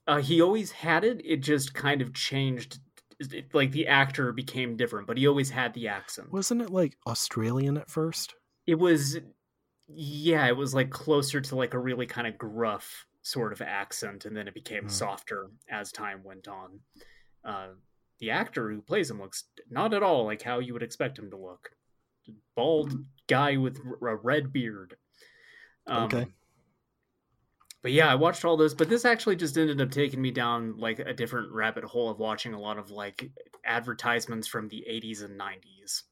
Speaker 3: Uh, he always had it. It just kind of changed. It, like the actor became different, but he always had the accent.
Speaker 2: Wasn't it like Australian at first?
Speaker 3: It was, yeah, it was like closer to like a really kind of gruff sort of accent, and then it became
Speaker 2: Hmm.
Speaker 3: softer as time went on. Uh, the actor who plays him looks not at all like how you would expect him to look. Bald guy with a red beard. Um,
Speaker 2: Okay.
Speaker 3: But yeah, I watched all those, but this actually just ended up taking me down like a different rabbit hole of watching a lot of like advertisements from the 80s and 90s.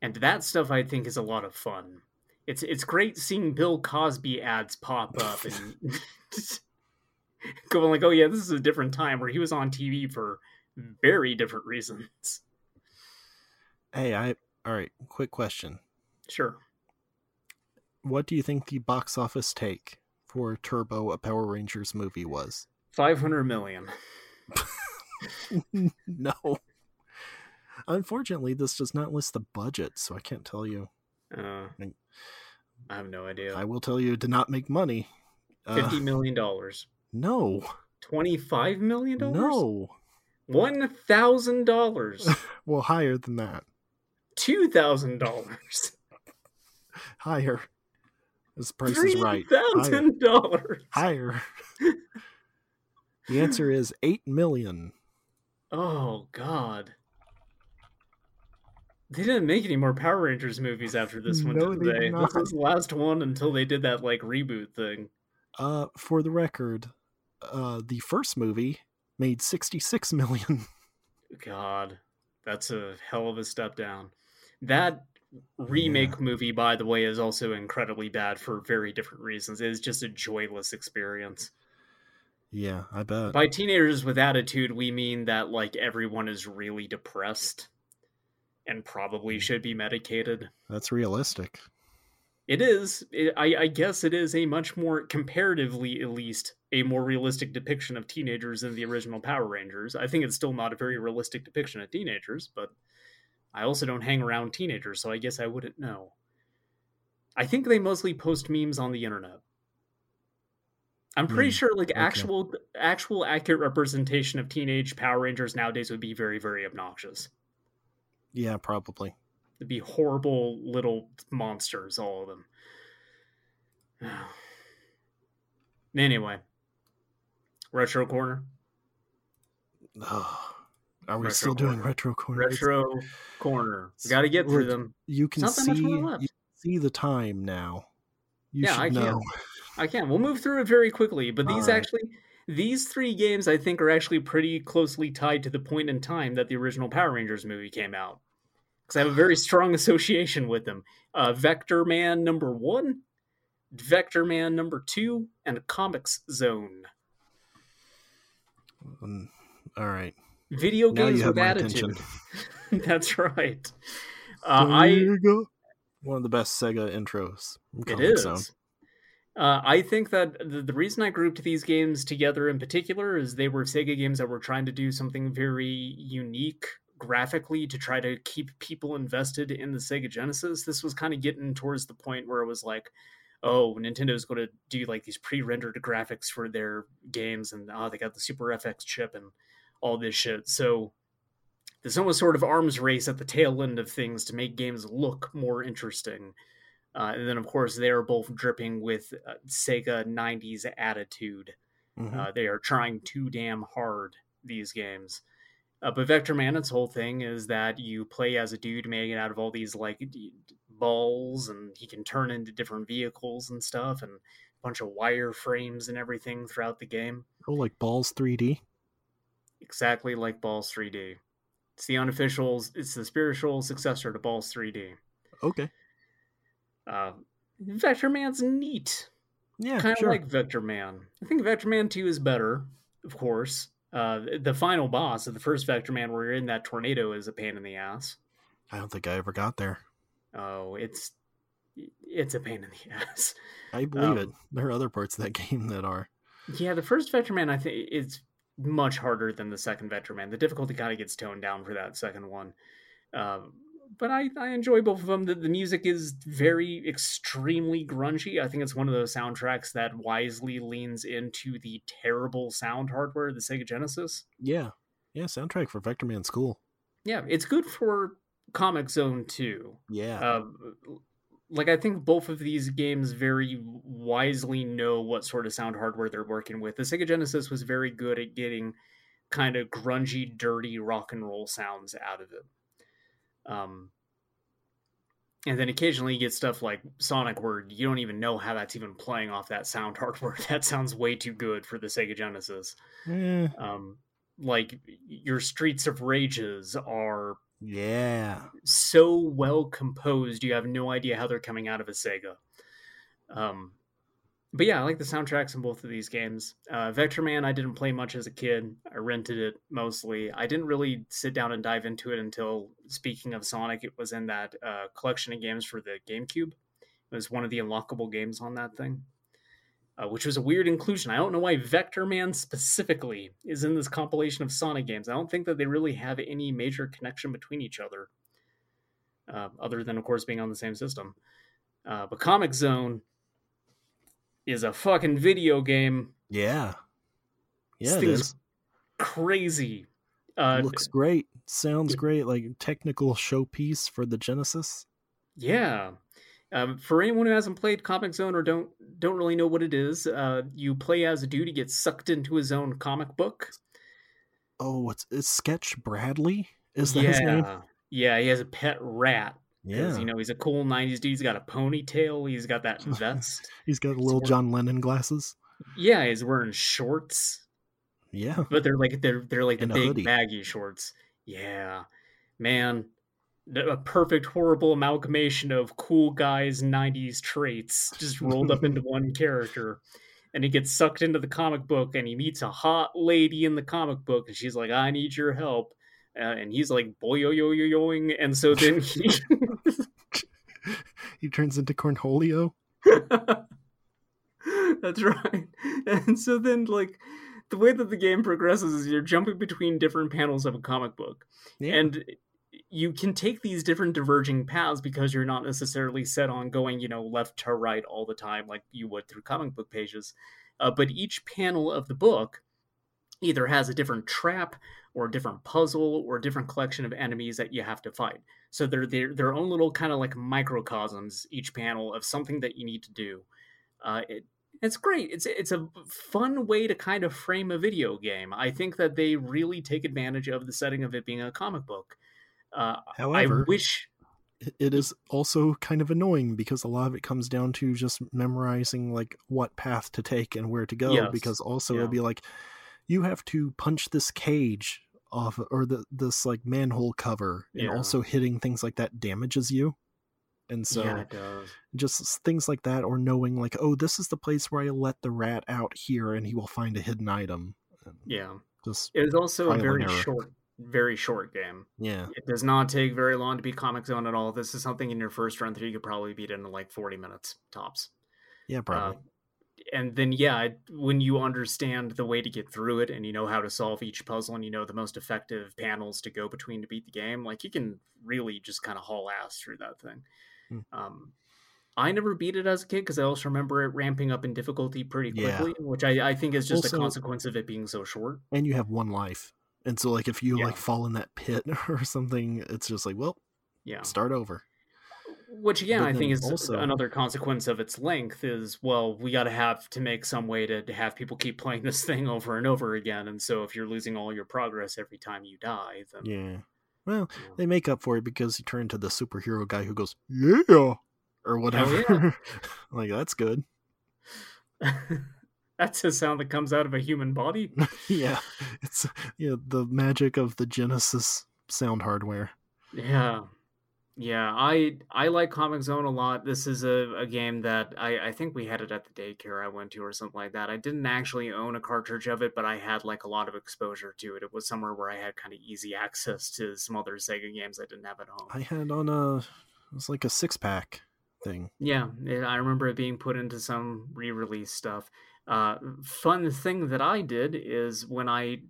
Speaker 3: And that stuff I think is a lot of fun. It's it's great seeing Bill Cosby ads pop up and going like, "Oh yeah, this is a different time where he was on TV for very different reasons."
Speaker 2: Hey, I all right, quick question.
Speaker 3: Sure.
Speaker 2: What do you think the box office take for Turbo a Power Rangers movie was?
Speaker 3: 500 million.
Speaker 2: no. Unfortunately, this does not list the budget, so I can't tell you.
Speaker 3: Uh, I have no idea.
Speaker 2: I will tell you it did not make money. Uh,
Speaker 3: Fifty million dollars.
Speaker 2: no.
Speaker 3: Twenty-five million dollars.
Speaker 2: No.
Speaker 3: One thousand dollars.
Speaker 2: Well, higher than that.
Speaker 3: Two thousand dollars.
Speaker 2: Higher. This price
Speaker 3: Three
Speaker 2: is right.
Speaker 3: thousand dollars.
Speaker 2: Higher. the answer is 8 million.
Speaker 3: Oh God. They didn't make any more Power Rangers movies after this one,
Speaker 2: No,
Speaker 3: did
Speaker 2: they
Speaker 3: they?
Speaker 2: did
Speaker 3: This was the last one until they did that like reboot thing.
Speaker 2: Uh, for the record, uh, the first movie made 66 million.
Speaker 3: God, that's a hell of a step down. That remake movie, by the way, is also incredibly bad for very different reasons. It is just a joyless experience.
Speaker 2: yeah, I bet.
Speaker 3: By teenagers with attitude, we mean that like everyone is really depressed and probably mm. should be medicated.
Speaker 2: That's realistic.
Speaker 3: It is. It, I, I guess it is a much more, comparatively at least, a more realistic depiction of teenagers than the original Power Rangers. I think it's still not a very realistic depiction of teenagers, but I also don't hang around teenagers, so I guess I wouldn't know. I think they mostly post memes on the internet. I'm pretty
Speaker 2: Hmm,
Speaker 3: sure like
Speaker 2: okay.
Speaker 3: actual actual accurate representation of teenage Power Rangers nowadays would be very very obnoxious.
Speaker 2: Yeah, probably.
Speaker 3: They'd be horrible little monsters, all of them. anyway, retro corner,
Speaker 2: Ugh. Are we
Speaker 3: Retro
Speaker 2: still doing
Speaker 3: corner.
Speaker 2: retro corner?
Speaker 3: Retro corner. We got to get through them.
Speaker 2: You can
Speaker 3: not that much
Speaker 2: see you can see the time now. You
Speaker 3: Yeah,
Speaker 2: should
Speaker 3: I can.
Speaker 2: know.
Speaker 3: I can. We'll move through it very quickly, but these
Speaker 2: All right.
Speaker 3: actually, these three games I think are actually pretty closely tied to the point in time that the original Power Rangers movie came out. Because I have a very strong association with them. Uh, Vectorman number one, Vectorman number two, and Comix Zone.
Speaker 2: Mm, All right.
Speaker 3: Video games with attitude. That's right. Uh, I
Speaker 2: go. One of the best Sega intros.
Speaker 3: It is.
Speaker 2: Zone.
Speaker 3: Uh, I think that the, the reason I grouped these games together in particular is they were Sega games that were trying to do something very unique graphically to try to keep people invested in the Sega Genesis. This was kind of getting towards the point where it was like, oh, Nintendo's going to do like these pre-rendered graphics for their games, and oh, they got the Super FX chip and all this shit. So there's almost sort of arms race at the tail end of things to make games look more interesting. Uh, and then, of course, they're both dripping with uh, Sega 90s attitude.
Speaker 2: Mhm.
Speaker 3: Uh, they are trying too damn hard, these games. Uh, but Vectorman, its whole thing is that you play as a dude made out of all these like d- balls, and he can turn into different vehicles and stuff, and a bunch of wire frames and everything throughout the game
Speaker 2: oh, like Ballz 3D.
Speaker 3: Exactly like Ballz 3D. It's the unofficial, it's the spiritual successor to Ballz 3D.
Speaker 2: Okay.
Speaker 3: Uh, Vectorman's neat,
Speaker 2: Yeah,
Speaker 3: kind of
Speaker 2: sure.
Speaker 3: like Vectorman. I think Vectorman 2 is better, of course. Uh, the final boss of the first Vectorman, where you're in that tornado, is a pain in the ass.
Speaker 2: I don't think I ever got there.
Speaker 3: Oh, it's it's a pain in the ass.
Speaker 2: I believe
Speaker 3: Um,
Speaker 2: it. There are other parts of that game that are.
Speaker 3: Yeah, the first Vectorman, I think, is much harder than the second Vectorman. The difficulty kind of gets toned down for that second one. Um, but I, I enjoy both of them. The, the music is very extremely grungy. I think it's one of those soundtracks that wisely leans into the terrible sound hardware of the Sega Genesis.
Speaker 2: Yeah. Yeah, soundtrack for Vectorman's cool.
Speaker 3: Yeah, it's good for Comix Zone too.
Speaker 2: Yeah.
Speaker 3: uh, like I think both of these games very wisely know what sort of sound hardware they're working with. The Sega Genesis was very good at getting kind of grungy, dirty rock and roll sounds out of it. Um, and then occasionally you get stuff like Sonic where you don't even know how that's even playing off that sound hardware. That sounds way too good for the Sega Genesis. Um, like your Streets of Rages are
Speaker 2: yeah.
Speaker 3: so well composed you have no idea how they're coming out of a Sega. Um, but yeah, I like the soundtracks in both of these games. Uh, Vectorman, I didn't play much as a kid. I rented it mostly. I didn't really sit down and dive into it until, speaking of Sonic, it was in that uh, collection of games for the GameCube. It was one of the unlockable games on that thing, uh, which was a weird inclusion. I don't know why Vectorman specifically is in this compilation of Sonic games. I don't think that they really have any major connection between each other, uh, other than, of course, being on the same system. Uh, but Comix Zone is a fucking video game.
Speaker 2: Yeah. Yeah, it
Speaker 3: thing's
Speaker 2: is.
Speaker 3: Crazy. Uh,
Speaker 2: Looks great. Sounds great. Like technical showpiece for the Genesis.
Speaker 3: Yeah. Um, for anyone who hasn't played Comix Zone or don't don't really know what it is, uh, you play as a dude who gets sucked into his own comic book.
Speaker 2: Oh, what's is Sketch Bradley? Is that his name?
Speaker 3: yeah, yeah. He has a pet rat.
Speaker 2: Yeah.
Speaker 3: you know he's a cool '90s dude. He's got a ponytail. He's got that vest.
Speaker 2: He's got little
Speaker 3: wearing-
Speaker 2: John Lennon glasses.
Speaker 3: yeah, he's wearing shorts,
Speaker 2: Yeah.
Speaker 3: but they're like they're they're like the
Speaker 2: And
Speaker 3: big
Speaker 2: hoodie.
Speaker 3: baggy shorts. Yeah, man, a perfect horrible amalgamation of cool guys' '90s traits just rolled up into one character. And he gets sucked into the comic book, and he meets a hot lady in the comic book, and she's like, "I need your help," uh, and he's like, "Boy yo yo yo yoing," and so then he.
Speaker 2: he turns into Cornholio.
Speaker 3: That's right. And so then, like, the way that the game progresses is you're jumping between different panels of a comic book.
Speaker 2: Yeah.
Speaker 3: And you can take these different diverging paths because you're not necessarily set on going, you know, left to right all the time like you would through comic book pages. Uh, but each panel of the book either has a different trap or a different puzzle or a different collection of enemies that you have to fight. So they're they're their own little kind of like microcosms each panel of something that you need to do. Uh, it, it's great. It's it's a fun way to kind of frame a video game. I think that they really take advantage of the setting of it being a comic book. Uh,
Speaker 2: However,
Speaker 3: I wish
Speaker 2: it- is also kind of annoying because a lot of it comes down to just memorizing like what path to take and where to go
Speaker 3: Yes.
Speaker 2: because also
Speaker 3: Yeah.
Speaker 2: it'll be like you have to punch this cage off or the this like manhole cover and also hitting things like that damages you. And so
Speaker 3: yeah,
Speaker 2: just things like that or knowing like oh this is the place where i let the rat out here and he will find a hidden item
Speaker 3: Yeah,
Speaker 2: just
Speaker 3: it is also a very short, very short game.
Speaker 2: yeah
Speaker 3: It does not take very long to beat Comix Zone at all. This is something in your first run through you could probably beat in like forty minutes tops.
Speaker 2: yeah
Speaker 3: Uh,
Speaker 2: probably
Speaker 3: and then yeah, when you understand the way to get through it and you know how to solve each puzzle and you know the most effective panels to go between to beat the game, like you can really just kind of haul ass through that thing.
Speaker 2: Hmm.
Speaker 3: Um, I never beat it as a kid because I also remember it ramping up in difficulty pretty
Speaker 2: Yeah.
Speaker 3: quickly, which I, I think is just
Speaker 2: Also-
Speaker 3: a consequence of it being so short.
Speaker 2: and you have one life. And so like if you
Speaker 3: Yeah.
Speaker 2: like fall in that pit or something, it's just like, well,
Speaker 3: Yeah.
Speaker 2: start over.
Speaker 3: Which again,
Speaker 2: But
Speaker 3: I think is
Speaker 2: also-
Speaker 3: another consequence of its length. Is well, we got to have to make some way to, to have people keep playing this thing over and over again. And so, if you're losing all your progress every time you die, then
Speaker 2: Yeah. Well,
Speaker 3: know.
Speaker 2: they make up for it because you turn into the superhero guy who goes, Yeah or oh, whatever. like that's good.
Speaker 3: That's a sound that comes out of a human body.
Speaker 2: yeah. It's yeah, the magic of the Genesis sound hardware.
Speaker 3: Yeah. Yeah, I I like Comix Zone a lot. This is a, a game that I, I think we had it at the daycare I went to or something like that. I didn't actually own a cartridge of it, but I had like a lot of exposure to it. It was somewhere where I had kind of easy access to some other Sega games I didn't have at home.
Speaker 2: I had on a it was like a six pack thing.
Speaker 3: Yeah, I remember it being put into some re-release stuff. Uh, fun thing that I did is when I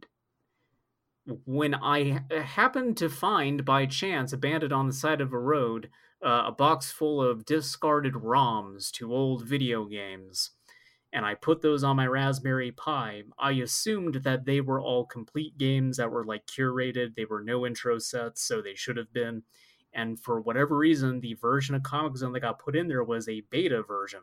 Speaker 3: when I happened to find by chance abandoned on the side of a road uh, a box full of discarded ROMs to old video games, and I put those on my Raspberry Pi. I assumed that they were all complete games that were like curated. They were No-Intro sets, so they should have been. And for whatever reason, the version of Comix Zone that got put in there was a beta version.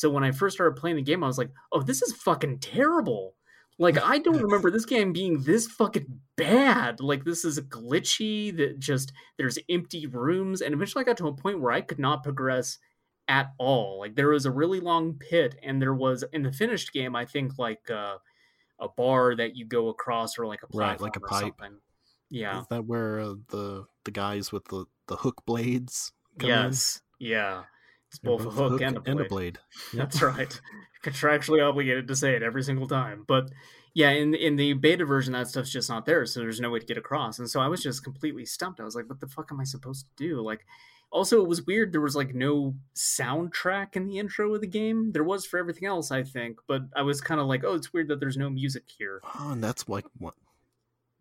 Speaker 3: So when I first started playing the game, I was like, "Oh, this is fucking terrible." Like I don't remember this game being this fucking bad. Like this is glitchy. That just there's empty rooms, and eventually I got to a point where I could not progress at all. Like there was a really long pit, and there was in the finished game, I think like uh, a bar that you go across, or like a
Speaker 2: Right, like a pipe.
Speaker 3: something. Yeah.
Speaker 2: Is that where uh, the the guys with the the hook blades come in?
Speaker 3: Yes. Yeah. It's
Speaker 2: They're
Speaker 3: both a hook, and a blade.
Speaker 2: blade.
Speaker 3: That's right. Contractually obligated to say it every single time. But yeah, in in the beta version, that stuff's just not there, so there's no way to get across. And so I was just completely stumped. I was like, "What the fuck am I supposed to do?" Like, also it was weird. There was like no soundtrack in the intro of the game. There was for everything else, I think. But I was kind of like, "Oh, it's weird that there's no music here."
Speaker 2: Oh, and that's like what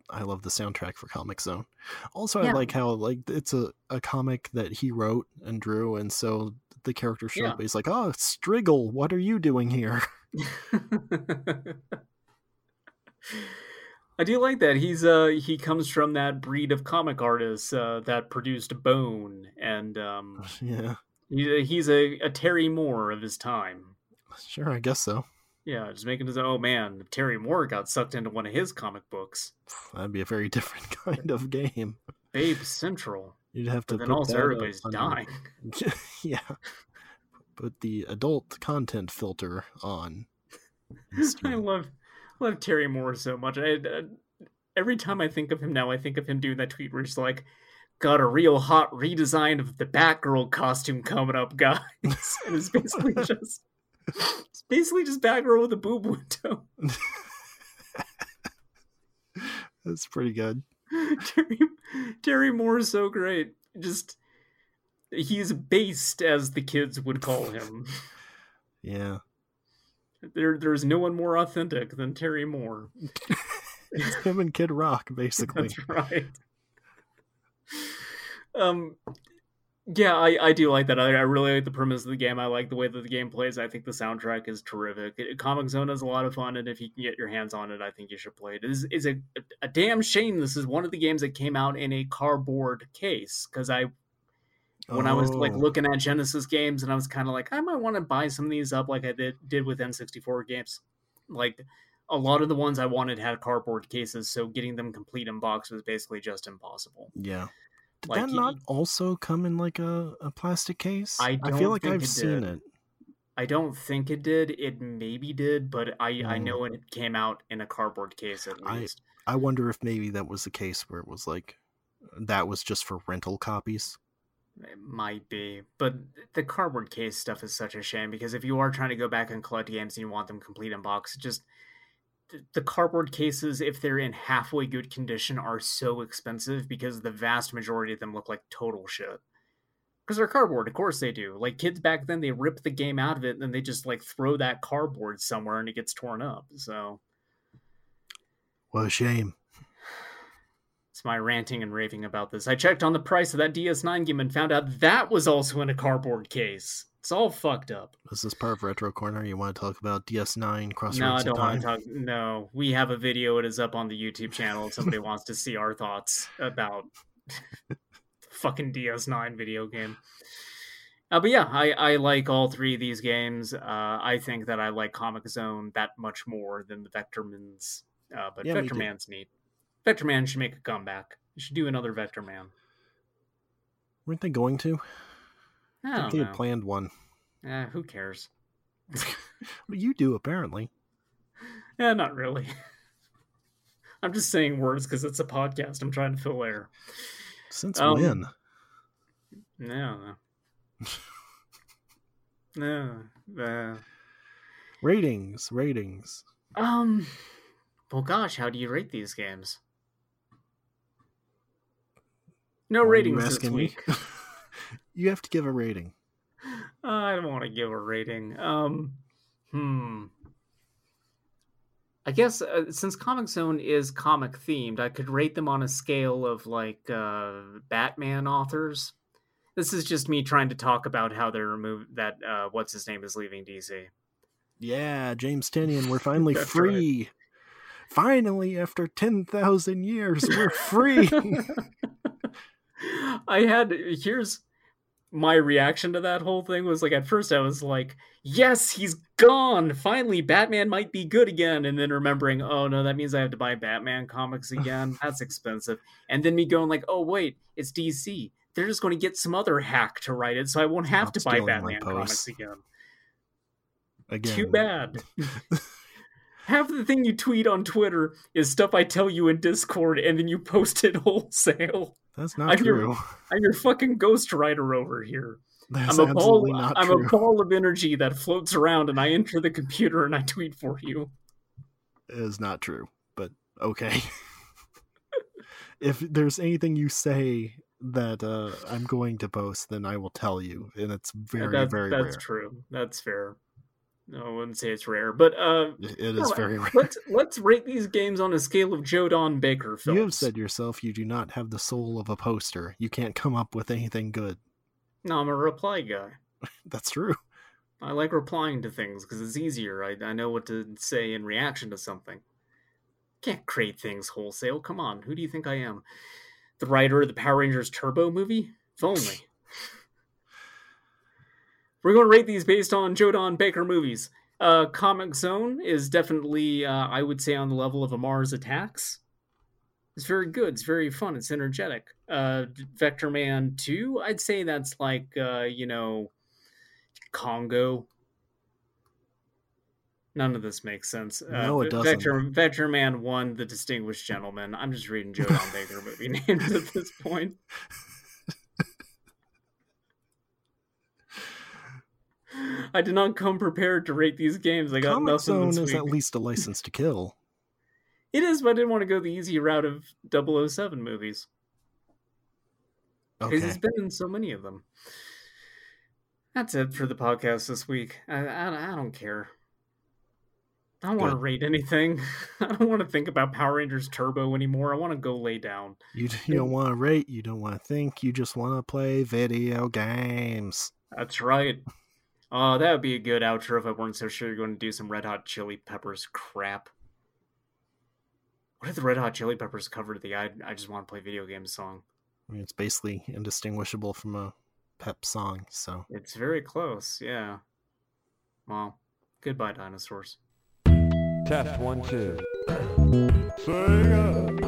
Speaker 2: I love the soundtrack for Comix Zone. Also, I like how like it's a, a comic that he wrote and drew, and so the character show
Speaker 3: Yeah.
Speaker 2: up. He's like, "Oh, Striggle, what are you doing here?"
Speaker 3: I do like that. He's uh he comes from that breed of comic artists uh, that produced Bone, and um,
Speaker 2: yeah,
Speaker 3: he, he's a, a Terry Moore of his time.
Speaker 2: sure, I guess so.
Speaker 3: Yeah, just making his oh man, Terry Moore got sucked into one of his comic books.
Speaker 2: That'd be a very different kind of game.
Speaker 3: Babe Central.
Speaker 2: You'd have to
Speaker 3: But then
Speaker 2: put
Speaker 3: also everybody's dying.
Speaker 2: yeah, put the adult content filter on.
Speaker 3: I love love Terry Moore so much. I, uh, every time I think of him now, I think of him doing that tweet where he's like, "Got a real hot redesign of the Batgirl costume coming up, guys," and it's basically just it's basically just Batgirl with a boob window.
Speaker 2: That's pretty good.
Speaker 3: Terry Terry Moore is so great. Just he's based, as the kids would call him.
Speaker 2: Yeah,
Speaker 3: There, there's no one more authentic than Terry Moore.
Speaker 2: it's him and Kid Rock basically.
Speaker 3: That's right. Um, yeah, I, I do like that. I, I really like the premise of the game. I like the way that the game plays. I think the soundtrack is terrific. It- Comix Zone is a lot of fun, and if you can get your hands on it, I think you should play it. It is is a, a damn shame this is one of the games that came out in a cardboard case because I when I was like
Speaker 2: Oh.
Speaker 3: looking at Genesis games and I was kind of like I might want to buy some of these up like I did did with N64 games. Like a lot of the ones I wanted had cardboard cases, so getting them complete in box was basically just impossible.
Speaker 2: Yeah. Did
Speaker 3: Like,
Speaker 2: that not also come in like a, a plastic case?
Speaker 3: I
Speaker 2: feel
Speaker 3: don't
Speaker 2: like I've
Speaker 3: it
Speaker 2: seen
Speaker 3: did.
Speaker 2: it.
Speaker 3: I don't think it did. It maybe did, but I I
Speaker 2: Mm.
Speaker 3: know it came out in a cardboard case at least.
Speaker 2: I wonder if maybe that was the case where it was like that was just for rental copies.
Speaker 3: It might be, but the cardboard case stuff is such a shame because if you are trying to go back and collect games and you want them complete in box, just the cardboard cases, if they're in halfway good condition, are so expensive because the vast majority of them look like total shit. because they're cardboard. Of course they do. Like kids back then, they rip the game out of it and then they just like throw that cardboard somewhere and it gets torn up. So
Speaker 2: What a shame.
Speaker 3: it's my ranting and raving about this. I checked on the price of that DS9 game and found out that was also in a cardboard case. It's all fucked up.
Speaker 2: Is this part of Retro Corner? You want to talk about DS9 Crossroads
Speaker 3: no, I don't want to talk. No, we have a video. It is up on the YouTube channel. If somebody wants to see our thoughts about fucking DS9 video game. Uh, but yeah, I, I like all three of these games. Uh, I think that I like Comix Zone that much more than the Vectorman's. Uh, but
Speaker 2: Yeah,
Speaker 3: Vector. Man's neat. Vectorman should make a comeback. You should do another Vectorman.
Speaker 2: Weren't they going to?
Speaker 3: I
Speaker 2: I think they had planned one.
Speaker 3: Eh, who cares?
Speaker 2: You do, apparently.
Speaker 3: Yeah, not really. I'm just saying words because it's a podcast. I'm trying to fill air.
Speaker 2: Since
Speaker 3: Um,
Speaker 2: when?
Speaker 3: No, no, no. Uh,
Speaker 2: Ratings, ratings.
Speaker 3: um. Well, gosh, how do you rate these games? No
Speaker 2: Why
Speaker 3: ratings this week.
Speaker 2: You have to give a rating.
Speaker 3: I don't want to give a rating. Um, hmm. I guess uh, since Comix Zone is comic themed, I could rate them on a scale of like uh, Batman authors. This is just me trying to talk about how they're removed. That uh, what's his name is leaving DC.
Speaker 2: Yeah, James Tynion, we're finally free. Finally, after 10,000 years, we're free.
Speaker 3: I had here's my reaction to that whole thing was like at first I was like, "Yes, he's gone. Finally Batman might be good again." And then remembering, "Oh no, that means I have to buy Batman comics again. That's expensive." And then me going like, "Oh wait, it's DC. They're just going to get some other hack to write it, so I won't have to buy Batman comics again."
Speaker 2: Again.
Speaker 3: Too bad. Half the thing you tweet on Twitter is stuff I tell you in Discord, and then you post it wholesale.
Speaker 2: That's not
Speaker 3: I'm your-
Speaker 2: true.
Speaker 3: I'm your fucking ghostwriter over here.
Speaker 2: That's
Speaker 3: I'm a ball.
Speaker 2: absolutely not
Speaker 3: I'm
Speaker 2: true.
Speaker 3: a ball of energy that floats around, and I enter the computer and I tweet for you.
Speaker 2: It is not true, but okay. if there's anything you say that uh, I'm going to post, then I will tell you, and it's very,
Speaker 3: That-
Speaker 2: very
Speaker 3: that's
Speaker 2: rare.
Speaker 3: true. That's fair. No, I wouldn't say it's rare, but uh,
Speaker 2: It it is
Speaker 3: no,
Speaker 2: very rare.
Speaker 3: let's let's rate these games on a scale of Joe Don Baker films.
Speaker 2: You have said yourself you do not have the soul of a poster. You can't come up with anything good.
Speaker 3: no, I'm a reply guy.
Speaker 2: That's true.
Speaker 3: I like replying to things because it's easier. I, I know what to say in reaction to something. Can't create things wholesale. Come on, who do you think I am? The writer of the Power Rangers Turbo movie? If only. We're going to rate these based on Joe Don Baker movies. Uh, Comix Zone is definitely, uh, I would say, on the level of a Mars Attacks. It's very good. It's very fun. It's energetic. Uh, Vectorman 2, I'd say that's like, uh, you know, Congo. None of this makes sense. Uh,
Speaker 2: No, it doesn't.
Speaker 3: Vector, Vectorman 1, The Distinguished Gentleman. I'm just reading Joe Don Baker movie names at this point. I did not come prepared to rate these games. I got
Speaker 2: Comic
Speaker 3: nothing
Speaker 2: Zone is
Speaker 3: week.
Speaker 2: at least a license to kill.
Speaker 3: It is, but I didn't want to go the easy route of 007 movies. Because
Speaker 2: Okay.
Speaker 3: he's been in so many of them. That's it for the podcast this week. I, I, I don't care. I don't want to rate anything. I don't want to think about Power Rangers Turbo anymore. I want to go lay down.
Speaker 2: You, you don't want to rate, you don't want to think, you just want to play video games.
Speaker 3: That's right. Oh, that would be a good outro if I weren't so sure you're going to do some Red Hot Chili Peppers crap. What if the Red Hot Chili Peppers covered the I, I just want to play video games song?
Speaker 2: I mean, it's basically indistinguishable from a pep song, so.
Speaker 3: It's very close, yeah. Well, goodbye, dinosaurs.
Speaker 4: Test one, two. Sega.